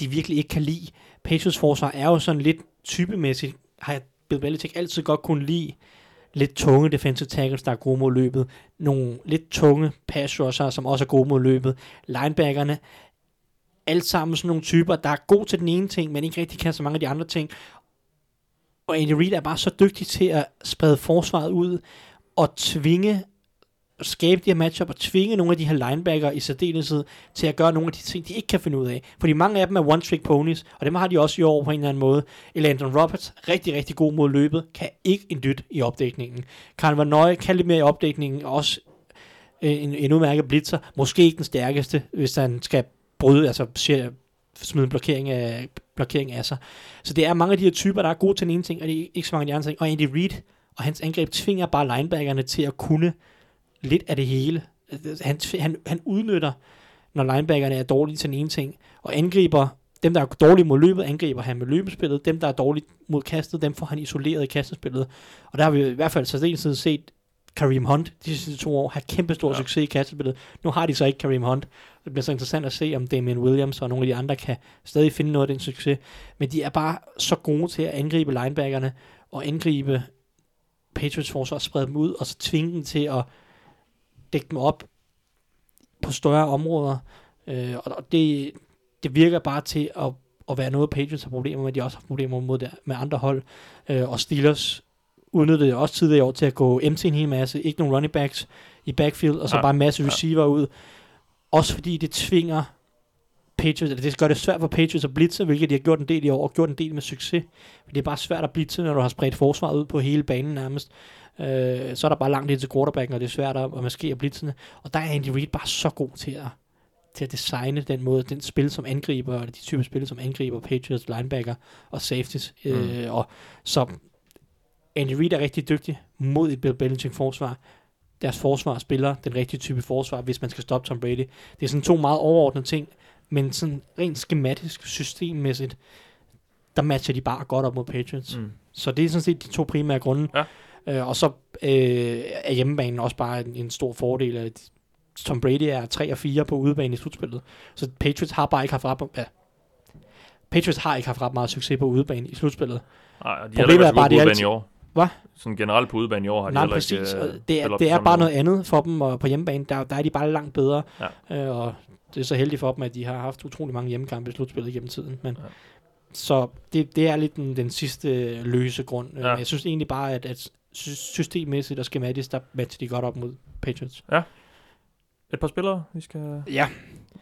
[SPEAKER 5] de virkelig ikke kan lide. Patriots forsvar er jo sådan lidt typemæssigt, har Bill Belichick altid godt kunne lide lidt tunge defensive tackles, der er gode mod løbet. Nogle lidt tunge pass rusher, som også er gode mod løbet. Linebackerne, alt sammen sådan nogle typer, der er god til den ene ting, men ikke rigtig kan så mange af de andre ting. Og Andy Reid er bare så dygtig til at sprede forsvaret ud og tvinge skabe de her matchup og tvinge nogle af de her linebacker i særdeleshed til at gøre nogle af de ting, de ikke kan finde ud af. Fordi mange af dem er one-trick ponies, og dem har de også i år på en eller anden måde. Elandon Roberts, rigtig, rigtig god mod løbet, kan ikke en dyt i opdækningen. Karl Van Nøje kan lidt mere i opdækningen, også øh, en, en udmærket blitzer. Måske ikke den stærkeste, hvis han skal bryde, altså smide en blokering af, blokering af sig. Så det er mange af de her typer, der er gode til den ene ting, og det er ikke så mange af de andre ting. Og Andy Reid og hans angreb tvinger bare linebackerne til at kunne lidt af det hele. Han, han, han udnytter, når linebackerne er dårlige til den ene ting, og angriber dem, der er dårlige mod løbet, angriber han med løbespillet. Dem, der er dårlige mod kastet, dem får han isoleret i kastespillet. Og der har vi i hvert fald så set Kareem Hunt de sidste to år har kæmpe stor ja. succes i kastespillet. Nu har de så ikke Kareem Hunt. Det bliver så interessant at se, om Damian Williams og nogle af de andre kan stadig finde noget af den succes. Men de er bare så gode til at angribe linebackerne og angribe Patriots forsvar, sprede dem ud, og så tvinge dem til at dække dem op på større områder. Øh, og det, det virker bare til at, at være noget, Patriots har problemer med. De også har problemer med, der, med andre hold. Øh, og Steelers udnyttede også tidligere i år til at gå empty en hel masse. Ikke nogen running backs i backfield, og så ja. bare en masse receiver ja. ud. Også fordi det tvinger Patriots, eller det gør det svært for Patriots at blitse, hvilket de har gjort en del i år, og gjort en del med succes. Men det er bare svært at blitse, når du har spredt forsvaret ud på hele banen nærmest. Øh, så er der bare langt ind til quarterbacken, og det er svært at, at maskere blitzene. Og der er Andy Reid bare så god til at, til at designe den måde, den spil som angriber, eller de type spil som angriber, Patriots, linebacker og safeties. Mm. Øh, og så Andy Reid er rigtig dygtig mod et Bill Belichick forsvar. Deres forsvar spiller den rigtige type forsvar, hvis man skal stoppe Tom Brady. Det er sådan to meget overordnede ting, men sådan rent skematisk, systemmæssigt, der matcher de bare godt op mod Patriots. Mm. Så det er sådan set de to primære grunde. Ja. Øh, og så øh, er hjemmebanen også bare en, en stor fordel. At Tom Brady er 3 og 4 på udebane i slutspillet. Så Patriots har bare ikke haft ret, ja, Patriots har ikke haft ret meget succes på udebane i slutspillet.
[SPEAKER 4] Nej, de Problemet er bare, det er i år.
[SPEAKER 5] Hvad?
[SPEAKER 4] Sådan generelt på udebane i år har
[SPEAKER 5] Nej,
[SPEAKER 4] de
[SPEAKER 5] præcis.
[SPEAKER 4] ikke
[SPEAKER 5] uh, det er, det er bare noget andet for dem, og på hjemmebane, der, der er de bare langt bedre. Ja. Uh, og det er så heldigt for dem, at de har haft utrolig mange hjemmekampe i slutspillet gennem tiden. Men, ja. Så det, det er lidt den, den sidste løse grund. Ja. Jeg synes egentlig bare, at, at systemmæssigt og skematisk, der matcher de godt op mod Patriots.
[SPEAKER 4] Ja. Et par spillere, vi skal
[SPEAKER 5] ja.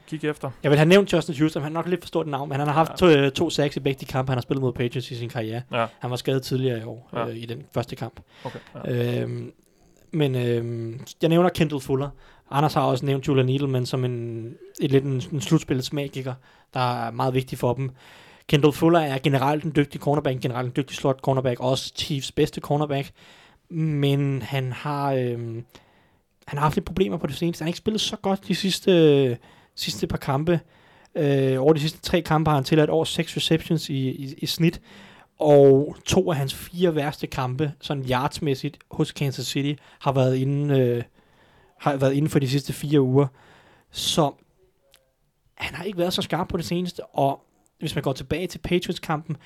[SPEAKER 4] kigge efter.
[SPEAKER 5] Jeg vil have nævnt Justin Houston, han er nok lidt for stort navn, men han har haft ja. to, to sacks i begge de kampe, han har spillet mod Patriots i sin karriere. Ja. Han var skadet tidligere i år ja. øh, i den første kamp. Okay, ja. øhm, men øhm, jeg nævner Kendall Fuller. Anders har også nævnt Julian Edelman som en, et lidt en, en slutspillets magiker, der er meget vigtig for dem. Kendall Fuller er generelt en dygtig cornerback, generelt en dygtig slot cornerback, også Chiefs bedste cornerback men han har, øh, han har haft lidt problemer på det seneste. Han har ikke spillet så godt de sidste, sidste par kampe. Øh, over de sidste tre kampe har han tilladt over 6 receptions i, i, i snit, og to af hans fire værste kampe, sådan yardsmæssigt, hos Kansas City, har været inden, øh, har været inden for de sidste fire uger. Så han har ikke været så skarp på det seneste, og hvis man går tilbage til Patriots-kampen,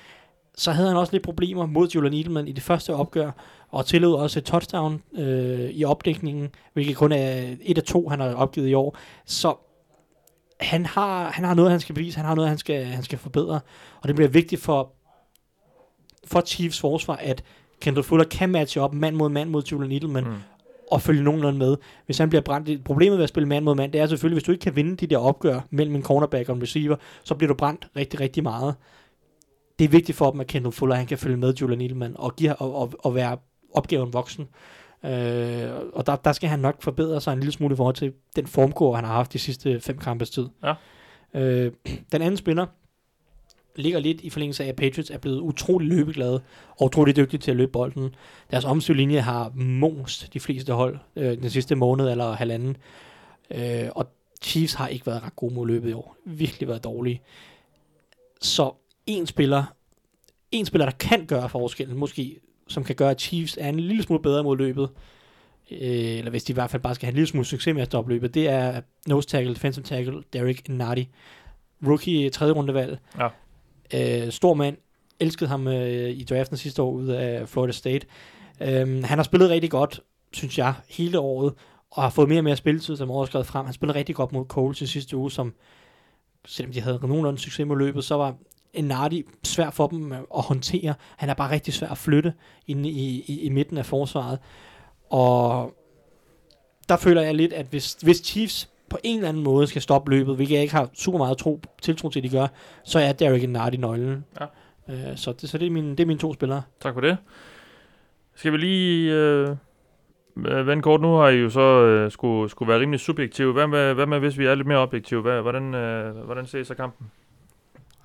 [SPEAKER 5] så havde han også lidt problemer mod Julian Edelman i det første opgør, og tillod også et touchdown øh, i opdækningen, hvilket kun er et af to, han har opgivet i år. Så han har, han har noget, han skal bevise, han har noget, han skal, han skal forbedre, og det bliver vigtigt for, for Chiefs forsvar, at Kendall Fuller kan matche op mand mod mand mod Julian Edelman, mm. og følge nogenlunde med. Hvis han bliver brændt, problemet ved at spille mand mod mand, det er selvfølgelig, hvis du ikke kan vinde de der opgør mellem en cornerback og en receiver, så bliver du brændt rigtig, rigtig meget. Det er vigtigt for dem, at Kendall Fuller han kan følge med Julian Edelman og, give, og, og, og være opgaven voksen. Øh, og der, der skal han nok forbedre sig en lille smule i forhold til den formgård, han har haft de sidste fem kampes tid.
[SPEAKER 4] Ja.
[SPEAKER 5] Øh, den anden spiller ligger lidt i forlængelse af, at Patriots er blevet utrolig løbeglade og utrolig dygtige til at løbe bolden. Deres omstødlinje har most de fleste hold øh, den sidste måned eller halvanden. Øh, og Chiefs har ikke været ret gode mod løbet i år. Virkelig været dårlige. Så en spiller, en spiller, der kan gøre forskellen, måske som kan gøre, at Chiefs er en lille smule bedre mod løbet, øh, eller hvis de i hvert fald bare skal have en lille smule succes med at stoppe løbet, det er nose tackle, defensive tackle, Derek Nardi. Rookie tredje rundevalg.
[SPEAKER 4] Ja.
[SPEAKER 5] Øh, stor mand. Elskede ham øh, i draften sidste år ud af Florida State. Øh, han har spillet rigtig godt, synes jeg, hele året, og har fået mere og mere spilletid, som overskrevet frem. Han spillede rigtig godt mod Coles i sidste uge, som selvom de havde nogenlunde succes med løbet, så var Nardi svær for dem at håndtere. Han er bare rigtig svær at flytte inde i, i, i midten af forsvaret. Og der føler jeg lidt, at hvis, hvis Chiefs på en eller anden måde skal stoppe løbet, hvilket jeg ikke har super meget tro, tiltro til, at de gør, så er Derek Nardi nøglen.
[SPEAKER 4] Ja.
[SPEAKER 5] Øh, så det, så det, er mine, det er mine to spillere.
[SPEAKER 4] Tak for det. Skal vi lige øh, vende kort? Nu har I jo så øh, skulle, skulle være rimelig subjektive. Hvad med, hvad med, hvis vi er lidt mere objektive? Hvad, hvordan, øh, hvordan ser I så kampen?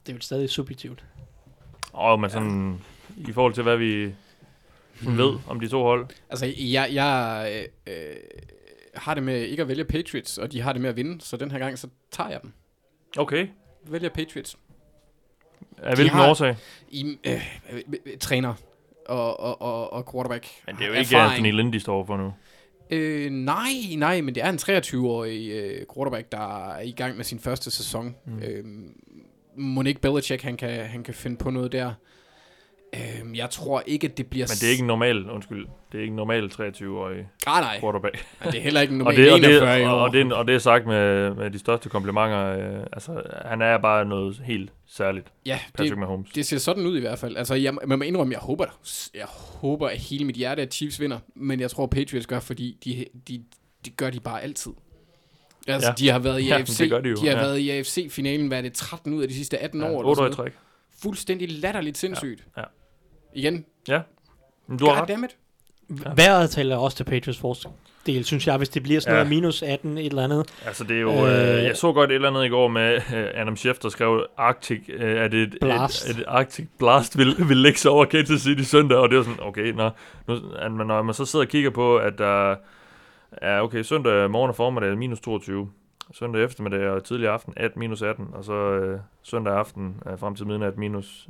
[SPEAKER 5] Det er vel stadig subjektivt.
[SPEAKER 4] Åh, oh, men sådan i forhold til, hvad vi sådan ved om de to hold.
[SPEAKER 6] Altså, jeg, jeg øh, øh, har det med ikke at vælge Patriots, og de har det med at vinde, så den her gang, så tager jeg dem.
[SPEAKER 4] Okay.
[SPEAKER 6] Vælger Patriots.
[SPEAKER 4] Af hvilken
[SPEAKER 6] har-
[SPEAKER 4] årsag?
[SPEAKER 6] I, øh, øh, øh, træner og, og, og, og quarterback.
[SPEAKER 4] Men det er jo ikke
[SPEAKER 6] Erfaring.
[SPEAKER 4] Anthony Lynn, de står for nu.
[SPEAKER 6] Øh, nej, nej, men det er en 23-årig øh, quarterback, der er i gang med sin første sæson. Mm. Øh, Monique Belichick, han kan, han kan finde på noget der. Øh, jeg tror ikke, at det bliver...
[SPEAKER 4] Men det er ikke en normal, undskyld, det er ikke en normal 23-årig
[SPEAKER 6] Ah, nej,
[SPEAKER 4] quarterback.
[SPEAKER 6] nej, det er heller ikke en normal
[SPEAKER 4] det, og, det,
[SPEAKER 6] 41 i
[SPEAKER 4] og, det, og det er sagt med, med de største komplimenter. Øh, altså, han er bare noget helt særligt,
[SPEAKER 6] ja,
[SPEAKER 4] Patrick
[SPEAKER 6] det,
[SPEAKER 4] Mahomes.
[SPEAKER 6] det ser sådan ud i hvert fald. Altså, jeg, man må indrømme, jeg håber, jeg håber af hele mit hjerte, at Chiefs vinder. Men jeg tror, Patriots gør, fordi de, de, de gør de bare altid. Altså,
[SPEAKER 4] Ja.
[SPEAKER 6] ja. de har været i
[SPEAKER 4] Ja,
[SPEAKER 6] AFC,
[SPEAKER 4] de
[SPEAKER 6] de har
[SPEAKER 4] ja.
[SPEAKER 6] været i AFC-finalen, hvad er det, 13 ud af de sidste 18
[SPEAKER 4] ja,
[SPEAKER 6] år?
[SPEAKER 4] 8
[SPEAKER 6] eller
[SPEAKER 4] år
[SPEAKER 6] sådan
[SPEAKER 4] i træk.
[SPEAKER 6] Fuldstændig latterligt sindssygt.
[SPEAKER 4] Ja.
[SPEAKER 6] Igen,
[SPEAKER 4] Men du har ret.
[SPEAKER 5] Ja. Vejret taler også til Patriots fordel, synes jeg, hvis det bliver sådan
[SPEAKER 4] Ja.
[SPEAKER 5] noget minus 18, et eller andet.
[SPEAKER 4] Altså, det er jo... Øh,
[SPEAKER 5] Øh,
[SPEAKER 4] jeg så godt et eller andet i går med øh, Adam Schefter skrev Arctic, øh, at et,
[SPEAKER 5] Blast.
[SPEAKER 4] et, et Arctic Blast vil, vil lægge sig over Kansas City søndag, og det var sådan, okay, nå, nu, at man, når man så sidder og kigger på, at der er, okay, søndag morgen og formiddag er minus 22, søndag eftermiddag og tidlig aften 18, minus 18, og så øh, søndag aften øh, frem til midnat minus...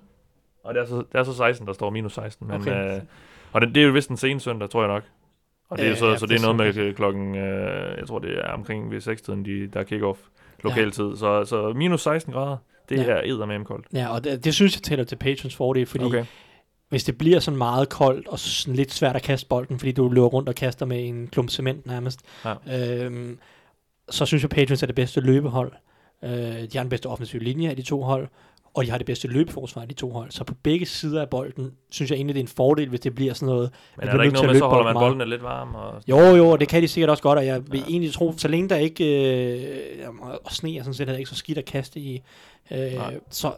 [SPEAKER 4] Og det er, så, det er så 16, der står minus 16, men...
[SPEAKER 5] Okay.
[SPEAKER 4] Øh, og det, det er jo vist en sen søndag, tror jeg nok. Og det er
[SPEAKER 5] Ja,
[SPEAKER 4] så,
[SPEAKER 5] ja,
[SPEAKER 4] så
[SPEAKER 5] det
[SPEAKER 4] er noget med øh, klokken, øh, jeg tror det er omkring ved 6-tiden, de, der er kick-off lokaltid. Så, så minus 16 grader, det
[SPEAKER 5] Ja.
[SPEAKER 4] ja. er eddermame koldt.
[SPEAKER 5] Ja, og det, det synes jeg taler til Patriots fordel, fordi
[SPEAKER 4] Okay.
[SPEAKER 5] Hvis det bliver sådan meget koldt og sådan lidt svært at kaste bolden, fordi du løber rundt og kaster med en klump cement nærmest,
[SPEAKER 4] Ja.
[SPEAKER 5] øhm, så synes jeg, Patriots er det bedste løbehold. Øh, de har den bedste offensive linje af de to hold, og de har det bedste løbeforsvar de to hold. Så på begge sider af bolden, synes jeg egentlig, det er en fordel, hvis det bliver sådan noget...
[SPEAKER 4] Men er der ikke noget med, så holder man
[SPEAKER 5] bolden
[SPEAKER 4] lidt varm? Og...
[SPEAKER 5] Jo, jo, og det kan de sikkert også godt, og jeg vil ja. egentlig tro, så længe der ikke... Øh, og sne er sådan set heller ikke så skidt at kaste i. Øh,
[SPEAKER 4] Nej.
[SPEAKER 5] så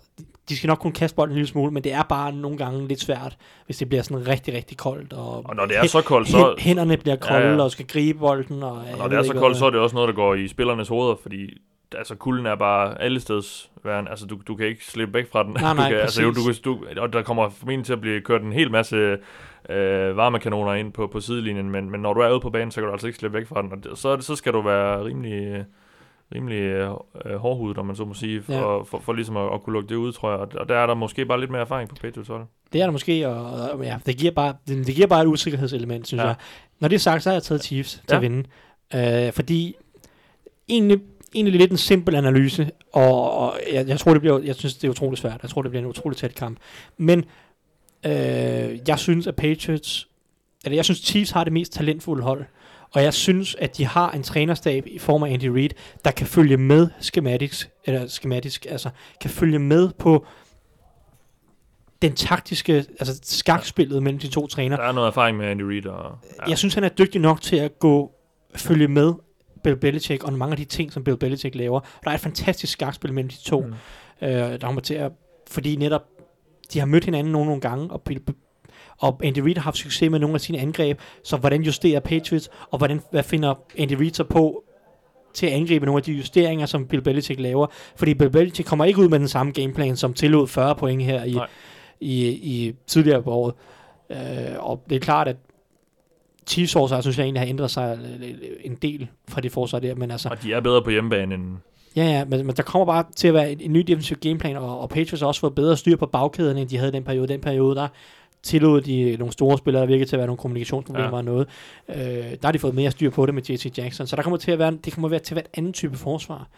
[SPEAKER 5] de skal nok kunne kaste bolden en lille smule, men det er bare nogle gange lidt svært, hvis det bliver sådan rigtig, rigtig koldt. Og,
[SPEAKER 4] Og når det er så koldt, så,
[SPEAKER 5] Hæ- hænderne bliver kolde,
[SPEAKER 4] Ja,
[SPEAKER 5] ja, og skal gribe bolden. Og,
[SPEAKER 4] og når det er så koldt, så er det også noget, der går i spillernes hoveder, fordi altså kulden er bare alle steds værende. Altså du, du kan ikke slippe væk fra den.
[SPEAKER 5] Nej, nej,
[SPEAKER 4] du kan, altså, jo, du, du, og der kommer formentlig til at blive kørt en hel masse øh, varmekanoner ind på, på sidelinjen, men, men når du er ude på banen, så kan du altså ikke slippe væk fra den. Og så, så skal du være rimelig, rimelig øh, øh, hårdhudet, om man så må sige, for,
[SPEAKER 5] Ja.
[SPEAKER 4] ja. for, for ligesom at, at kunne lukke det ud, tror jeg. Og, og der er der måske bare lidt mere erfaring på Patriots hold.
[SPEAKER 5] Det er der måske, og, og ja, det giver bare, det, det giver bare et usikkerhedselement, synes ja.
[SPEAKER 4] Ja.
[SPEAKER 5] jeg. Når det er sagt, så har jeg taget Chiefs til
[SPEAKER 4] Ja.
[SPEAKER 5] at vinde. Øh, fordi egentlig, egentlig lidt en simpel analyse, og, og jeg, jeg, tror, det bliver, jeg synes, det er utroligt svært. Jeg tror, det bliver en utrolig tæt kamp. Men øh, jeg synes, at Patriots, eller jeg synes, Chiefs har det mest talentfulde hold. Og jeg synes, at de har en trænerstab i form af Andy Reid, der kan følge med schematisk, eller schematisk, altså kan følge med på den taktiske, altså skakspillet mellem de to trænere.
[SPEAKER 4] Der er noget erfaring med Andy Reid. Og,
[SPEAKER 5] Ja. Jeg synes, han er dygtig nok til at gå følge med Bill Belichick og mange af de ting, som Bill Belichick laver. Der er et fantastisk skakspil mellem de to, mm. øh, der kommer til at, fordi netop de har mødt hinanden nogle, nogle gange, og, Bill- og Andy Reid har haft succes med nogle af sine angreb, så hvordan justerer Patriots, og hvordan, hvad finder Andy Reid så på til at angribe nogle af de justeringer, som Bill Belichick laver. Fordi Bill Belichick kommer ikke ud med den samme gameplan, som tillod 40 point her i,
[SPEAKER 4] Nej.
[SPEAKER 5] i, i tidligere på året. Øh, og det er klart, at Chiefs forsvar, synes jeg egentlig har ændret sig øh, en del fra det forsvar der, men altså,
[SPEAKER 4] og de er bedre på hjemmebane end...
[SPEAKER 5] ja, ja, men, men der kommer bare til at være en, en ny defensiv gameplan, og, og Patriots har også fået bedre styr på bagkæden, end de havde i den periode. Den periode, der tillod de nogle store spillere, der virkede til at være nogle kommunikationsproblemer ja. Og noget. Øh, der har de fået mere styr på det med JC Jackson, så der kommer til at være, det kommer til at være et anden type forsvar.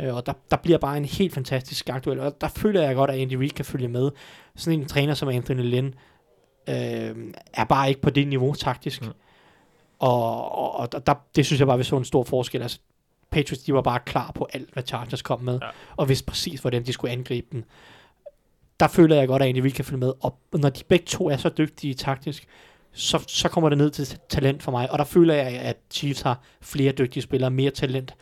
[SPEAKER 5] Øh, og der, der bliver bare en helt fantastisk skakduel, og der føler jeg godt, at Andy Reid kan følge med. Sådan en træner som Anthony Lynn øh, er bare ikke på det niveau taktisk.
[SPEAKER 4] Mm.
[SPEAKER 5] Og, og, og der, det synes jeg bare, vi så en stor forskel. Altså, Patriots, de var bare klar på alt, hvad Chargers kom med, ja. Og vidste præcis, hvordan de skulle angribe den. Der føler jeg godt, at Andy Reid kan følge med, og når de begge to er så dygtige taktisk, så, så kommer det ned til talent for mig, og der føler jeg, at Chiefs har flere dygtige spillere, mere talent,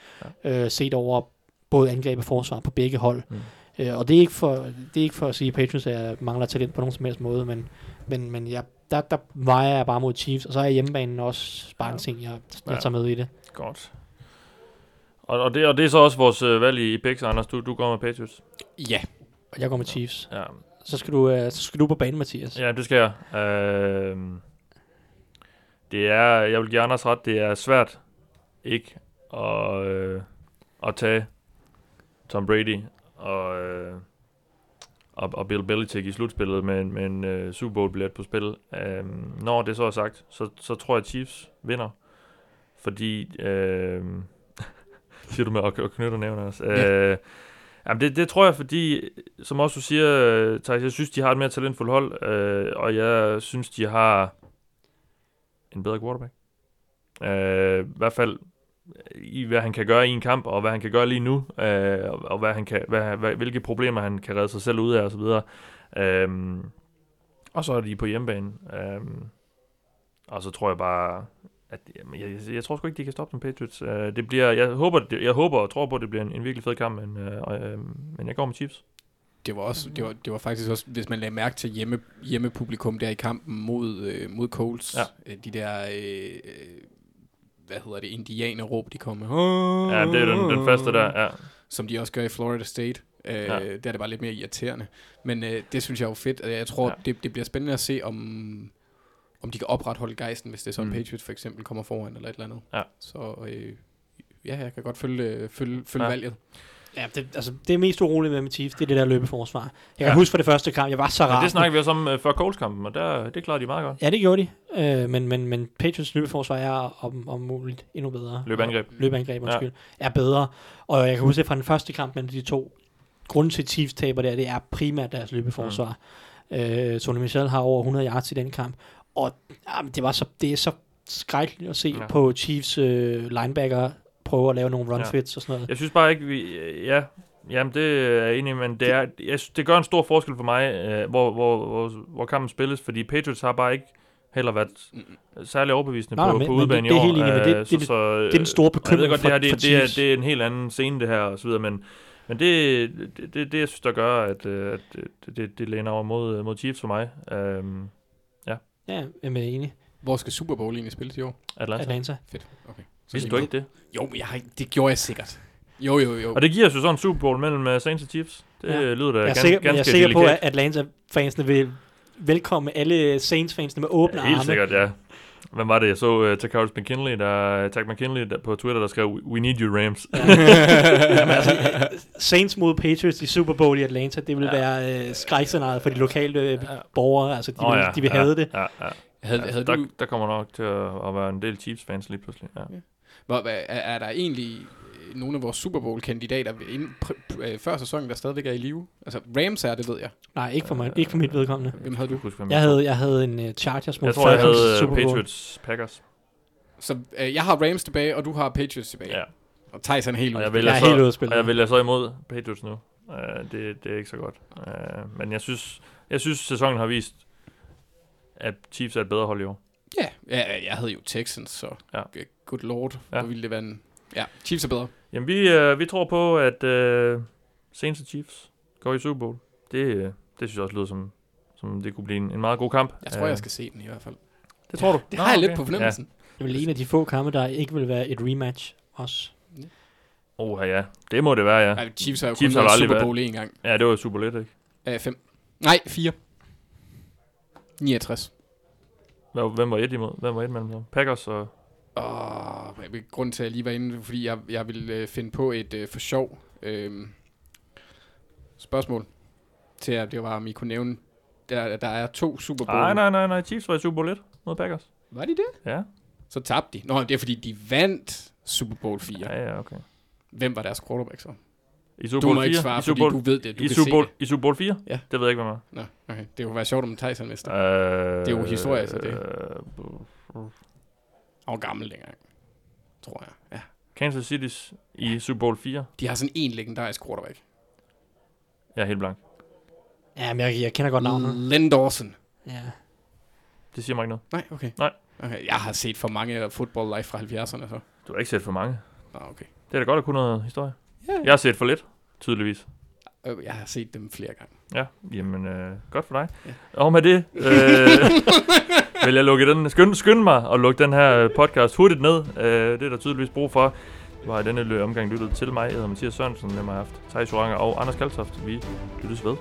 [SPEAKER 5] ja. øh, set over både angreb og forsvar på begge hold. Mm. Øh, og det er, ikke for, det er ikke for at sige, at Patriots er, mangler talent på nogen som helst måde, men, men, men jeg, der, der vejer jeg bare mod Chiefs, og så er hjemmebanen også bare en ting, jeg, jeg
[SPEAKER 4] Ja.
[SPEAKER 5] tager med i det.
[SPEAKER 4] Godt. Og, og, det, og det er så også vores øh, valg i, i Picks, Anders. Du, du går med Patriots.
[SPEAKER 6] Ja,
[SPEAKER 5] Og jeg går med Chiefs.
[SPEAKER 4] Ja,
[SPEAKER 5] Så skal du, øh, så skal du på banen, Mathias.
[SPEAKER 4] ja det skal jeg. Øh, det er, jeg vil give Anders ret, det er svært ikke at, øh, at tage Tom Brady og, øh, og, og Bill Belichick i slutspillet med, med en øh, Super Bowl-billet på spil. Øh, når det så er sagt, så, så tror jeg, at Chiefs vinder. Fordi... Øh, siger du med at, at knytte nævner os.
[SPEAKER 6] Ja.
[SPEAKER 4] Øh, jamen det, det tror jeg, fordi, som også du siger, Thijs, jeg synes, de har et mere talentfuldt hold, øh, og jeg synes, de har en bedre quarterback. Øh, I hvert fald i, hvad han kan gøre i en kamp, og hvad han kan gøre lige nu, øh, og, og hvad han kan, hvad, hvad, hvilke problemer han kan redde sig selv ud af, og så videre. Øh, og så er de på hjemmebane. Øh, og så tror jeg bare, at jeg, jeg, jeg tror sgu ikke, de kan stoppe dem Patriots. Uh, det bliver, jeg håber, det, jeg håber og tror på, at det bliver en, en virkelig fed kamp, men, uh, uh, men jeg går med Chiefs.
[SPEAKER 6] det var, også, det, var, det var faktisk også, hvis man lagde mærke til hjemme, hjemmepublikum der i kampen mod, øh, mod Colts,
[SPEAKER 4] Ja.
[SPEAKER 6] øh, de der, øh, øh, hvad hedder det, indianerråb, de kom med.
[SPEAKER 4] Ja, det er den, den første der, ja.
[SPEAKER 6] Som de også gør i Florida State. Øh,
[SPEAKER 4] Ja.
[SPEAKER 6] Der er det bare lidt mere irriterende. Men øh, det synes jeg er jo fedt. Jeg tror,
[SPEAKER 4] Ja.
[SPEAKER 6] det, det bliver spændende at se, om, om de kan opretholde gejsten, hvis det er sådan,
[SPEAKER 4] Mm.
[SPEAKER 6] Patriots for eksempel kommer foran eller et eller andet.
[SPEAKER 4] Ja.
[SPEAKER 6] Så øh, ja, jeg kan godt følge, øh, følge, følge
[SPEAKER 4] ja.
[SPEAKER 6] valget.
[SPEAKER 5] Ja, det, altså, det er mest uroligt med med Chiefs, det er det der løbeforsvar. Jeg kan
[SPEAKER 4] Ja.
[SPEAKER 5] huske fra det første kamp, jeg var så
[SPEAKER 4] Men
[SPEAKER 5] rar.
[SPEAKER 4] det snakker vi også om uh, før Colts-kampen, og der, det klarede de meget godt.
[SPEAKER 5] Ja, det gjorde de. Øh, men, men, men Patriots løbeforsvar er om, om muligt endnu bedre.
[SPEAKER 4] Løbeangreb.
[SPEAKER 5] Løbeangreb, undskyld. Ja. Er bedre. Og jeg kan huske det fra den første kamp mellem de to. Grunden til Chiefs taber der, det er primært deres løbeforsvar. Mm. Øh, Tony Michel har over 100 yards i den kamp. Og jamen, det, var så, det er så skrækkeligt at se
[SPEAKER 4] ja.
[SPEAKER 5] på Chiefs øh, linebacker prøve at lave nogle run
[SPEAKER 4] Ja.
[SPEAKER 5] fits og sådan noget.
[SPEAKER 4] Jeg synes bare ikke, vi... Ja, jamen det er jeg enig men det, er, jeg, synes, det gør en stor forskel for mig, øh, hvor, hvor, hvor, hvor kampen spilles, fordi Patriots har bare ikke heller været særlig overbevisende
[SPEAKER 5] Nej,
[SPEAKER 4] på,
[SPEAKER 5] men-
[SPEAKER 4] på
[SPEAKER 5] det- det er
[SPEAKER 4] i år.
[SPEAKER 5] men det-
[SPEAKER 4] Øh,
[SPEAKER 5] det-
[SPEAKER 4] så,
[SPEAKER 5] det-
[SPEAKER 4] så,
[SPEAKER 5] det er den store
[SPEAKER 4] ved
[SPEAKER 5] bekymring
[SPEAKER 4] godt, det, her,
[SPEAKER 5] for
[SPEAKER 4] det, det, er, det er en helt anden scene, det her, og så videre, men, men det, det, det, det, jeg synes, der gør, at, øh, at det, det, det læner over mod, mod Chiefs for mig. Um,
[SPEAKER 5] Ja, jeg er enig.
[SPEAKER 6] Hvor skal Super Bowl egentlig spilles i år?
[SPEAKER 4] Atlanta.
[SPEAKER 5] Atlanta.
[SPEAKER 6] Fedt. Okay. Så
[SPEAKER 4] Vidste du ikke det?
[SPEAKER 6] Jo, men jeg har, ikke- det gjorde jeg sikkert. Jo, jo, jo.
[SPEAKER 4] Og det giver os jo sådan en Super Bowl mellem uh, Saints og Chiefs. Det
[SPEAKER 5] Ja.
[SPEAKER 4] ja. lyder da
[SPEAKER 5] Jeg er
[SPEAKER 4] ganske,
[SPEAKER 5] sikker, men jeg er
[SPEAKER 4] ganske
[SPEAKER 5] sikker på,
[SPEAKER 4] delikat.
[SPEAKER 5] at Atlanta-fansene vil velkomme alle Saints-fansene med åbne
[SPEAKER 4] Ja, helt
[SPEAKER 5] arme.
[SPEAKER 4] sikkert, ja. Hvem var det, jeg så uh, Takaris McKinley, der, Tak McKinley der, på Twitter, der skrev, We need you, Rams.
[SPEAKER 5] Jamen, altså, øh, Saints mod Patriots i Super Bowl i Atlanta, det vil
[SPEAKER 4] Ja.
[SPEAKER 5] ja. være øh, skrækscenariet for de lokale øh, borgere. Altså, de, vil,
[SPEAKER 4] ja,
[SPEAKER 5] de vil
[SPEAKER 4] ja,
[SPEAKER 5] have det.
[SPEAKER 4] Ja, ja.
[SPEAKER 6] Havde, havde
[SPEAKER 4] der,
[SPEAKER 6] du,
[SPEAKER 4] der kommer nok til at, at være en del Chiefs-fans lige pludselig. Ja.
[SPEAKER 6] Hvor, hvad- er, er der egentlig øh, nogle af vores Super Bowl-kandidater inden, pr- pr- øh, før sæsonen, der stadigvæk er i live? Altså, Rams er, det ved jeg.
[SPEAKER 5] Nej, ikke for, mig, ikke for mit vedkommende.
[SPEAKER 6] Hvem havde du?
[SPEAKER 4] Jeg,
[SPEAKER 5] havde, jeg havde en uh, Chargers mod
[SPEAKER 4] jeg tror, jeg havde
[SPEAKER 5] Super Bowl.
[SPEAKER 4] Patriots Packers.
[SPEAKER 6] Så øh, jeg har Rams tilbage, og du har Patriots tilbage.
[SPEAKER 4] Ja.
[SPEAKER 6] Og Thijs er helt ude.
[SPEAKER 4] jeg
[SPEAKER 5] Jeg er helt
[SPEAKER 4] så,
[SPEAKER 5] at spille.
[SPEAKER 4] og jeg vælger så imod Patriots nu. Uh, det, det er ikke så godt. Uh, men jeg synes, jeg synes, sæsonen har vist, at Chiefs er et bedre hold i år.
[SPEAKER 6] Ja, ja, jeg havde jo Texans, så
[SPEAKER 4] Ja.
[SPEAKER 6] ja. good lord,
[SPEAKER 4] Ja.
[SPEAKER 6] ja. hvor ville det være en... Ja, Chiefs er bedre.
[SPEAKER 4] Jamen, vi, uh, vi tror på, at uh, Saints og Chiefs går i Super Bowl. Det, uh, det synes jeg også lyder som, som det kunne blive en, en meget god kamp.
[SPEAKER 6] Jeg tror,
[SPEAKER 4] Øh,
[SPEAKER 6] jeg skal se den i hvert fald.
[SPEAKER 4] Det tror du?
[SPEAKER 6] Det
[SPEAKER 4] Nå,
[SPEAKER 6] har jeg lidt
[SPEAKER 4] okay.
[SPEAKER 6] på fornemmelsen.
[SPEAKER 5] Det er vel en af de få kampe, der ikke vil være et rematch også.
[SPEAKER 4] Ja. Oh, ja. Det må det være, ja.
[SPEAKER 6] Ja. Chiefs har jo
[SPEAKER 4] Chiefs
[SPEAKER 6] kun
[SPEAKER 4] har
[SPEAKER 6] Super Bowl en gang.
[SPEAKER 4] Ja, det var Super lidt, ikke?
[SPEAKER 6] Uh, fem. Nej, fire. 69.
[SPEAKER 4] Hvad- Hvem var et imod? Hvem var et mellem dem? Packers og...
[SPEAKER 6] Og grunden til, at jeg lige var inde, fordi jeg, jeg ville øh, finde på et øh, for sjov øh, spørgsmål til, at det var, om I kunne nævne, der, der er to Super Bowl.
[SPEAKER 4] Nej, nej, nej, nej. Chiefs var i Super Bowl 1 mod Packers.
[SPEAKER 6] Var de det?
[SPEAKER 4] Ja.
[SPEAKER 6] Så tabte de. Nå, det er fordi, de vandt Super Bowl 4.
[SPEAKER 4] Ja, ja, okay.
[SPEAKER 6] Hvem var deres quarterback så?
[SPEAKER 4] I Super
[SPEAKER 6] Du
[SPEAKER 4] Bowl
[SPEAKER 6] må
[SPEAKER 4] 4?
[SPEAKER 6] ikke svare,
[SPEAKER 4] I
[SPEAKER 6] fordi
[SPEAKER 4] Super Bowl,
[SPEAKER 6] du ved det. Du
[SPEAKER 4] i,
[SPEAKER 6] kan
[SPEAKER 4] Super
[SPEAKER 6] se
[SPEAKER 4] Bowl,
[SPEAKER 6] det.
[SPEAKER 4] I Super Bowl 4?
[SPEAKER 6] Ja.
[SPEAKER 4] Det ved jeg ikke, hvad
[SPEAKER 6] Nå, okay. Det kunne være sjovt, om han mister.
[SPEAKER 4] er. Øh,
[SPEAKER 6] Det er jo historie, så det-
[SPEAKER 4] Øh,
[SPEAKER 6] var gammel dengang, tror jeg. Ja.
[SPEAKER 4] Kansas City's i Super Bowl 4.
[SPEAKER 6] De har sådan en legendarisk quarterback.
[SPEAKER 4] Jeg er helt blank.
[SPEAKER 5] Ja, men jeg, jeg kender godt navnet.
[SPEAKER 6] Len Dawson.
[SPEAKER 5] Ja.
[SPEAKER 4] Det siger mig ikke noget.
[SPEAKER 6] Nej, okay.
[SPEAKER 4] Nej.
[SPEAKER 6] okay. Jeg har set for mange football live fra 70'erne, så.
[SPEAKER 4] Du har ikke set for mange.
[SPEAKER 6] Ah, okay.
[SPEAKER 4] Det er da godt at kunne noget historie.
[SPEAKER 6] Ja.
[SPEAKER 4] Jeg har set for lidt, tydeligvis.
[SPEAKER 6] Øh, Jeg har set dem flere gange.
[SPEAKER 4] Ja, jamen, øh, godt for dig.
[SPEAKER 6] Ja.
[SPEAKER 4] Og med det øh, vil jeg lukke den, skynde, skynde mig at lukke den her podcast hurtigt ned. Øh, det er der tydeligvis brug for. Du har i denne omgang lyttet til mig. Jeg hedder Mathias Sørensen. Mig har haft Thijs Joranger og Anders Kaltoft. Vi lyttes ved.